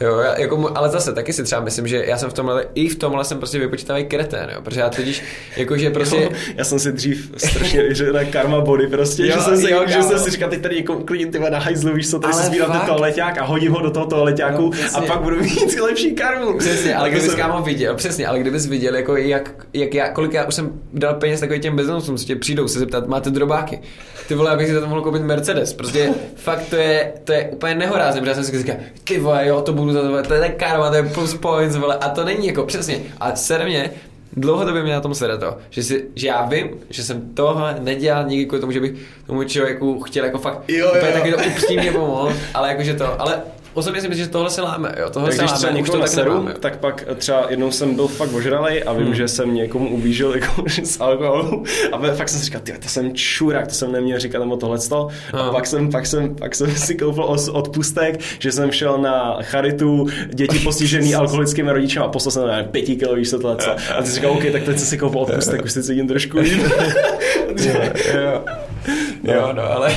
Jo, já, jako, ale zase taky si třeba myslím, že já jsem v tomhle, i v tomhle jsem prostě vypočítavý kretén, jo, protože já totiž, jakože prostě, Já jsem si dřív strašně věřil na karma body prostě, Jo, že jsem si, jo, že jsem si říkal, teď tady někomu uklidím ty na hajzlu, víš co, tady si sbírám ten toaleťák a hodím ho do toho toaleťáku No, a pak budu mít lepší karmu. Přesně, ale kdybys jsem- kámo viděl, přesně, ale kdybys viděl, jako jak, jak já, kolik já už jsem dal peněz takovým těm bezdomcům, co tě přijdou se zeptat, máte drobáky. Ty vole, abych si za to mohl koupit Mercedes. Prostě fakt to je, to je úplně nehorázné, protože já jsem si říkal, ty vole, jo, to budu za to, to je tak karma, to je plus points, vole, a to není jako přesně. A sere mě, dlouhodobě mě na tom sere to, že, si, že já vím, že jsem tohle nedělal nikdy kvůli tomu, že bych tomu člověku chtěl jako fakt Jo, jo, úplně taky to upřímně pomoct, ale jakože to, ale osobně si myslím, že tohle se láme, jo, tohle Tak se když třeba láme, už někoho to tak naseru, pak třeba jednou jsem byl fakt ožralej a vím, že jsem někomu ublížil jako z alkoholu a fakt jsem si říkal, ty to jsem čurák, to jsem neměl říkat nebo tohleto. A No. pak jsem, pak jsem, pak jsem si koupil odpustek, že jsem šel na charitu děti postižený alkoholickými rodiči a poslal jsem na pěti kilo, víš co tohleto. A ty jsi říkal, OK, tak teď jsem si koupil odpustek, už si cítím trošku líp. jo. Jo, no, ale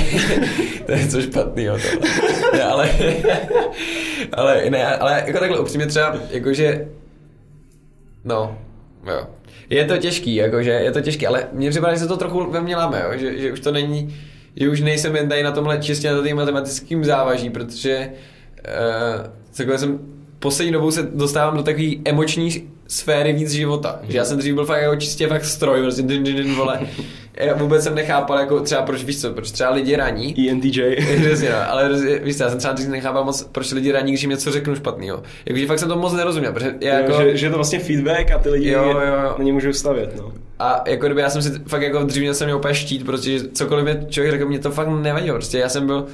to je co špatný, jo, tohle. Ne, ale, ale, ne, ale jako takhle upřímně třeba, jakože, no, jo. Je to těžký, jakože, je to těžký, ale mně připadá, že se to trochu ve mně láme, jo, že, že už to není, že už nejsem jen tady na tomhle čistě na tím matematickým závaží, protože uh, takhle jsem poslední dobou se dostávám do takové emoční sféry víc života. Že já jsem dřív byl fakt jako čistě fakt stroj, prostě din, din, din, vole. Já vůbec jsem nechápal, jako třeba proč, víš co, proč třeba lidi raní, ENTJ. Přesně, no, ale roz- víš co, já jsem třeba dřív nechápal moc, proč lidi raní, když jim něco řeknu špatného. Jakože fakt jsem to moc nerozuměl, protože já jako... Že, že, je to vlastně feedback a ty lidi Jo, jo, jo. na ně můžou stavět. No. A jako kdyby já jsem si fakt jako dřív měl jsem měl úplně štít, protože cokoliv mě člověk řekl, mě to fakt nevadilo. Prostě já jsem byl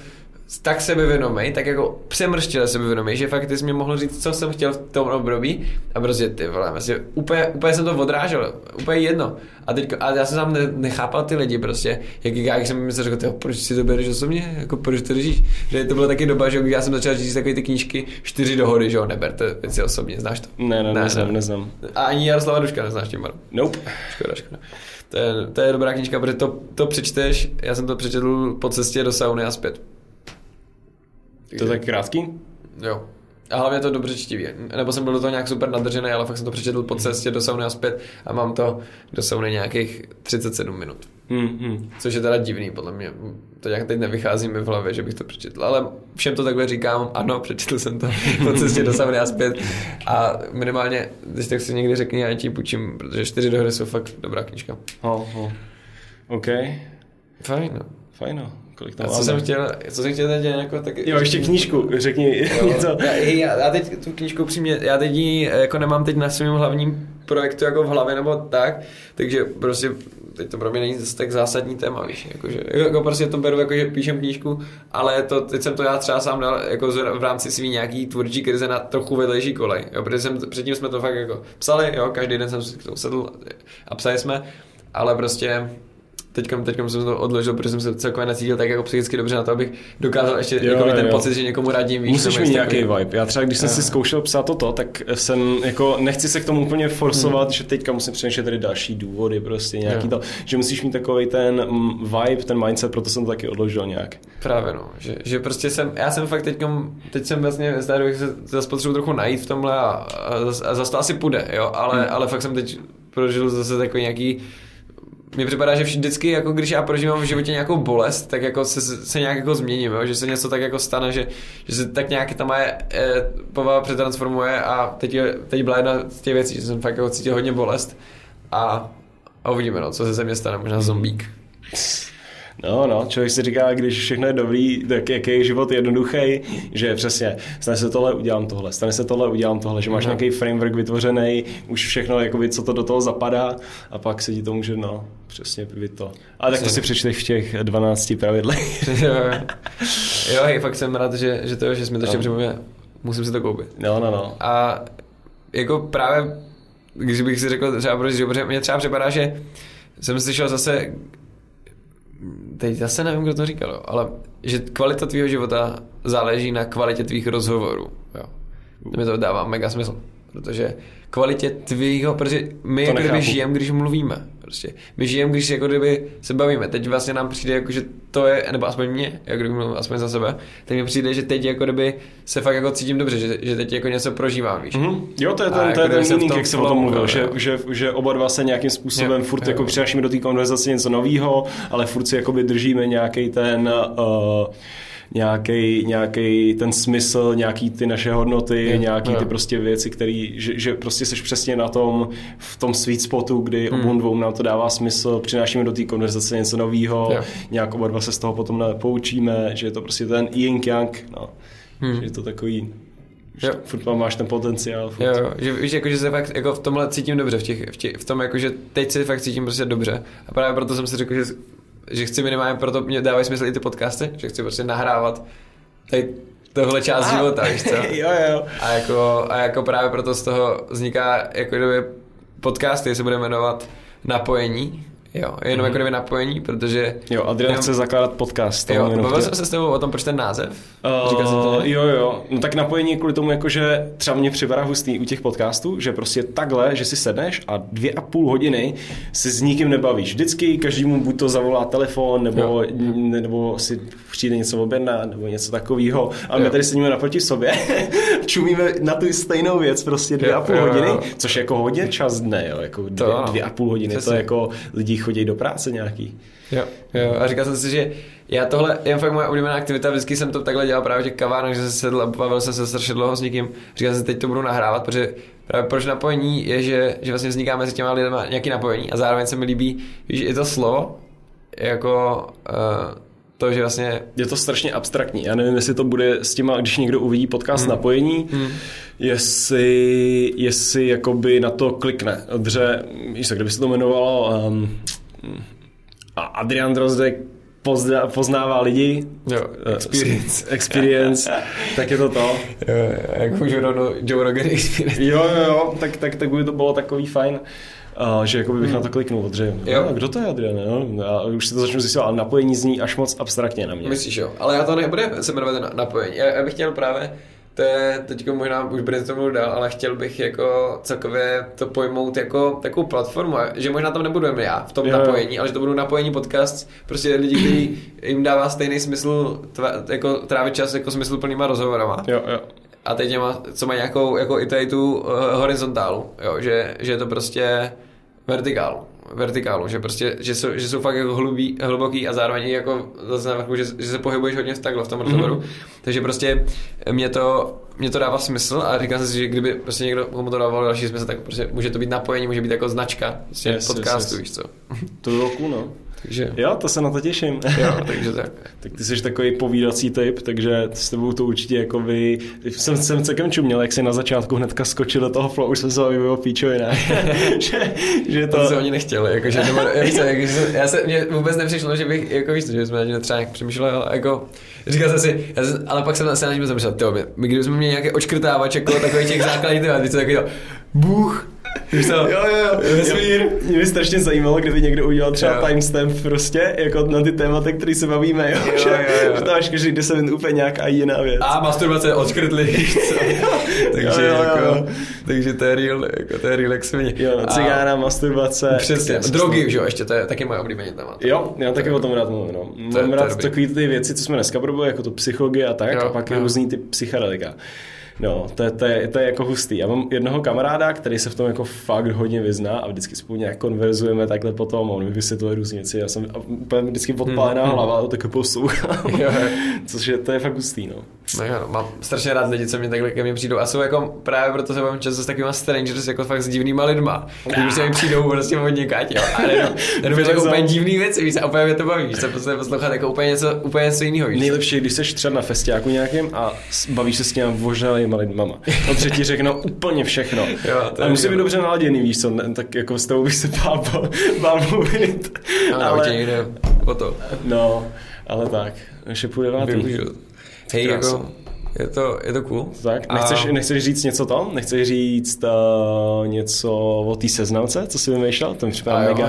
tak sebevědomý, tak jako přemrštěle sebevědomý, že fakt ty jsi mě mohl říct, co jsem chtěl v tom období a prostě ty vole, vlastně úplně, úplně jsem to odrážel, úplně jedno. A, teď, a já jsem tam ne, nechápal ty lidi prostě, jak, já jak jsem mi řekl, tyjo, proč si to bereš osobně, jako proč to držíš, že to byla taky doba, že já jsem začal říct takové ty knížky, čtyři dohody, že jo, neberte věci osobně, znáš to? Ne, ne, neznám, neznám. A ani Jaroslava Duška neznáš tím. Nope. Škoda, škoda. To je, to je dobrá knížka, protože to, to přečteš, já jsem to přečetl po cestě do sauny a zpět. To je tak krátký? Jo. A hlavně to dobře čtivý. Nebo jsem byl do toho nějak super nadržený, ale fakt jsem to přečetl po cestě do sauny a zpět a mám to do sauny nějakých 37 minut. Hmm, hmm. Což je teda divný, podle mě. To nějak teď nevychází mi v hlavě, že bych to přečetl. Ale všem to takhle říkám, ano, přečetl jsem to po cestě do sauny a zpět. A minimálně, když tak si někdy řekni, já ti půjčím, protože čtyři dohody jsou fakt dobrá knížka. Ho, ho. OK, Fajn, no. fajn no. Kolik tam A co máme? jsem chtěl, co jsem chtěl teď jako taky... Jo, ještě knížku, řekni něco. Já, já, já, teď tu knížku přímě, já teď ji jako nemám teď na svém hlavním projektu jako v hlavě nebo tak, takže prostě teď to pro mě není zase tak zásadní téma, víš, jakože, jako prostě to beru jako, že píšem knížku, ale to, teď jsem to já třeba sám dal jako v rámci svý nějaký tvůrčí krize na trochu vedlejší kolej, jo, protože jsem, předtím jsme to fakt jako psali, jo, každý den jsem si k tomu sedl a psali jsme, ale prostě Teďkom, teďkom jsem to odložil, protože jsem se celkově necítil tak jako psychicky dobře na to, abych dokázal ještě Jo, jako ten jo. pocit, že někomu radím, víš, Musíš mít nějaký takového. vibe. Já třeba, když jsem si zkoušel psát toto, tak jsem jako, nechci se k tomu úplně forsovat, že teďka musím přinést tady další důvody, prostě nějaký Jo. to, že musíš mít takový ten vibe, ten mindset, proto jsem to taky odložil nějak. Právě no, že, že prostě jsem, já jsem fakt teďkom, teď jsem vlastně stále bych se zase potřebuji trochu najít v tomhle a, a, a zase to asi půjde, jo, ale, Hmm. ale fakt jsem teď prožil zase takový nějaký, mně připadá, že vždycky, jako když já prožívám v životě nějakou bolest, tak jako se, se nějak jako změním, jo? že se něco tak jako stane, že, že se tak nějak ta moje eh, povaha přetransformuje a teď, je, teď byla jedna z těch věcí, že jsem fakt jako cítil hodně bolest a, a uvidíme, no, co se ze mě stane, možná zombík. No, no, člověk si říká, když všechno je dobrý, tak jaký je život jednoduchý, že přesně, stane se tohle, udělám tohle, stane se tohle, udělám tohle, že máš nějaký framework vytvořený, už všechno, jakoby, co to do toho zapadá a pak se ti to může, no, přesně vy to. Ale tak to si přečteš v těch 12 pravidlech. jo, jo. hej, fakt jsem rád, že, že to, že jsi mi to ještě No. Musím si to koupit. No, no, no. A jako právě, když bych si řekl třeba proč, že mně třeba připadá, že jsem slyšel zase, teď zase nevím, kdo to říkal, ale že kvalita tvýho života záleží na kvalitě tvých rozhovorů. Jo. To mi to dává mega smysl, protože kvalitě tvýho, protože my To jako kdyby žijeme, když mluvíme. Prostě. My žijeme, když jako kdyby se bavíme. Teď vlastně nám přijde, jako, že to je, nebo aspoň mě, jako kdyby mluvím aspoň za sebe, tak mi přijde, že teď jako kdyby se fakt jako cítím dobře, že, že teď jako něco prožívám, víš. Mhm. Jo, to je A ten, to jako je kdyby ten meaning, jak jsem o tom mluvil, že, že, že oba dva se nějakým způsobem Jo, furt jo. jako přinášíme do té konverzace něco nového, ale furt si jakoby držíme nějaký ten uh, nějaký, nějaký ten smysl, nějaký ty naše hodnoty, Jo, nějaký jo. ty prostě věci, který, že, že prostě jsi přesně na tom, v tom sweet spotu, kdy Hmm. obou dvou nám to dává smysl, přinášíme do té konverzace něco nového, nějak oba dva se z toho potom poučíme, že je to prostě ten yin yang, no. Hmm. Že je to takový, že Jo. furt máš ten potenciál. Furt. Jo, jo, že víš, jako, že se fakt jako v tomhle cítím dobře, v, těch, v, těch, v tom, jako, že teď se fakt cítím prostě dobře. A právě proto jsem si řekl, že, že chci minimálně, proto mě dávají smysl i ty podcasty, že chci prostě nahrávat tady tohle část A- života, víš co? jo, jo. A jako, a jako právě proto z toho vzniká jako kdyby podcasty, se bude jmenovat Napojení. Jo, jenom mm-hmm. jako kdyby napojení, protože... Jo, Adrian jenom- chce zakládat podcast. to Jo, jenom bavil jsem se s tebou o tom, proč ten název? Uh, Říkal jsem to, jo, jo. No tak napojení kvůli tomu, jako, že třeba mě připadá hustý u těch podcastů, že prostě takhle, že si sedneš a dvě a půl hodiny si s nikým nebavíš. Vždycky každému buď to zavolá telefon, nebo, Jo. ne, nebo si přijde něco objednat, nebo něco takového. A my Jo. tady sedíme naproti sobě, čumíme na tu stejnou věc prostě dvě Jo, a půl jo, jo. hodiny, což je jako hodně čas dne, jo. Jako dvě, To dvě a půl hodiny, to je jako lidi chodí do práce nějaký. Jo, jo, a říkal jsem si, že já tohle je fakt moje oblíbená aktivita, vždycky jsem to takhle dělal právě těch kavárnách, že jsem se sedl a bavil jsem se strašně dlouho s někým. Říkal jsem si, teď to budu nahrávat, protože právě proč napojení je, že, že vlastně vzniká mezi těma lidma nějaký napojení a zároveň se mi líbí, víš, i to slovo, jako uh, to, že vlastně Je to strašně abstraktní. Já nevím, jestli to bude s těma, když někdo uvidí podcast Hmm. napojení, jestli, jestli jakoby na to klikne. Dře, víš kdyby se to jmenovalo um, a Adrian Drozdek pozna, poznává lidi. Jo, eh, experience. experience, tak je to to. Jo, jak rovnou Joe Rogan experience. Jo, jo, jo, tak, tak, tak by to bylo takový fajn. Uh, že jako bych na to kliknul, protože Hmm. Jo. jo. kdo to je Adrian, no? Já už si to začnu zjistit, ale napojení zní až moc abstraktně na mě. Myslíš, jo. Ale já to nebude se jmenovat na, napojení. Já, já bych chtěl právě, to je teď možná už bude to dál, ale chtěl bych jako celkově to pojmout jako takovou platformu, že možná tam nebudu jen já v tom Jo, napojení, ale že to budou napojení podcast, prostě lidi, kteří jim dává stejný smysl tva, jako trávit čas jako smysluplnýma rozhovorama. Jo, jo. A teď těma, co mají nějakou, jako i tady tu uh, horizontálu, jo, že, že je to prostě vertikálu, vertikálu, že prostě, že jsou, že jsou fakt jako hlubý, hluboký a zároveň jako zase vrchu, že, že se pohybuješ hodně v takhle v tom rozhovoru, mm-hmm. takže prostě mě to, mě to dává smysl a jsem si, že kdyby prostě někdo komu to dával další smysl, tak prostě může to být napojení, může být jako značka prostě Yes, yes, podcastu, yes. víš co. To bylo cool, no. Takže, Jo, to se na to těším. jo, takže tak. tak ty jsi takový povídací typ, takže s tebou to určitě jako by... Jsem, jsem celkem čuměl, jak jsi na začátku hnedka skočil do toho flow, už jsem se bavil píčovina. že, že To, to... to se oni nechtěli, jakože, nebo, já, víš co, jakože, já se, mě vůbec nepřišlo, že bych, jako víš, že jsme na třeba nějak přemýšleli, ale jako, říkal jsem si, já jsem, ale pak jsem se na tím zamýšlel, my, my kdybychom měli nějaké očkrtávače, jako takových těch základních víš co, takový to, Bůh, víš co, Jo, jo, jo. vesmír, Mě by strašně zajímalo, kdyby někdo udělal třeba Jo. timestamp prostě, jako na ty témata, které se bavíme, jo, Jo, že, jo, jo. že tam máš každý 10 minut úplně nějaká jiná věc. a masturbace co, takže Jo, jo, jo, jako, jo. takže to je real, jako, to je real jak svině. Jo, no, cigána, masturbace. Přesně, drogy, že jo, ještě, to je taky moje oblíbené téma. Jo, já taky o tom rád mluvím. No. Mám rád takový ty věci, co jsme dneska probili, jako to psychologie a tak, Jo, a pak jo. různý ty psychedelika. No, to, je- to, je, to je jako hustý. Já mám jednoho kamaráda, který se v tom jako fakt hodně vyzná a vždycky spolu nějak konverzujeme takhle potom a on mi vysvětluje různé věci. Já jsem a úplně vždycky odpálená Hmm, hlava, ale tak poslouchám. Což je, to je fakt hustý, no. No jo, mám strašně rád lidi, co mě takhle ke mně přijdou. A jsou jako právě proto se bavím často s takovýma strangers, jako fakt s divnýma lidma. Kteří prostě mi přijdou prostě od někať, jo. A jenom, jenom jako úplně divný věci, víš, a úplně mě to baví, víš, se prostě poslouchat jako úplně něco, úplně něco jiného, víš. Nejlepší, když jsi třeba na festiáku nějakým a bavíš se s těma vožralýma lidmama. On třetí řekne úplně všechno. Jo, to a musí být dobře naladěný, víš co, ne, tak jako s tebou bych se bál, bál mluvit. Ale, ale... někde o to. no, ale tak, půjde devátý. Využiju. Hej, jako, Je to, je to cool. Tak, nechceš, A- nechceš říct něco to? Nechceš říct uh, něco o té seznamce, co jsi vymýšlel? To mi připadá mega,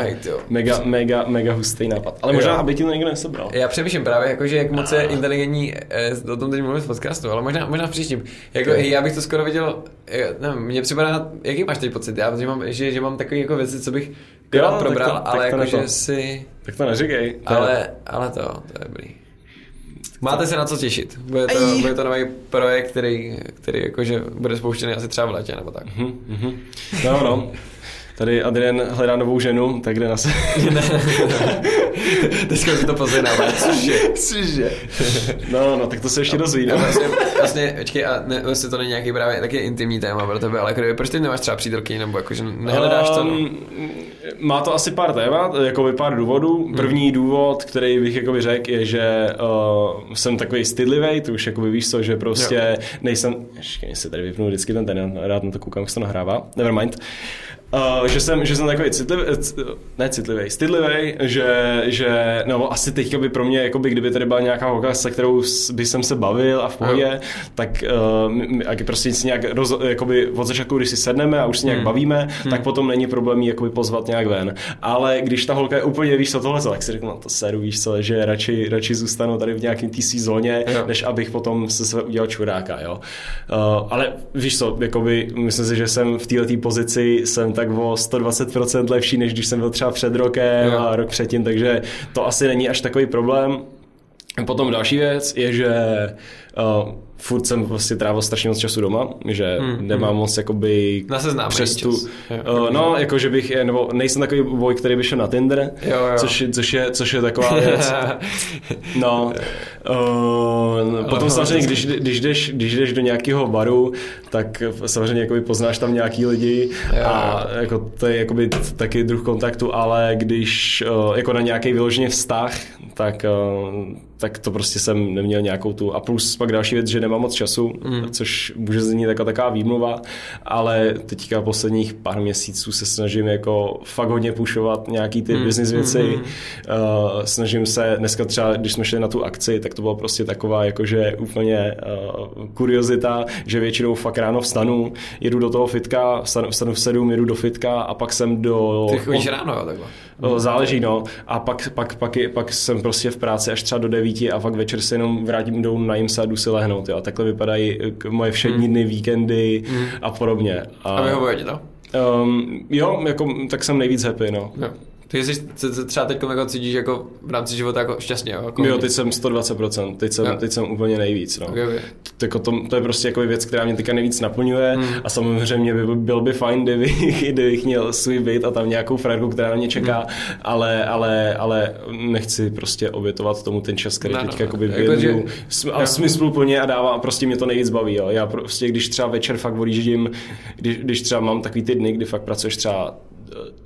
mega, mega, mega hustý nápad. Ale možná, Jo. aby ti to někdo nesebral. Já přemýšlím právě, jakože jak moc je inteligentní eh, o tom teď mluvit v podcastu, ale možná, možná v příštím. Jako, Jo. já bych to skoro viděl, eh, nevím, mně připadá, jaký máš teď pocit? Já že mám, že, že mám takové jako věci, co bych Jo, rád tak to- probral, ale jakože si... Tak to neříkej. To Ale, ale to, to je dobrý. Máte se na co těšit. Bude to, Aj. bude to nový projekt, který, který jakože bude spouštěný asi třeba v létě nebo tak. Mhm, mhm. No, no. Tady Adrian hledá novou ženu, tak jde na se. Teďka si to poznamená, cože. Cože? No, no, tak to se ještě dozví, No, no. vlastně, vlastně, počkej, a ne, vlastně to není nějaký právě taky intimní téma pro tebe, ale jako, proč ty nemáš třeba přítelky, nebo jakože nehledáš to? No? Um, má to asi pár témat, jako pár důvodů. První důvod, který bych jakoby řekl, je, že uh, jsem takový stydlivý, to už jakoby víš co, že prostě nejsem, ještě se tady vypnu vždycky ten ten, rád na to koukám, jak se to nahrává, nevermind. Uh, že, jsem, že jsem takový citlivý, ne citlivý, stydlivý, že, že no asi teďka by pro mě, jakoby, kdyby tady byla nějaká holka, se kterou by jsem se bavil a v pohodě, tak uh, prostě si nějak roz, jakoby od začátku, když si sedneme a už se nějak Hmm. bavíme, tak potom není problém jí jakoby pozvat nějak ven. Ale když ta holka je úplně, víš co, tohle, tak si řeknu, no to seru, víš co, že radši, radši zůstanu tady v nějakém té zóně, Jo. než abych potom se své udělal čuráka, jo. Uh, ale víš co, jakoby, myslím si, že jsem v této pozici jsem tak o 120% lepší, než když jsem byl třeba před rokem Jo. a rok předtím, takže to asi není až takový problém. Potom další věc je, že uh, furt jsem prostě trávil strašně moc času doma, že Hmm, nemám moc jakoby Na seznámení přes tu, čas. Jo. uh, no, jako že bych, nebo nejsem takový boj, který by šel na Tinder, Jo, jo. Což, je- což, je, což je taková věc. No, uh, potom samozřejmě, když, když, jdeš, když jdeš do nějakého baru, tak samozřejmě jakoby poznáš tam nějaký lidi a jako to je jakoby taky druh kontaktu, ale když uh, jako na nějaký vyloženě vztah, tak, uh, tak to prostě jsem neměl nějakou tu. A plus pak další věc, že nemám moc času, mm. což může znít jako taková výmluva, ale teďka posledních pár měsíců se snažím jako fakt hodně pušovat nějaký ty mm. business věci. Mm. Uh, snažím se, dneska třeba, když jsme šli na tu akci, tak to bylo prostě taková jakože úplně uh, kuriozita, že většinou fakt ráno vstanu, jedu do toho fitka, vstanu, vstanu v sedm, jedu do fitka a pak jsem do... Ty chodíš ráno, jo, takhle. Záleží, no. A pak, pak, pak, je, pak jsem prostě v práci až třeba do devíti a pak večer se jenom vrátím domů, najím se a jdu si lehnout. Jo. A takhle vypadají eh, moje všední dny, víkendy a podobně. A vyhovuje ti to? um, jo, jako, tak jsem nejvíc happy, no. Jo. Ty jsi c- c- třeba teď jako cítíš jako v rámci života jako šťastně, jo? Jako Jo, teď jsem 120%, teď jsem, Jo. teď jsem úplně nejvíc. No. Okay, okay. To, jako to, to je prostě jako věc, která mě teďka nejvíc naplňuje a samozřejmě by bylo by fajn, kdybych, kdybych měl svůj byt a tam nějakou frajerku, která na mě čeká, ale, ale, ale nechci prostě obětovat tomu ten čas, který Ne, ne, teďka ne. jakoby Jako, že- a smysluplně a dává, prostě mě to nejvíc baví. Jo. Já prostě, když třeba večer fakt odjíždím, když, když třeba mám takový ty dny, kdy fakt pracuješ třeba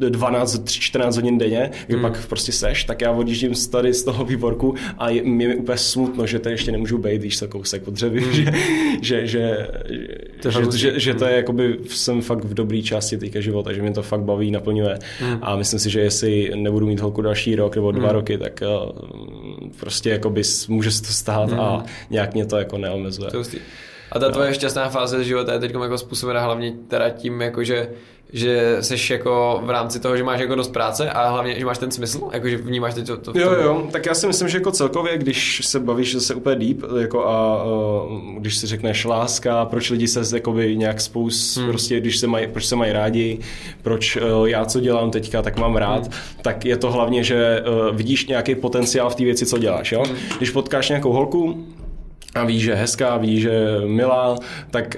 eh, 12, 14 hodin denně, kdy Hmm. pak prostě seš, tak já odjíždím tady z toho výborku a je, mě je úplně smutno, že tady ještě nemůžu být, víš, co kousek od dřevy, že, že, že, Hmm. To je že, že, že, to je jakoby, jsem fakt v dobré části teďka života, že mě to fakt baví, naplňuje Hmm. a myslím si, že jestli nebudu mít holku další rok nebo dva roky, tak uh, prostě jakoby může se to stát Hmm. a nějak mě to jako neomezuje. To. A ta tvoje šťastná fáze života je teď jako způsobena hlavně teda tím, jako že, že seš jako v rámci toho, že máš jako dost práce a hlavně, že máš ten smysl, jako že vnímáš teď to, to Jo, jo, tak já si myslím, že jako celkově, když se bavíš zase úplně deep, jako a uh, když si řekneš láska, proč lidi se jakoby nějak spolu, hmm. prostě když se mají, proč se mají rádi, proč uh, já co dělám teďka, tak mám rád, hmm. tak je to hlavně, že uh, vidíš nějaký potenciál v té věci, co děláš, jo? Hmm. Když potkáš nějakou holku, a ví, že je hezká, ví, že je milá, tak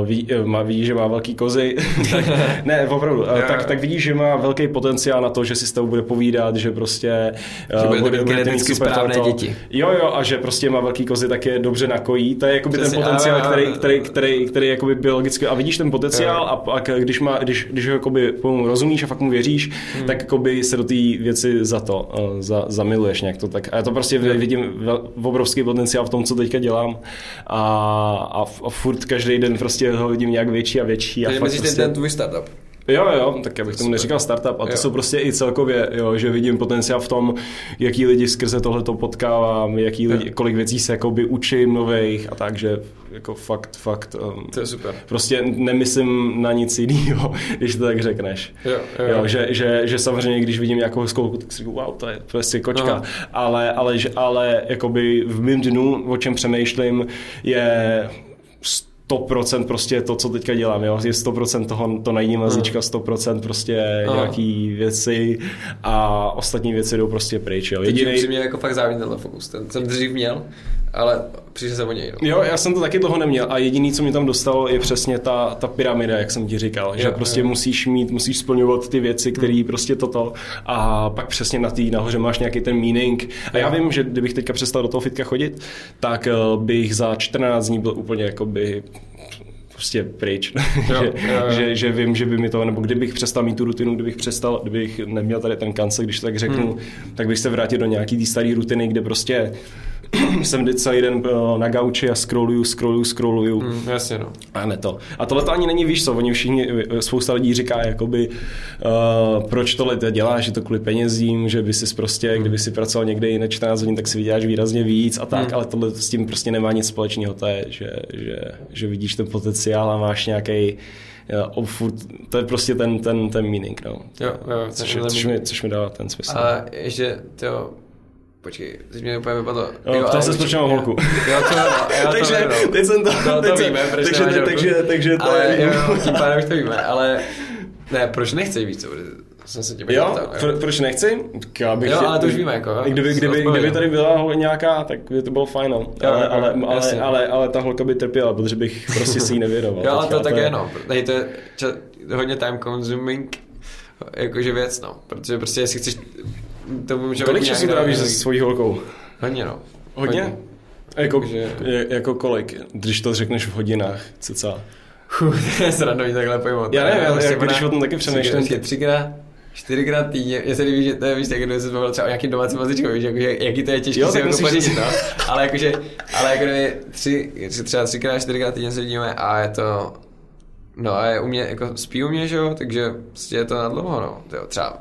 uh, ví, uh, má, ví, že má velký kozy, tak, ne, opravdu, uh, tak, tak vidíš, že má velký potenciál na to, že si s tebou bude povídat, že prostě uh, Že budete mít budete geneticky super správné toto. děti. Jo, jo, a že prostě má velký kozy, tak je dobře nakojí, to je jakoby Přesně, ten potenciál, a- a- který, který, který, který jakoby biologicky, a vidíš ten potenciál a pak, když, má, když, když ho jakoby mu rozumíš a fakt mu věříš, hmm. tak jakoby se do té věci za to, uh, za, zamiluješ nějak to tak. A já to prostě vidím obrovský potenciál v tom, co teďka dělám a, a, a furt každý den prostě ho vidím nějak větší a větší. A Takže fakt myslíš prostě... ten tvůj startup? Jo, jo, tak já bych tomu neříkal startup. A to Jo. jsou prostě i celkově, jo, že vidím potenciál v tom, jaký lidi skrze tohle to potkávám, jaký lidi, kolik věcí se jakoby učím nových a tak, že jako fakt, fakt, um, To je super. prostě nemyslím na nic jiného, když to tak řekneš. Jo, jo, Jo, že, že, že, samozřejmě, když vidím nějakou holku, tak si říkám, wow, to je prostě kočka. Aha. Ale, ale, že, ale jakoby v mém dnu, o čem přemýšlím, je 100% prostě to, co teďka dělám, jo? je 100% toho, to najít mazíčka, 100% prostě Aha. nějaký věci a ostatní věci jdou prostě pryč, jo. Teď Jedinej, upřímně jako fakt závidím tenhle fokus. Ten jsem dřív měl, ale přišel jsem o něj. No. Jo, já jsem to taky dlouho neměl a jediný, co mě tam dostalo, je přesně ta, ta pyramida, jak jsem ti říkal, že Jo, prostě jo. musíš mít, musíš splňovat ty věci, které prostě toto a pak přesně na té nahoře máš nějaký ten meaning. A já vím, že kdybych teďka přestal do toho fitka chodit, tak eh, bych za 14 dní byl úplně jakoby prostě pryč. Jo, že, jo, jo. že, že, vím, že by mi to, nebo kdybych přestal mít tu rutinu, kdybych přestal, kdybych neměl tady ten kancel, když to tak řeknu, Hmm. tak bych se vrátil do nějaký té staré rutiny, kde prostě jsem vždy celý den eh, na gauči a scrolluju, scrolluju, scrolluju. Mm, jasně no. A ne to. A tohle to ani není, víš co, oni všichni, spousta lidí říká, jakoby, uh, proč tohle to děláš, že to kvůli penězím, že by si prostě, kdyby si pracoval někde jiné 14 hodin, tak si vyděláš výrazně víc a tak, Hmm. ale tohle s tím prostě nemá nic společného, to je, že, že, že vidíš ten potenciál a máš nějaký uh, furt, to je prostě ten, ten, ten meaning, no. Jo, jo, což, což, mi, což mi dává ten smysl. A ještě, to Počkej, teď mě úplně vypadlo. Jo, ptal ale proč mám holku. Jo, to, jo, to takže, teď jsem to, No, teď to víme, proč takže, holku. takže, takže, to ale, je, jo, tím pádem už to víme, ale ne, proč nechceš víc, co bude? Jsem se tě Jo, ptal, pro, proč nechci? Já bych Jo, chtěl- ale to už víme, jako. Kdyby, kdyby, kdyby tady byla nějaká, tak by to bylo fajn, no. Ale, ale, ale, jasně. ale, ale, ta holka by trpěla, protože bych prostě si ji nevědoval. Jo, ale to tak je- no. Tady to je hodně time consuming jakože věc, no. Protože prostě jestli chceš tomu může Kolik času trávíš se svojí holkou? Hodně, no. Hodně? Jako, Takže- jako kolik? Když to řekneš v hodinách, cca. Fuh, to je srandový takhle pojmout. Já nevím, já- Prostě jak když o tom taky přemýšlím, Třikrát, třikrát, čtyřikrát týdně, já se líbí, že to je, víš, tak kdyby se bavil třeba o nějakým domácím mazličku, víš, jako, že, jaký to je těžké Jo, si jako pořídit, no. Ale jakože, ale jako kdyby tři, tři, třeba třikrát, čtyřikrát týdně se vidíme a je to, no a je u mě, jako spí u mě, že jo, takže prostě je to na dlouho, no. To jo, třeba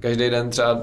každý den třeba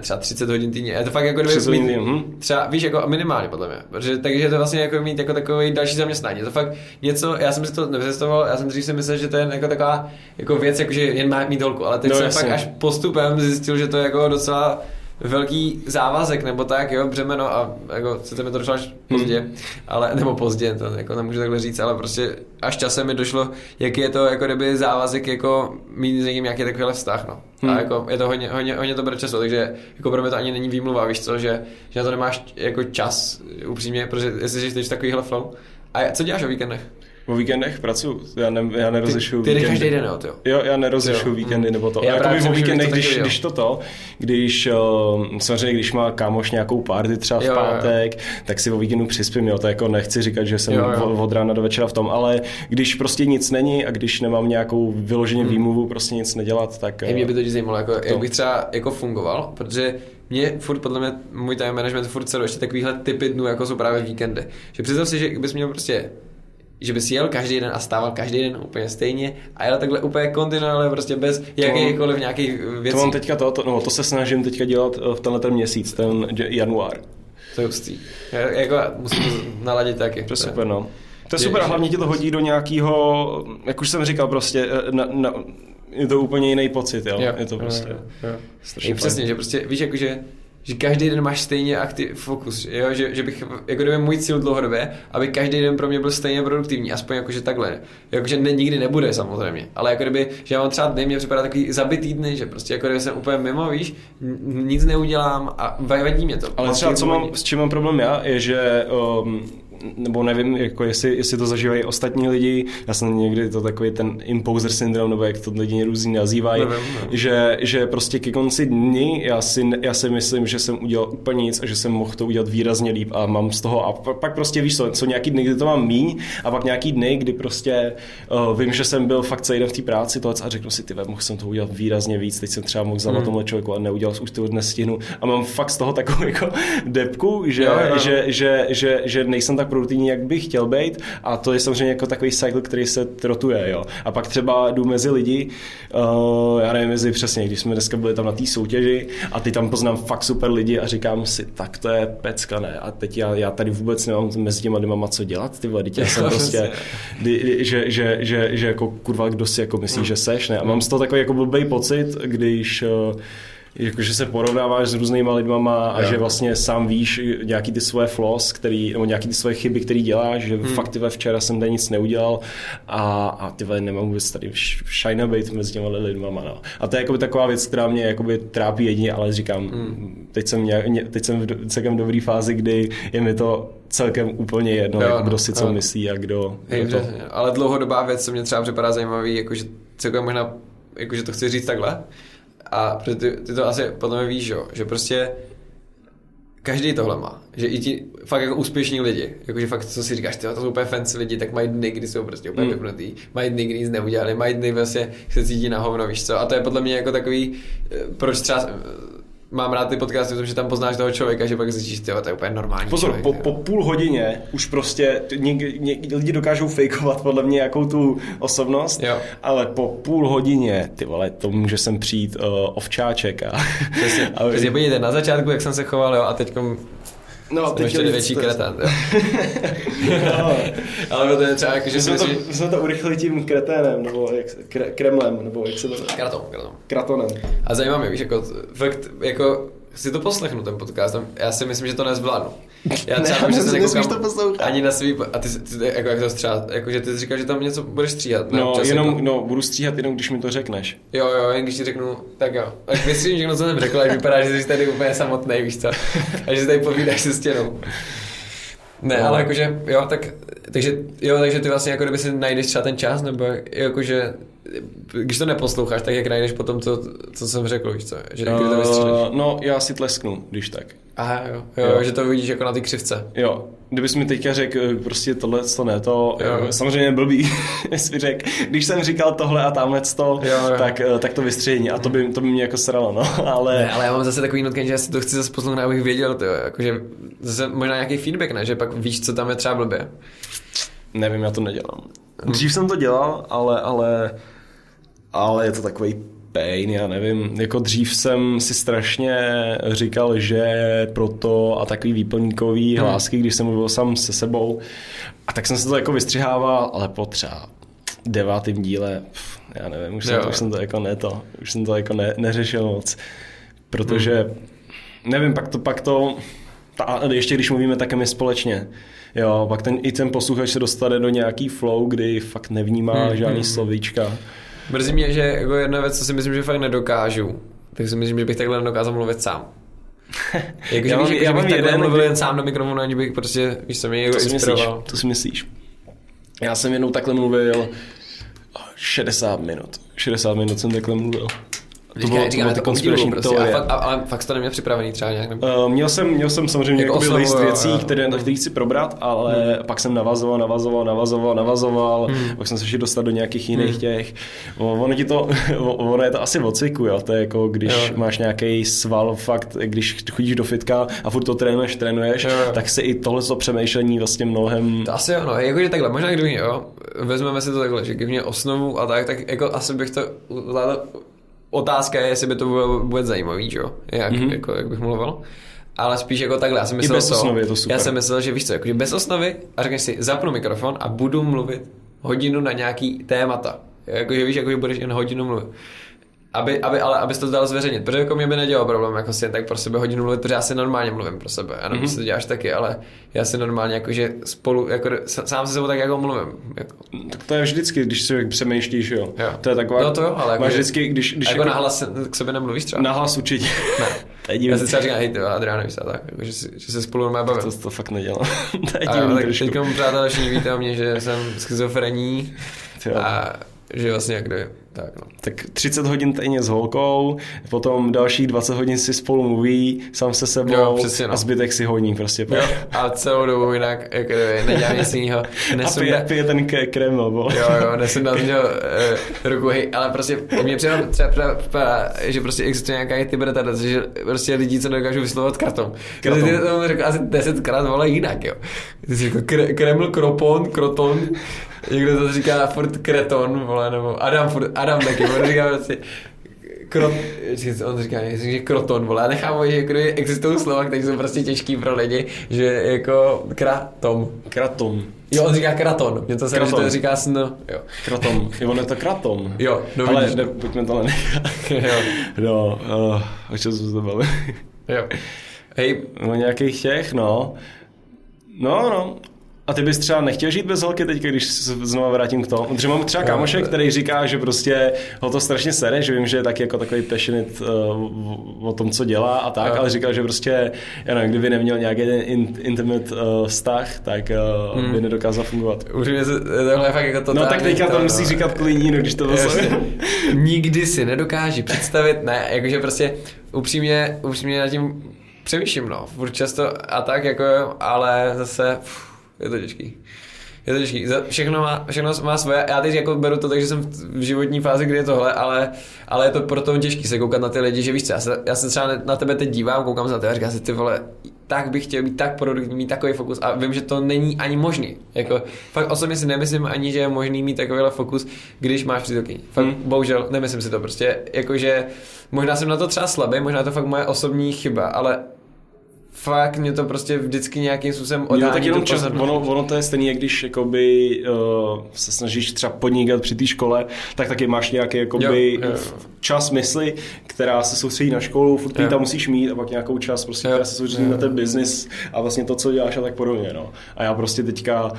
třeba 30 hodin týdně. Je to fakt jako kdyby 30 hodin mít- týdně, hm. Třeba, víš, jako minimálně podle mě. Protože, takže je to vlastně jako mít jako takový další zaměstnání. Je to fakt něco, já jsem si to nepředstavoval, já jsem dřív si myslel, že to je jako taková jako věc, jako že jen má mít holku, ale teď No, jsem jasně. fakt až postupem zjistil, že to je jako docela velký závazek, nebo tak, jo, břemeno a jako, sice mi to došlo až pozdě, ale, nebo pozdě, to jako nemůžu takhle říct, ale prostě až časem mi došlo, jaký je to jako kdyby závazek jako mít s někým nějaký takovýhle vztah, no. A Hmm. jako je to hodně, hodně, hodně to bere času, takže jako pro mě to ani není výmluva, víš co, že, že na to nemáš jako čas, upřímně, protože jestli jsi v takovýhle flow. A co děláš o víkendech? O víkendech pracuju, já, ne, já nerozlišuju Ty jdeš víkendy. každý den, jo, ty jo. Já nerozlišuju Jo. víkendy nebo to. Já Jakoby o víkendech, to když, jo. když toto, když uh, samozřejmě, když má kámoš nějakou party třeba v Jo, jo, jo. pátek, tak si o víkendu přispím, jo, to jako nechci říkat, že jsem Jo, jo. od- rána do večera v tom, ale když prostě nic není a když nemám nějakou Hmm. vyloženě výmluvu prostě nic nedělat, tak... Hej, mě by eh, to zajímalo, jako, to. jak bych třeba jako fungoval, protože mě furt, podle mě, můj time management furt se ještě takovýhle typy dnů, jako jsou právě víkendy. Že představ si, že bys měl prostě že bys jel každý den a stával každý den úplně stejně a jel takhle úplně kontinuálně prostě bez jakýchkoliv nějakých věcí. To mám teďka to, to, no, to se snažím teďka dělat eh, v tenhle ten měsíc, ten január. To je hustý. Jako musím to naladit taky. To je super, no. To je super a hlavně ti to hodí do nějakého, jak už jsem říkal, prostě eh, na, na, je to úplně jiný pocit, jo. je to prostě jo, jo. strašně Je přesně, že prostě víš, jako že každý den máš stejně aktiv fokus, jo? Že, že bych, jako kdyby můj cíl dlouhodobě, aby každý den pro mě byl stejně produktivní, aspoň jakože takhle. Jakože ne, nikdy nebude samozřejmě, ale jako kdyby, že já mám třeba dny, mě připadá takový zabitý dny, že prostě jako kdyby jsem úplně mimo, víš, nic neudělám a vadí mě to. Ale třeba co mám, s čím mám problém já, je, že um, nebo nevím, jako jestli, jestli to zažívají ostatní lidi, já jsem někdy to takový ten imposer syndrom, nebo jak to lidi různě nazývají, Nevím, no. že, že prostě ke konci dní já si, já si myslím, že jsem udělal úplně nic a že jsem mohl to udělat výrazně líp a mám z toho a pak, prostě víš co, jsou nějaký dny, kdy to mám míň a pak nějaký dny, kdy prostě uh, vím, že jsem byl fakt celý den v té práci tohle a řeknu si, ty mohl jsem to udělat výrazně víc, teď jsem třeba mohl zavolat Hmm. tomhle člověku a neudělal už to dnes stihnu a mám fakt z toho takovou jako depku, že, Jo, jo. že, že, že, že nejsem tak produktivní, jak bych chtěl být a to je samozřejmě jako takový cycle, který se rotuje, jo. A pak třeba jdu mezi lidi, uh, já nevím, mezi přesně, když jsme dneska byli tam na té soutěži a ty tam poznám fakt super lidi a říkám si, tak to je pecka, ne? A teď já, já tady vůbec nemám mezi těma dvěma co dělat, ty vole, jsem prostě, kdy, že, že, že, že, jako kurva, kdo si jako myslí, že seš, ne? A mám z toho takový jako blbý pocit, když uh, jakože se porovnáváš s různýma lidma a Jo. že vlastně sám víš nějaký ty svoje flaws, který, nebo nějaký ty svoje chyby, které děláš, že hmm. fakt tyhle včera jsem tady nic neudělal a, a ty vole nemám vůbec tady šajna být mezi těma lidma. No. A to je jakoby taková věc, která mě jakoby trápí jedině, ale říkám, hmm. teď, jsem nějak, ně- teď jsem v celkem dobrý fázi, kdy je mi to celkem úplně jedno, Jo, jako kdo si co jo. myslí a kdo, Hej, kdo to. Ale dlouhodobá věc, co mě třeba připadá zajímavý, jakože celkem možná, jakože to chci říct takhle, a protože ty, ty to asi potom víš, jo, že prostě každý tohle má. Že i ti fakt jako úspěšní lidi, jakože fakt, co si říkáš, to jsou úplně fancy lidi, tak mají dny, kdy jsou prostě úplně Mm. vypnutý, mají dny, kdy nic neudělali, mají dny, vlastně se cítí na hovno, víš co. A to je podle mě jako takový, eh, proč třeba mám rád ty podcasty, protože tam poznáš toho člověka, že pak zjistíš, tyjo, to je úplně normální Pozor, člověk, po, po půl hodině už prostě něk, něk, lidi dokážou fejkovat podle mě jakou tu osobnost, Jo. ale po půl hodině, ty vole, to může sem přijít uh, ovčáček a... Přesně, a přesně, podívejte, na začátku, jak jsem se choval, jo, a teď no, jsem ještě je- větší jo. No, Ale to je třeba jako, že jsme to, my jsme to urychlili tím kreténem, nebo jak, kre, kremlem, nebo jak se to Kratom, kratom. Kratonem. A zajímá mě, víš, jako, fakt, jako, si to poslechnu ten podcast, tam- já si myslím, že to nezvládnu. Já Ne, třeba, že se nesmíš nekoukám to poslouchat. ani na svý, a ty, ty, jako, jak to střát, jako, že ty jsi říkal, že tam něco budeš stříhat. ne? No, Občas jenom, jako, no, budu stříhat jenom, když mi to řekneš. Jo, jo, jen když ti řeknu, tak jo. Tak vystřím všechno, co jsem řekl, až vypadá, že jsi tady úplně samotný, víš co. A že si tady povídáš se stěnou. Ne, No. ale jakože, jo, tak, takže, jo, takže ty vlastně jako kdyby si najdeš třeba ten čas, nebo jakože, když to neposloucháš, tak jak najdeš potom to, co jsem řekl, víš co, že uh, to vystřelíš. Uh, no, já si tlesknu, když tak. Aha, jo, jo, Jo. že to vidíš jako na ty křivce. Jo, kdybys mi teďka řekl eh, prostě tohle, to ne, to Jo. jo. samozřejmě blbý, jestli řekl, když jsem říkal tohle a tamhle to, Jo, jo. tak, eh, tak to vystřihni a to by, to by mě jako sralo, no, ale... Ne, ale já mám zase takový nutken, že já si to chci zase poslouchat, abych věděl, tyjo, jakože zase možná nějaký feedback, ne, že pak víš, co tam je třeba blbě. Nevím, já to nedělám. Dřív jsem to dělal, ale, ale, ale je to takový pain, já nevím. Jako dřív jsem si strašně říkal, že proto a takový výplňkový Hmm. hlásky, když jsem mluvil sám se sebou. A tak jsem se to jako vystřihával, ale po třeba devátým díle, pff, já nevím, už jsem, Jo. to, už jsem to jako ne to, už jsem to jako ne, neřešil moc. Protože, nevím, pak to, pak to, ta, ještě když mluvíme také my společně, jo, pak ten, i ten posluchač se dostane do nějaký flow, kdy fakt nevnímá Hmm, žádný hmm. slovíčka. Mrzí mě, že jako jedna věc, co si myslím, že fakt nedokážu, tak si myslím, že bych takhle nedokázal mluvit sám. Jako, že Já mám- víš, jako, já mám bych takhle jeden, mluvil jen sám do mikrofonu, ani bych prostě, víš, se mě někdo To si myslíš? inspiroval. To si myslíš? Já jsem jednou takhle mluvil 60 minut. 60 minut jsem takhle mluvil. To bylo, to bylo ty to konspirační prostě, a fakt, a, ale fakt jsi to neměl připravený třeba nějak. Nebo... Uh, měl, jsem, měl jsem samozřejmě Jako jako osnovu, list věcí, jo. které, na chci probrat, ale pak jsem navazoval, navazoval, navazoval, navazoval, hmm. pak jsem se ještě dostat do nějakých jiných Hmm. těch. O, ono, ti to, o- ono je to asi od cviku, jo. to je jako když Jo. máš nějaký sval, fakt, když chodíš do fitka a furt to trénuješ, trénuješ, Jo, tak se i tohle to přemýšlení vlastně mnohem... To asi jo, no, jakože takhle, možná kdyby, jo, vezmeme si to takhle, že kdyby mě osnovu a tak, tak jako asi bych to zvládl, otázka je, jestli by to bylo vůbec zajímavý, že jo, jak, mm-hmm. jako, jak bych mluvil. Ale spíš jako takhle, já jsem myslel bez osnovy je to super. Já jsem myslel, že víš co, jakože bez osnovy a řekneš si, zapnu mikrofon a budu mluvit hodinu na nějaký témata. Jakože víš, jakože budeš jen hodinu mluvit. Aby, aby, ale abys to dal zveřejnit, protože jako mě by nedělalo problém jako si jen tak pro sebe hodinu mluvit, protože já si normálně mluvím pro sebe, já nevím, Mhm. mm-hmm. to děláš taky, ale já si normálně jakože spolu, jako sám se sebou tak jako mluvím. Jako, Tak to je vždycky, když si přemýšlíš, jo. Jo. To je taková... No to jo, ale jako, máš vždycky, když... když jako nahlas k sobě nemluvíš třeba? Nahlas určitě. Ne. to je Já si třeba říkám, hej, ty Adrián, víš, a tak, jako, že, si, že se spolu normálně bavím. To, to fakt nedělám. to je A divný tak trošku. teď přátelé všichni víte o mě, že jsem schizofrení a že vlastně jak kdyby Tak no. Tak 30 hodin týdně s holkou, potom dalších 20 hodin si spolu mluví, sám se sebou Jo, přesně, no. a zbytek si honí prostě. Jo, a celou dobu jinak, jako nedělám nic jiného. A pije, pije ten k- kreml, vole. Jo, jo, nesundal z něho uh, ruku, hej, ale prostě mě přijde třeba, třeba, třeba, že prostě existuje nějaká tybreta, že prostě lidi, co nedokážou vyslovovat karton. Kratom. Ty to řekl asi desetkrát, vole, jinak, jo. Ty jsi řekl kre, Kreml, Kropon, Kroton, někdo to říká furt Kreton, vole, nebo Adam, furt, Adam taky, on říká prostě Krot, on říká, že kroton, vole, já nechápu, že jako existují slova, které jsou prostě těžký pro lidi, že jako kratom. Kratom. Jo, on říká kraton, mě to se že Kraton. to říká sn, jo. Kratom. Jo, ono je to kratom. Jo, no Ale vidíš. ne, pojďme to nenechat. jo, No, uh, o čem jsme se bavili? jo. Hej, o nějakých těch, no. No, no. A ty bys třeba nechtěl žít bez holky teď, když se znova vrátím k tomu? Protože mám třeba kámoše, který říká, že prostě ho to strašně sere, že vím, že je taky jako takový passionate uh, o tom, co dělá a tak, ale říkal, že prostě, já nevím, kdyby neměl nějaký ten in, intimate uh, vztah, tak uh, by nedokázal fungovat. se, tohle je fakt jako to No tak teďka to musí říkat klidní, no, když to zase... Nikdy si nedokáži představit, ne, jakože prostě upřímně, upřímně nad tím přemýšlím, no, furt často a tak, jako, jo, ale zase, uf, je to těžký. Je to těžký. Všechno má, všechno má svoje. Já teď jako beru to tak, že jsem v životní fázi, kdy je tohle, ale, ale je to proto těžký se koukat na ty lidi, že víš co, já se, já se třeba na tebe teď dívám, koukám se na tebe a říkám si, ty vole, tak bych chtěl být tak produktivní, mít takový fokus a vím, že to není ani možný. Jako, fakt osobně si nemyslím ani, že je možný mít takovýhle fokus, když máš přítelkyni. Fakt, Hmm. bohužel, nemyslím si to prostě, jakože možná jsem na to třeba slabý, možná to fakt moje osobní chyba, ale fakt mě to prostě vždycky nějakým způsobem Jo, odhání tak jenom čas, ono, ono to je stejný, jak když jakoby, uh, se snažíš třeba podnikat při té škole, tak taky máš nějaký jakoby, Jo, jo, jo. čas mysli, která se soustředí na školu, furt Jo. tam musíš mít a pak nějakou čas, prostě, Jo, která se soustředí jo. na ten business a vlastně to, co děláš a tak podobně. No. A já prostě teďka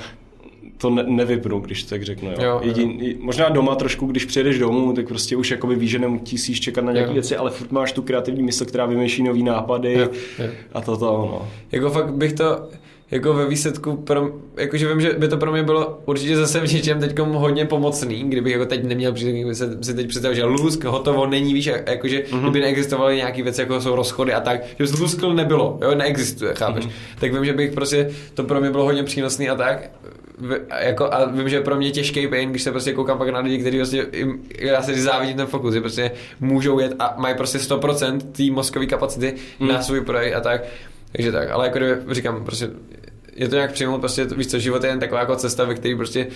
to ne, nevypnu, když to tak řeknu. Jo. Jo, jo. Jedin, možná doma trošku, když přijedeš domů, tak prostě už jakoby víš, že nemusíš čekat na nějaké Jo. věci, ale furt máš tu kreativní mysl, která vymýšlí nový nápady Jo, jo. a to to ono. Jako fakt bych to jako ve výsledku, pro, jakože vím, že by to pro mě bylo určitě zase v něčem teď hodně pomocný, kdybych jako teď neměl příležitost, kdyby se si teď představil, že lusk, hotovo, není, víš, jak- jakože mm-hmm. kdyby neexistovaly nějaké věci, jako jsou rozchody a tak, že bys luskl nebylo, jo, neexistuje, chápeš, mm-hmm. tak vím, že bych prostě, to pro mě bylo hodně přínosný a tak, jako, a vím, že je pro mě těžký pain, když se prostě koukám pak na lidi, kteří prostě, já se závidím ten fokus, že prostě můžou jet a mají prostě 100% té mozkové kapacity mm. na svůj projekt a tak, takže tak, ale jako kdyby, říkám, prostě je to nějak přijmout, prostě víš co, život je jen taková jako cesta, ve který prostě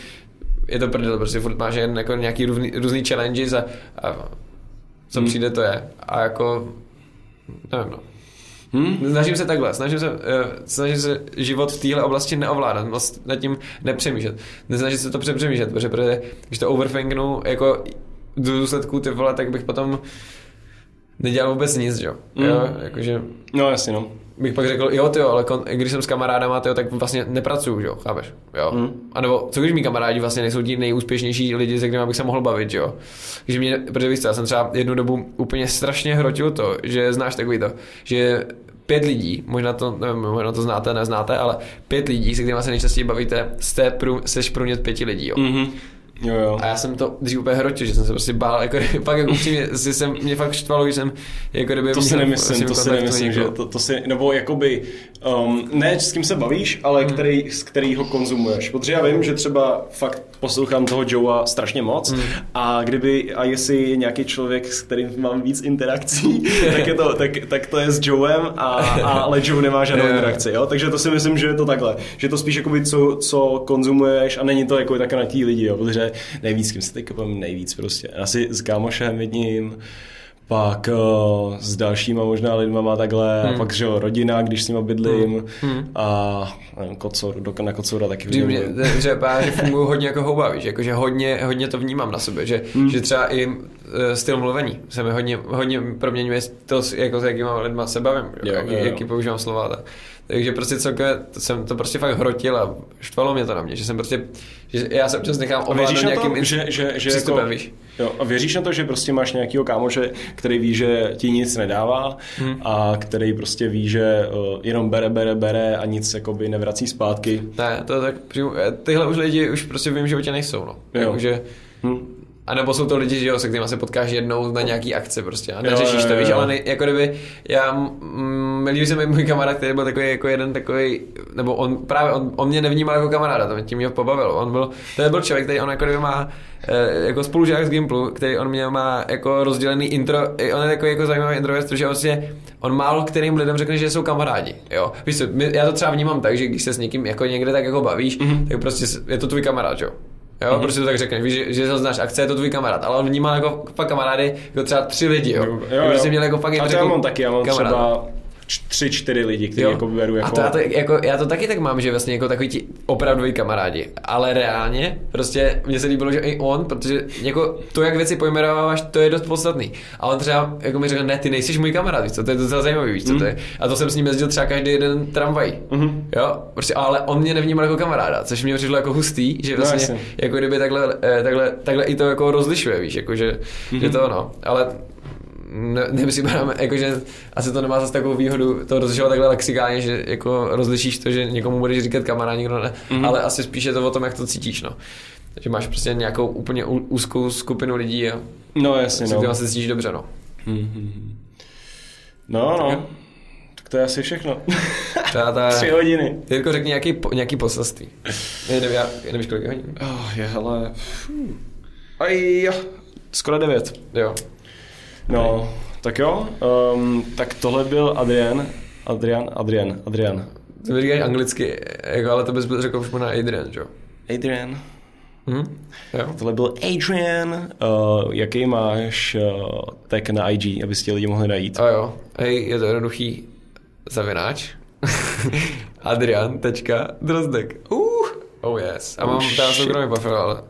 je to prdel, prostě furt máš jen jako nějaký různý, různý challenges a, a co Hmm. přijde, to je. A jako, nevím no. Hm? Snažím se takhle, snažím se, uh, snažím se život v téhle oblasti neovládat, moc nad tím nepřemýšlet. Nesnažit se to přepřemýšlet, protože, protože když to overthinknu jako do důsledku ty vole, tak bych potom nedělal vůbec nic, že jo. Mm. jo jakože No jasně, no. Bych pak řekl, jo, ty ale kon, když jsem s kamarádama, tyjo, tak vlastně nepracuju, jo, chápeš? Jo. Hmm. A nebo co když mý kamarádi vlastně nejsou ti nejúspěšnější lidi, se kterými bych se mohl bavit, jo? Takže mě, protože víš já jsem třeba jednu dobu úplně strašně hrotil to, že znáš takový to, že pět lidí, možná to, nevím, možná to znáte, neznáte, ale pět lidí, se kterými se nejčastěji bavíte, jste prů, seš průměr pěti lidí, jo. Mhm. Jo, jo. A já jsem to dřív úplně hrotil, že jsem se prostě bál, jako, pak jako upřímně, si jsem, mě fakt štvalo, že jsem, jako kdyby To si nemyslím, ním to si nemyslím, že to, to si, nebo jakoby, um, ne s kým se bavíš, ale Hmm. který, z kterýho konzumuješ. Protože já vím, že třeba fakt poslouchám toho Joea strašně moc Hmm. a kdyby, a jestli je nějaký člověk, s kterým mám víc interakcí, tak, je to, tak, tak to je s Joem, a, a, ale Joe nemá žádnou interakci, jo? takže to si myslím, že je to takhle, že to spíš jakoby co, co konzumuješ a není to jako tak na tí lidi, jo? protože nejvíc, s kým se teď bavím, nejvíc prostě. Asi s kámošem jedním, pak uh, s dalšíma možná lidma má takhle, hmm. a pak že jo, rodina, když s nima bydlím Hmm. a nevím, kocor, do, na kocora taky mě, hodně. že, já, že funguji hodně jako houba, víš, jako, že hodně, hodně to vnímám na sobě, že, hmm. že třeba i uh, styl mluvení se mi hodně, hodně proměňuje to, jako s jakýma lidma se bavím, jo, jo, jo. jaký používám slova. Tak. Takže prostě celkově to jsem to prostě fakt hrotil a štvalo mě to na mě, že jsem prostě, že já se občas nechám ovládat na to, nějakým že, že, že přístupem, jako, víš. jo, a věříš na to, že prostě máš nějakýho kámoše, který ví, že ti nic nedává Hmm. a který prostě ví, že uh, jenom bere, bere, bere a nic jakoby nevrací zpátky. Ne, to tak přímo, tyhle už lidi už prostě v mém životě nejsou, no. Jo. Jakože, Hm. A nebo jsou to lidi, že jo, se kterými se potkáš jednou na nějaký akci prostě a neřešíš jo, to, jo, víš, jo. ale ne, jako kdyby, já, líbí se mi můj kamarád, který byl takový jako jeden takový, nebo on právě, on, on mě nevnímal jako kamaráda, to mě tím mě pobavilo, on byl, to byl člověk, který on jako kdyby má, eh, jako spolužák z Gimplu, který on mě má jako rozdělený intro, on je takový jako zajímavý introvert, protože vlastně on málo kterým lidem řekne, že jsou kamarádi, jo. Víš co, my, já to třeba vnímám tak, že když se s někým jako někde tak jako bavíš, mm-hmm. tak prostě je to tvůj kamarád, jo. Jo, mm-hmm. prostě to tak řekneš, víš, že, že ho znáš akce, je to tvůj kamarád, ale on vnímal jako fakt kamarády, jako třeba tři lidi, jo. Jo, Že jo. prostě měl jako fakt A to já mám taky, já mám kamarád. třeba tři, čtyři lidi, kteří jako beru jako... A to já, to, jako, já to taky tak mám, že vlastně jako takový ti opravdoví kamarádi. Ale reálně, prostě mně se líbilo, že i on, protože jako to, jak věci pojmenováváš, to je dost podstatný. A on třeba jako mi řekl, ne, ty nejsi můj kamarád, víš co, to je docela zajímavý, víš co to je. A to jsem s ním jezdil třeba každý jeden tramvaj. Mhm. Jo, prostě, ale on mě nevnímal jako kamaráda, což mě přišlo jako hustý, že vlastně jasně. jako kdyby takhle, eh, takhle, takhle i to jako rozlišuje, víš, jako že, Mhm. že to no, ale ne, nepřipadám, jakože asi to nemá zase takovou výhodu to rozlišovat takhle lexikálně, že jako rozlišíš to, že někomu budeš říkat kamarád, někdo ne, mm-hmm. ale asi spíš je to o tom, jak to cítíš, no. Že máš prostě nějakou úplně úzkou skupinu lidí a No jasně, se no. se cítíš dobře, no. No, no. Tak to je asi všechno. Třeba ta... Tři hodiny. Jirko, řekni nějaký, nějaký poselství. Ne, nevím, já, nevíš, kolik je hodin? Oh, je, hele. Aj, jo. Skoro devět. Jo. No, tak jo. Um, tak tohle byl Adrian. Adrian, Adrian, Adrian. Ty mi říkáš anglicky, jako, ale to bys řekl už možná Adrian, jo? Adrian. Hm? Jo. Tohle byl Adrian. Uh, jaký máš uh, tag na IG, aby si tě lidi mohli najít? A jo, hej, je to jednoduchý zavináč. Adrian.drozdek. Uh, oh yes. A mám Oh, shit. soukromý profil, ale,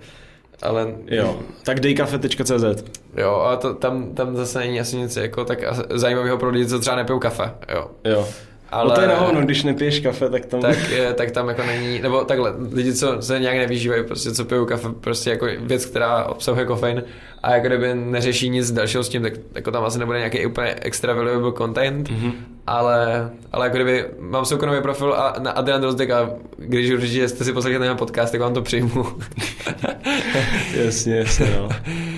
ale Jo. Tak dejkafe.cz. jo, a to, tam, tam zase není asi nic jako tak zajímavého pro lidi, co třeba nepijou kafe, jo. Jo. Ale... Ale- No to je na hovno, když nepiješ kafe, tak tam... Tak, je, tak tam jako není, nebo takhle, lidi, co se nějak nevyžívají, prostě co pijou kafe, prostě jako věc, která obsahuje kofein a jako kdyby neřeší nic dalšího s tím, tak jako tam asi nebude nějaký úplně extra valuable content, mm-hmm. ale, ale jako kdyby mám soukromý profil a na Adrian Drozdek a když určitě jste si poslechli ten podcast, tak vám to přijmu. Jasně, jasně, no.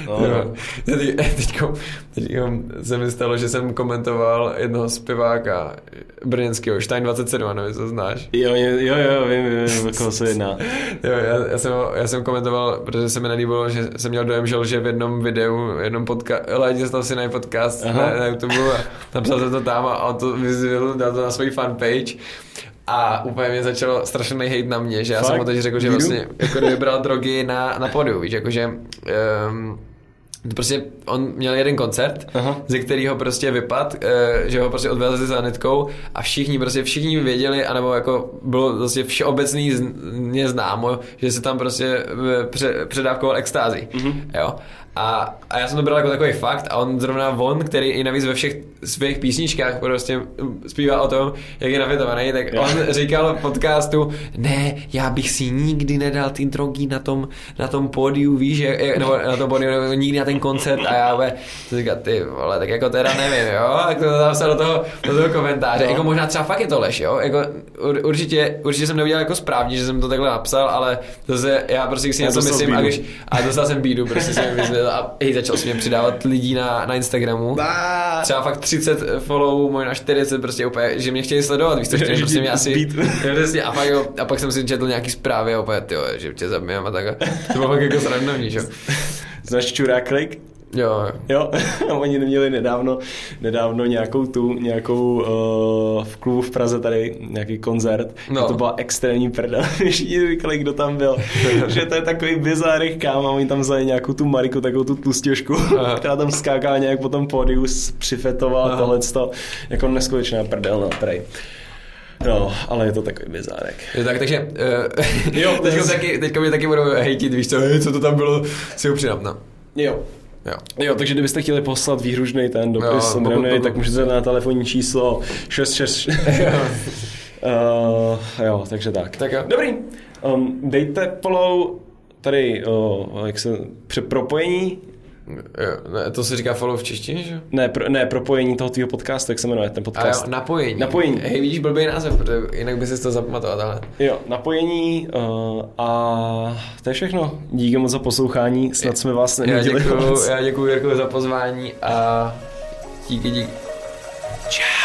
no, no. Teď, teďko, teďko se mi stalo, že jsem komentoval jednoho zpěváka brněnského, Stein 27, nevím, jestli to znáš. Jo, jo, jo, jo, vím, vím, vím, o koho se jedná. Jo, já, já, jsem, já jsem komentoval, protože se mi nelíbilo, že jsem měl dojem, že lže v jednom videu, jednom podcast, Lidi stav si na podcast Aha. na, na, YouTube a napsal jsem to tam a on to vyzvěl, dal to na svůj fanpage a úplně mě začalo strašný hate na mě, že já Fakt? jsem mu teď řekl, že vlastně jako kdyby bral drogy na, na podiu, víš, jakože um, prostě on měl jeden koncert, Aha. ze kterého prostě vypad, eh, že ho prostě odvezli za nitkou a všichni, prostě všichni věděli, anebo jako bylo prostě všeobecný známo, že se tam prostě eh, pře, předávkoval extázi, mm-hmm. jo. A, a já jsem to bral jako takový fakt a on zrovna on, který i navíc ve všech svých písničkách prostě zpívá o tom, jak je nafitovaný, tak on říkal v podcastu, ne, já bych si nikdy nedal ty drogy na tom, na tom pódiu, víš, jak, jak- nebo na tom pódiu, nebo nikdy na ten koncert. A já bude, to říká, ty vole, tak jako teda nevím, jo, tak to tam se do toho, do toho komentáře, No. jako možná třeba fakt je to lež, jo, jako ur, určitě, určitě jsem neudělal jako správně, že jsem to takhle napsal, ale zase já prostě si něco myslím a když, a dostal jsem bídu, prostě jsem myslel a hej, začal jsem mě přidávat lidí na, na Instagramu, třeba fakt 30 follow, možná 40, prostě úplně, že mě chtěli sledovat, víš, to chtěli Že prostě tě mě asi, jo, přesně, a pak, jo, a pak jsem si četl nějaký zprávy a úplně, tyjo, že tě zabijem a tak, to bylo fakt jako srandovní, že jo. Znáš Čurák Klik? Jo, Jo, a oni měli nedávno, nedávno nějakou tu, nějakou uh, v klubu v Praze tady, nějaký koncert. No. To byla extrémní prdel. Všichni říkali, kdo tam byl. že to je takový bizárich kam a oni tam vzali nějakou tu Mariku, takovou tu tlustěžku, Aha. která tam skákala nějak po tom pódiu, s- přifetovala Aha. tohleto. Jako neskutečná prdel, no, prej. No, ale je to takový bizárek. Jo, tak takže, uh, Jo, to je- teďka, taky, teďka mě taky budou hejtit, víš co, hej, co to tam bylo, si ho přidám, no. Jo. Jo. Jo, takže kdybyste chtěli poslat výhružný ten dopis pokud- tak můžete na telefonní číslo 66. uh, jo, takže tak. Tak jo. Dobrý. Um, dejte follow tady, uh, jak se, při propojení ne, to se říká follow v češtině, že? jo? Ne, pro, ne, propojení toho tvýho podcastu, jak se jmenuje ten A podcast. jo, napojení. Napojení. Hej, vidíš, blbý název, protože jinak by si to zapamatoval, ale... Jo, napojení uh, a to je všechno. Díky moc za poslouchání, snad jsme vás Já nenudili já děkuju Jirkovi za pozvání a díky, díky. Čau.